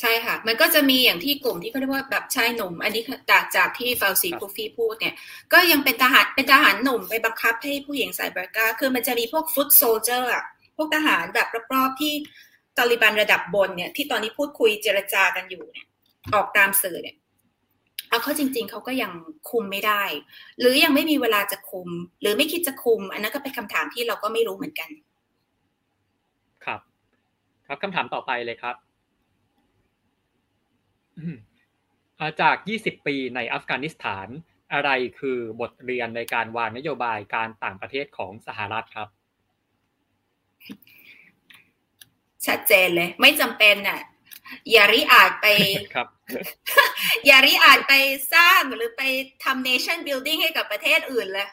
ใช่ค่ะ มันก็จะมีอย่างที่กลุ่มที่เขาเรียกว่าแบบชายหนุ่ม อันนี้จากจากที่ฟาวซียา คูฟีพูดเนี่ย ก็ยังเป็นทหารเป็นทหารหนุ่มไปบังคับให้ผู้หญิงใส่เบอร์กาคือมันจะมีพวก foot soldier อะพวกทหารแบบรอบๆที่ตาลิบันระดับบนเนี่ยที่ตอนนี้พูดคุยเจรจากันอยู่เนี่ยออกตามสื่อเนี่ยเอาเข้าจริง ๆเขาก็ยังคุมไม่ได้ หรือยังไม่มีเวลาจะคุม หรือไม่คิดจะคุม อันนั้นก็เป็นคำถามที่เราก็ไม่รู้เหมือนกันครับ ครับคำถามต่อไปเลยครับ จาก 20 ปีในอัฟกานิสถาน อะไรคือบทเรียนในการวางนโยบายการต่างประเทศของสหรัฐครับ ชัดเจนเลย ไม่จำเป็นอะอย่าริอาจไปครับอย่าริอาจไปสร้างหรือไปทำ nation building ให้กับประเทศอื่นเลย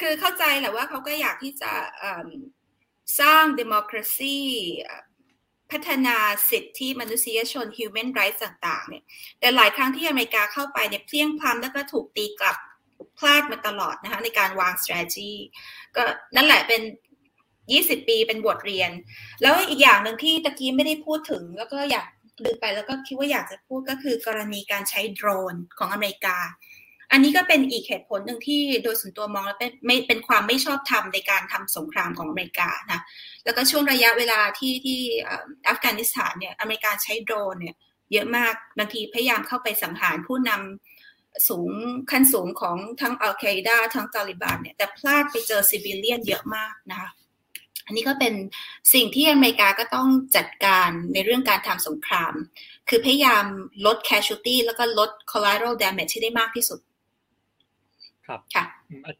คือเข้าใจแหละว่าเขาก็อยากที่จะ สร้าง democracy พัฒนาสิทธิมนุษยชน human rights ต่างๆ เนี่ย แต่หลายครั้งที่อเมริกาเข้าไปเนี่ยเพี้ยงพลัมแล้วก็ถูกตีกลับพลาดมาตลอดนะคะในการวาง strategy ก็นั่นแหละเป็น 20 ปีเป็นบทเรียน แล้วอีกอย่างหนึ่งที่ตะกี้ไม่ได้พูดถึง แล้วก็อยากลืมไปแล้วก็คิดว่าอยากจะพูดก็คือกรณีการใช้โดรนของอเมริกา อันนี้ก็เป็นอีกเหตุผลหนึ่งที่โดยส่วนตัวมองแล้วเป็นไม่เป็นความไม่ชอบธรรมในการทำสงครามของอเมริกานะแล้วก็ช่วงระยะเวลาที่ที่อัฟกานิสถานเนี่ยอเมริกาใช้โดรนเนี่ยเยอะมากบางทีพยายามเข้าไปสังหารผู้นำสูงขั้นสูงของทั้งอัลไาอิดาทั้งตาลิบันเนี่ยแต่พลาดไปเจอซิวิเลียนเยอะมากนะคะอันนี้ก็เป็นสิ่งที่อเมริกาก็ต้องจัดการในเรื่องการทำสงคราม คือพยายามลด casualty แล้วก็ลด collateral damage ที่ได้มากที่สุด ครับค่ะ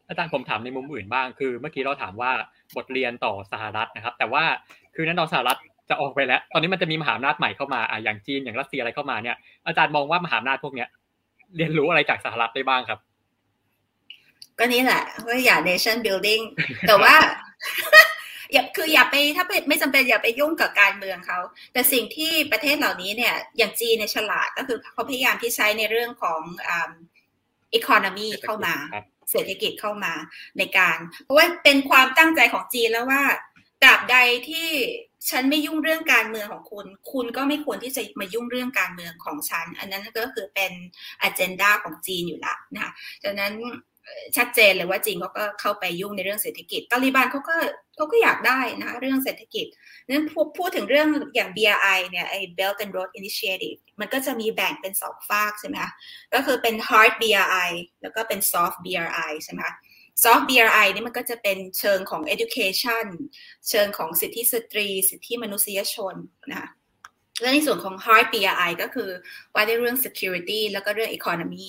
อาจารย์ผมถามในมุมอื่นบ้างคือ เมื่อกี้เราถามว่าบทเรียนต่อสหรัฐนะครับ แต่ว่าคือนั้นต่อสหรัฐจะออกไปแล้ว ตอนนี้มันจะมีมหาอำนาจใหม่เข้ามาอะอย่างจีนอย่างรัสเซียอะไรเข้ามาเนี่ย อาจารย์มองว่ามหาอำนาจพวกเนี้ย เรียนรู้อะไรจากสหรัฐได้บ้างครับ ก็นี่แหละว่าอย่า nation building แต่ว่าอย่าคืออย่าไปถ้าไม่จำเป็นอย่าไปยุ่งกับการเมืองเขา แต่สิ่งที่ประเทศเหล่านี้เนี่ย อย่างจีนในฉลาดก็คือเขาพยายามที่ใช้ในเรื่องของ อีโคโนมีเข้ามาเศรษฐกิจเข้ามาในการ เพราะว่าเป็นความตั้งใจของจีนแล้วว่าตราบใดที่ฉันไม่ยุ่งเรื่องการเมืองของคุณ คุณก็ไม่ควรที่จะมายุ่งเรื่องการเมืองของฉัน อันนั้นก็คือเป็นอ g e n d a ของจีนอยู่ละนะคะดังนั้น ชัดเจนเลยว่าจีนเขาก็เข้าไปยุ่งในเรื่องเศรษฐกิจตาลีบันเขาก็เขาก็อยากได้นะเรื่องเศรษฐกิจนั้นพูดพูดถึงเรื่องอย่าง BRI เนี่ยไอ้ Belt and Road Initiative มันก็จะมีแบ่งเป็นสองฝากใช่ไหมคะก็คือเป็น hard BRI แล้วก็เป็น soft BRI ใช่ไหมคะ soft BRI นี่มันก็จะเป็นเชิงของ education เชิงของสิทธิสตรี สิทธิมนุษยชนนะคะและในส่วนของ hard BRI ก็คือว่าในเรื่อง security แล้วก็เรื่อง economy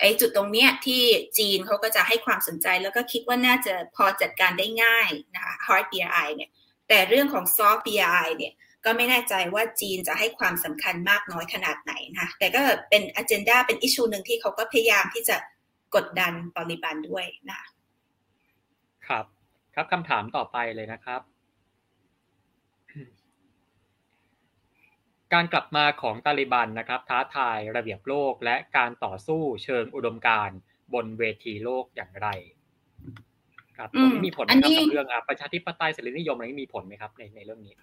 ไอ้จุดตรงเนี้ยที่จีนเขาก็จะให้ความสนใจแล้วก็คิดว่าน่าจะพอจัดการได้ง่ายนะคะ hard BRI เนี่ยแต่เรื่องของ soft BRI เนี่ยก็ไม่แน่ใจว่าจีนจะให้ความสำคัญมากน้อยขนาดไหนนะแต่ก็เป็นอ g e n d a เป็นอิชูหนึ่งที่เขาก็พยายามที่จะกดดันตอลิบันด้วยนะครับ ครับคำถามต่อไปเลยนะครับ การกลับมาของตาลิบันนะครับท้าทายระเบียบโลกและการต่อสู้เชิงอุดมการณ์บนเวทีโลกอย่างไร ครับมีผลกับเรื่องประชาธิปไตยเสรีนิยมอะไรมีผลไหมครับในในเรื่องนี้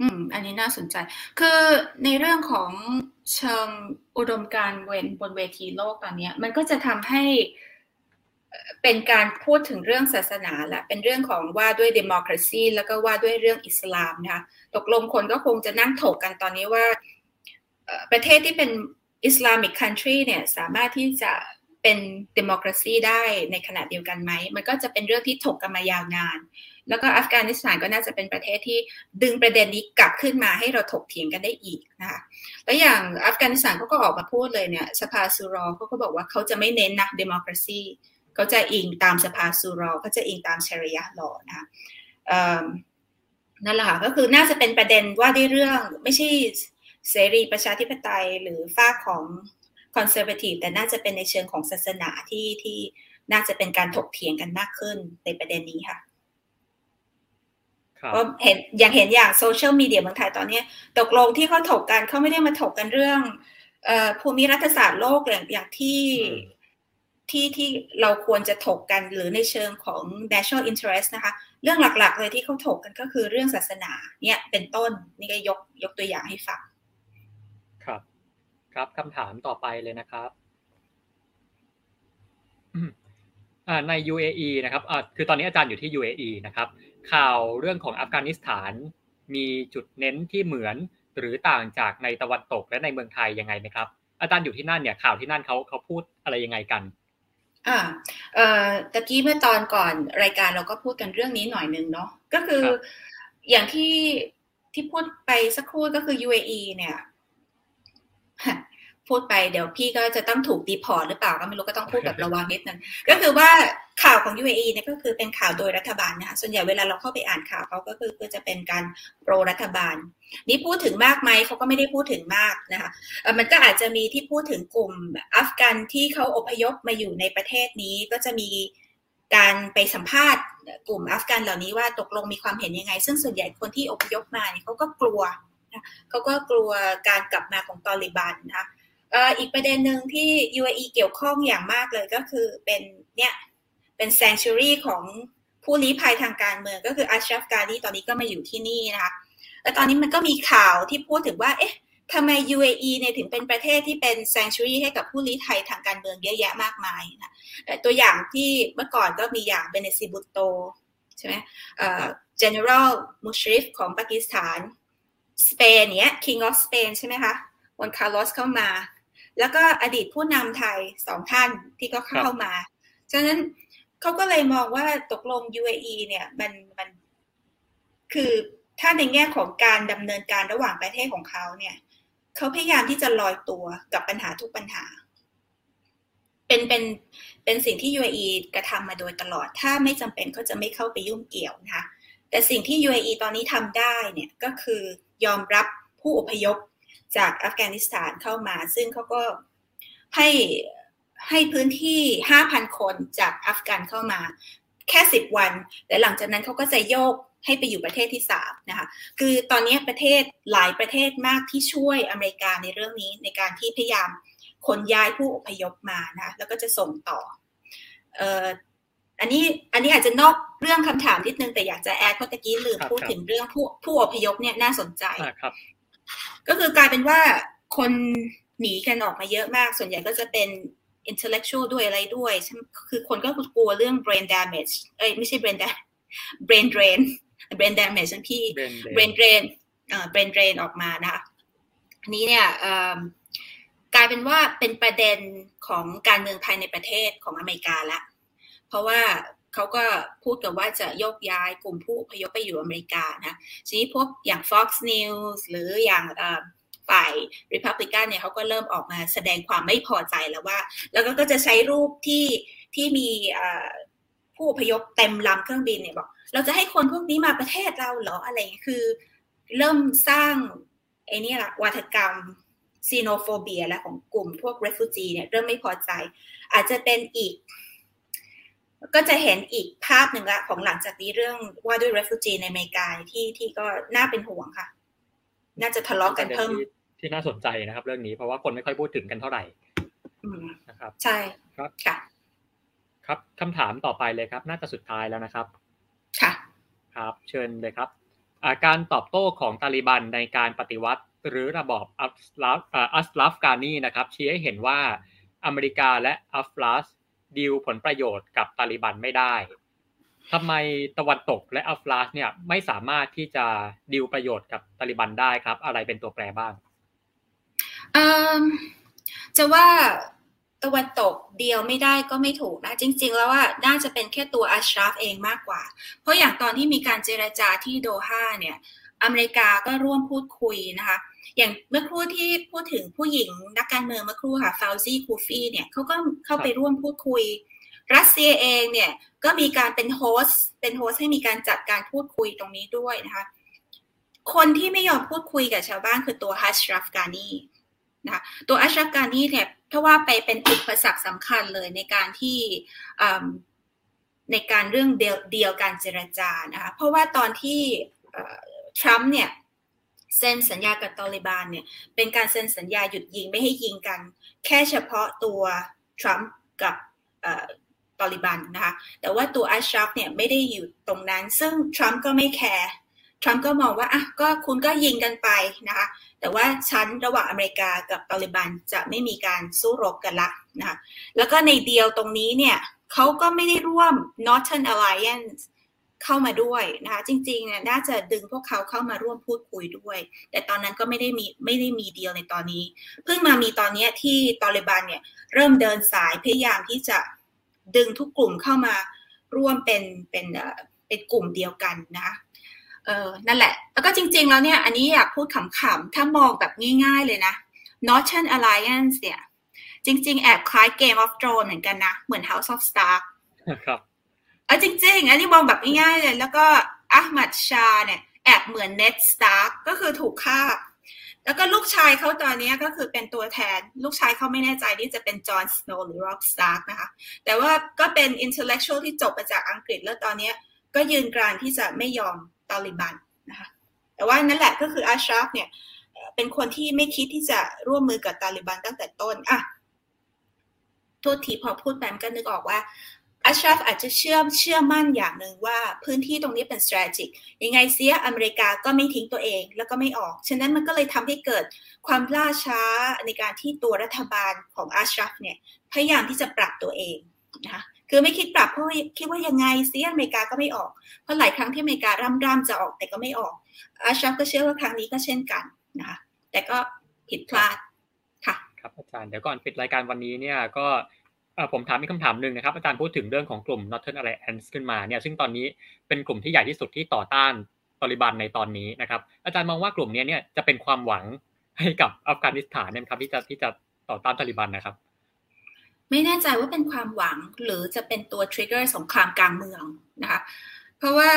อืม อันนี้น่าสนใจ คือในเรื่องของเชิงอุดมการณ์เวนบนเวทีโลกตอนนี้มันก็จะทำให้ เป็นการพูดถึงเรื่องศาสนาและเป็นเรื่องของว่าด้วย democracy แล้วก็ว่าด้วยเรื่องอิสลามนะคะตกลงคนก็คงจะนั่งถกกันตอนนี้ว่าประเทศที่เป็นอิสลามิกคันทรีเนี่ยสามารถที่จะเป็น democracy ได้ในขณะเดียวกันไหม มันก็จะเป็นเรื่องที่ถกกันมายาวนาน แล้วก็อัฟกานิสถานก็น่าจะเป็นประเทศที่ดึงประเด็นนี้กลับขึ้นมาให้เราถกเถียงกันได้อีกนะคะแล้วอย่างอัฟกานิสถานก็ออกมาพูดเลยเนี่ยสภาสุรอเขาก็บอกว่าเขาจะไม่เน้นนะ democracy เขา จะอิงตามสภาสุรอเขาจะอิงตามชริยะหลอนะนั่นแหละค่ะก็คือน่าจะเป็นประเด็นว่าได้เรื่องไม่ใช่เสรีประชาธิปไตยหรือฝ้าของคอนเซอร์เวทีฟแต่น่าจะเป็นในเชิงของศาสนาที่ที่น่าจะเป็นการถกเถียงกันมากขึ้นในประเด็นนี้ค่ะก็เห็นอย่างเห็นอย่างโซเชียลมีเดียเมืองไทยตอนนี้ตกลงที่เขาถกกันเขาไม่ได้มาถกกันเรื่องภูมิรัฐศาสตร์โลกอย่างที่ ที่ที่เราควรจะถกกันหรือในเชิงของ national interest นะคะ เรื่องหลักๆ เลยที่เขาถกกันก็คือเรื่องศาสนาเนี่ยเป็นต้นนี่ก็ยกยกตัวอย่างให้ฟังครับ ครับคำถามต่อไปเลยนะครับใน UAE นะครับคือตอนนี้อาจารย์อยู่ที่ UAE นะครับ ข่าวเรื่องของอัฟกานิสถานมีจุดเน้นที่เหมือนหรือต่างจากในตะวันตกและในเมืองไทยยังไงไหมครับ อาจารย์อยู่ที่นั่นเนี่ยข่าวที่นั่นเขาเขาพูดอะไรยังไงกัน อ่าเอ่อตะกี้เมื่อตอนก่อนรายการเราก็พูดกันเรื่องนี้หน่อยนึงเนาะก็คืออย่างที่ที่พูดไปสักครู่ก็คือ UAE เนี่ย พูดไปเดี๋ยวพี่ก็จะต้องถูกดีพอร์ตหรือเปล่าก็ไม่รู้ก็ต้องพูดแบบระวังนิดนึงก็คือว่าข่าวของ UAE เนี่ยก็คือเป็นข่าวโดยรัฐบาลนะคะส่วนใหญ่เวลาเราเข้าไปอ่านข่าวเขาก็คือคอจะเป็นการโปรรัฐบาล นี่พูดถึงมากไหมเขาก็ไม่ได้พูดถึงมากนะคะมันก็อาจจะมีที่พูดถึงกลุ่มอัฟกันที่เขาอพยพมาอยู่ในประเทศนี้ก็จะมีการไปสัมภาษณ์กลุ่มอัฟกันเหล่านี้ว่าตกลงมีความเห็นยังไง ซึ่งส่วนใหญ่คนที่อพยพมาเนี่ยเขาก็กลัวเขาก็กลัวการกลับมาของตอริบันนะคะ อีกประเด็นหนึ่งที่ UAE เกี่ยวข้องอย่างมากเลยก็คือเป็นเนี่ยเป็น sanctuary ของผู้ลี้ภัยทางการเมืองก็คืออัชชัฟกาดีตอนนี้ก็มาอยู่ที่นี่นะคะแล้วตอนนี้มันก็มีข่าวที่พูดถึงว่า เอ๊ะทำไม UAE เนี่ยถึงเป็นประเทศที่เป็น sanctuary ให้กับผู้ลี้ภัยทางการเมืองเยอะแยะมากมายนะตัวอย่างที่เมื่อก่อนก็มีอย่างเบเนซิบุตโตใช่ไหม General Mushrif ของปากีสถานสเปนเนี้ย King of Spain ใช่ไหมคะวันคาร์ลอสเข้ามา แล้วก็อดีตผู้นำไทยสองท่านที่ก็เข้ามา ฉะนั้นเขาก็เลยมองว่าตกลง UAE เนี่ยมันมันคือถ้าในแง่ของการดำเนินการระหว่างประเทศของเขาเนี่ยเขาพยายามที่จะลอยตัวกับปัญหาทุกปัญหา เป็นเป็นเป็นสิ่งที่ UAE กระทำมาโดยตลอด ถ้าไม่จำเป็นเขาจะไม่เข้าไปยุ่งเกี่ยวนะคะแต่สิ่งที่ UAE ตอนนี้ทำได้เนี่ยก็คือยอมรับผู้อพยพ จากอัฟกานิสถานเข้ามา ซึ่งเขาก็ให้ให้พื้นที่ 5,000 คนจากอัฟกันเข้ามา แค่ 10 วัน แต่หลังจากนั้นเขาก็จะโยกให้ไปอยู่ประเทศที่3นะคะคือตอนนี้ประเทศหลายประเทศมากที่ช่วยอเมริกาในเรื่องนี้ในการที่พยายามขนย้ายผู้อพยพมานะแล้วก็จะส่งต่อเอ่ออันนี้อันนี้อาจจะนอกเรื่องคำถามนิดนึงแต่อยากจะแอดเพราะตะกี้ลืมพูดถึงเรื่องผู้ผู้อพยพเนี่ยน่าสนใจครับ ก็คือกลายเป็นว่าคนหนีกันออกมาเยอะมาก ส่วนใหญ่ก็จะเป็น intellectual ด้วยอะไรด้วย คือคนก็กลัวเรื่อง brain damage เอ้ยไม่ใช่ brain damage brain drain brain damage พี่ brain drain เอ่อ brain drain ออกมานะคะอันนี้เนี่ยกลายเป็นว่าเป็นประเด็นของการเมืองภายในประเทศของอเมริกาละ เพราะว่า เขาก็พูดกันว่าจะยกย้ายกลุ่มผู้พยพไปอยู่อเมริกานะทีนี้พวกอย่าง Fox News หรืออย่างฝ่าย Republican เนี่ยเขาก็เริ่มออกมาแสดงความไม่พอใจแล้วว่า แล้วก็จะใช้รูปที่ที่มีผู้พยพเต็มลำเครื่องบินเนี่ยบอก เราจะให้คนพวกนี้มาประเทศเราเหรออะไรคือ เริ่มสร้างไอ้นี่ละวัฒกรรมซีโนโฟเบียและของกลุ่มพวก refugee เนี่ยเริ่มไม่พอใจ อาจจะเป็นอีก ก็จะเห็นอีกภาพหนึ่งละของหลังจากนี้เรื่องว่าด้วย refugee ในอเมริกาที่ที่ก็น่าเป็นห่วงค่ะ น่าจะทะเลาะกันเพิ่ม ที่น่าสนใจนะครับ เรื่องนี้เพราะว่าคนไม่ค่อยพูดถึงกันเท่าไหร่นะครับ ใช่ครับค่ะ ครับคำถามต่อไปเลยครับ น่าจะสุดท้ายแล้วนะครับ ค่ะ ครับ เชิญเลยครับการตอบโต้ของตาลิบันในการปฏิวัติ หรือระบอบอัสลาฟอัสลาฟกานีนะครับชี้ให้เห็นว่าอเมริกาและอัฟลาส ดีลผลประโยชน์กับตาลิบันไม่ได้ทำไมตะวันตกและอัฟลาสเนี่ยไม่สามารถที่จะดีลประโยชน์กับตาลิบันได้ครับ อะไรเป็นตัวแปรบ้างจะว่าตะวันตกเดียวไม่ได้ก็ไม่ถูกนะ จริง ๆ แล้วว่าน่าจะเป็นแค่ตัวอัชราฟเองมากกว่า เพราะอย่างตอนที่มีการเจรจาที่โดฮาเนี่ย อเมริกาก็ร่วมพูดคุยนะคะ อย่างเมื่อครู่ที่พูดถึงผู้หญิงนักการเมืองเมื่อครู่ค่ะฟาวซี่คูฟี่เนี่ยเขาก็เข้าไปร่วมพูดคุย รัสเซียเองเนี่ยก็มีการเป็นโฮสเป็นโฮสให้มีการจัดการพูดคุยตรงนี้ด้วยนะคะ คนที่ไม่ยอมพูดคุยกับชาวบ้านคือตัวฮัชรัฟกานีนะคะตัวอัชรัฟกานีเนี่ยถ้าว่าไปเป็นอุปสรรคสำคัญเลยในการที่ในการเรื่องเดียวการเจรจานะคะเพราะว่าตอนที่ทรัมป์เนี่ย เซ็นสัญญากับตอริบานเนี่ยเป็นการเซ็นสัญญาหยุดยิงไม่ให้ยิงกัน แค่เฉพาะตัวทรัมป์กับตอลิบันนะคะแต่ว่าตัวอัชราฟเนี่ยไม่ได้อยู่ตรงนั้น ซึ่งทรัมป์ก็ไม่ care ทรัมป์ก็มองว่าอะก็คุณก็ยิงกันไปนะคะแต่ว่าชั้นระหว่างอเมริกากับตอลิบันจะไม่มีการสู้รบกันละนะคะแล้วก็ในเดียวตรงนี้เนี่ยเขาก็ไม่ได้ร่วม Northern Alliance เข้ามาด้วยนะคะจริงๆเนี่ยน่าจะดึงพวกเขาเข้ามาร่วมพูดคุยด้วย แต่ตอนนั้นก็ไม่ได้มีไม่ได้มีเดียวในตอนนี้ เพิ่งมามีตอนนี้ที่ตอริบันเนี่ยเริ่มเดินสายพยายามที่จะดึงทุกกลุ่มเข้ามาร่วมเป็นเป็นเป็นกลุ่มเดียวกันนะคะเออนั่นแหละ แล้วก็จริงๆแล้วเนี่ยอันนี้อยากพูดขำๆ ถ้ามองแบบง่ายๆเลยนะ Northern Alliance เนี่ยจริงๆ แอบคล้าย Game of Thrones เหมือนกันนะ เหมือน House of Stark ครับ ออจริง ๆ อันนี้มองแบบง่ายๆเลย แล้วก็อาหมัดชาห์เนี่ยแอบเหมือนเน็ด สตาร์กก็คือถูกฆ่า แล้วก็ลูกชายเขาตอนนี้ก็คือเป็นตัวแทน ลูกชายเขาไม่แน่ใจที่จะเป็นจอนสโนว์หรือร็อบสตาร์กนะคะ แต่ว่าก็เป็น intellectual ที่จบมาจากอังกฤษแล้วตอนนี้ก็ยืนกรานที่จะไม่ยอมตาลิบันนะคะ แต่ว่านั่นแหละก็คืออัชราฟเนี่ยเป็นคนที่ไม่คิดที่จะร่วมมือกับตาลิบันตั้งแต่ต้นอะโทษทีพอพูดแปมก็นึกออกว่า อัชราฟอาจจะเชื่อเชื่อมั่นอย่างหนึ่งว่าพื้นที่ตรงนี้เป็น strategic ยังไงเสียอเมริกาก็ไม่ทิ้งตัวเองแล้วก็ไม่ออก ฉะนั้นมันก็เลยทำให้เกิดความล่าช้าในการที่ตัวรัฐบาลของอัชราฟเนี่ยพยายามที่จะปรับตัวเองนะคะคือไม่คิดปรับเพราะคิดว่ายังไงเสียอเมริกาก็ไม่ออก เพราะหลายครั้งที่อเมริการ่ำร่ำจะออกแต่ก็ไม่ออกอัชราฟก็เชื่อว่าครั้งนี้ก็เช่นกันนะคะแต่ก็ผิดพลาดค่ะ ครับอาจารย์เดี๋ยวก่อนปิดรายการวันนี้เนี่ยก็ ผมถามมีคำถามหนึ่งนะครับอาจารย์พูดถึงเรื่องของกลุ่ม Northern Alliance ขึ้นมาเนี่ยซึ่งตอนนี้เป็นกลุ่มที่ใหญ่ที่สุดที่ต่อต้านตอริบันในตอนนี้นะครับ อาจารย์มองว่ากลุ่มนี้เนี่ยจะเป็นความหวังให้กับอัฟกานิสถานนะครับที่จะที่จะต่อต้านตอริบันนะครับ ไม่แน่ใจว่าเป็นความหวังหรือจะเป็นตัวทริกเกอร์สงครามกลางเมืองนะคะเพราะว่า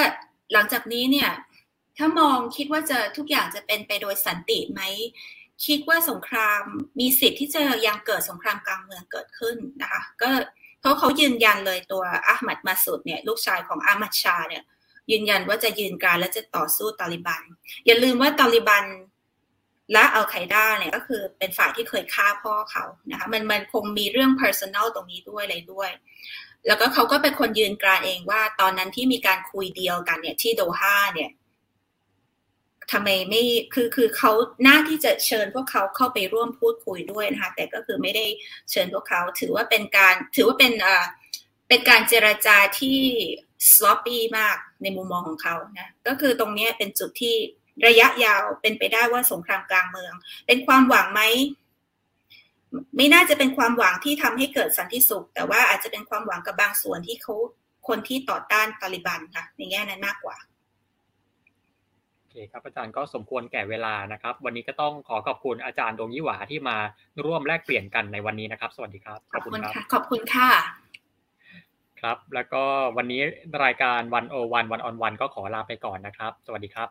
หลังจากนี้เนี่ยถ้ามองคิดว่าจะทุกอย่างจะเป็นไปโดยสันติไหม คิดว่าสงครามมีสิทธิ์ที่จะยังเกิดสงครามกลางเมืองเกิดขึ้นนะคะ ก็เพราะเขายืนยันเลยตัวอาหมัดมาสุดเนี่ยลูกชายของอามัดชาเนี่ยยืนยันว่าจะยืนการและจะต่อสู้ตาลิบัน อย่าลืมว่าตาลิบันและอัลไคด้าเนี่ยก็คือเป็นฝ่ายที่เคยฆ่าพ่อเขานะคะมันมันคงมีเรื่อง personal ตรงนี้ด้วยอะไรด้วย แล้วก็เขาก็เป็นคนยืนกรานเองว่า ตอนนั้นที่มีการคุยเดียวกันเนี่ยที่โดฮาเนี่ย ทำไมไม่คือคือเขาหน้าที่จะเชิญพวกเขาเข้าไปร่วมพูดคุยด้วยนะคะแต่ก็คือไม่ได้เชิญพวกเขาถือว่าเป็นการถือว่าเป็นอ่าเป็นการเจรจาที่ sloppy มากในมุมมองของเขานะก็คือตรงนี้เป็นจุดที่ระยะยาวเป็นไปได้ว่าสงครามกลางเมือง เป็นความหวังไหมไม่น่าจะเป็นความหวังที่ทำให้เกิดสันติสุข แต่ว่าอาจจะเป็นความหวังกับบางส่วนที่เขาคนที่ต่อต้านตาลิบันค่ะในแง่นั้นมากกว่า คครับอาจารย์ก็สมควรแก่เวลานะครับ วันนี้ก็ต้องขอขอบคุณอาจารย์ดงยี่หวาที่มาร่วมแลกเปลี่ยนกันในวันนี้นะครับ สวัสดีครับขอบคุณค่ะขอบคุณค่ะครับ แล้วก็วันนี้รายการวันโอวันวันออนวันก็ขอลาไปก่อนนะครับ สวัสดีครับ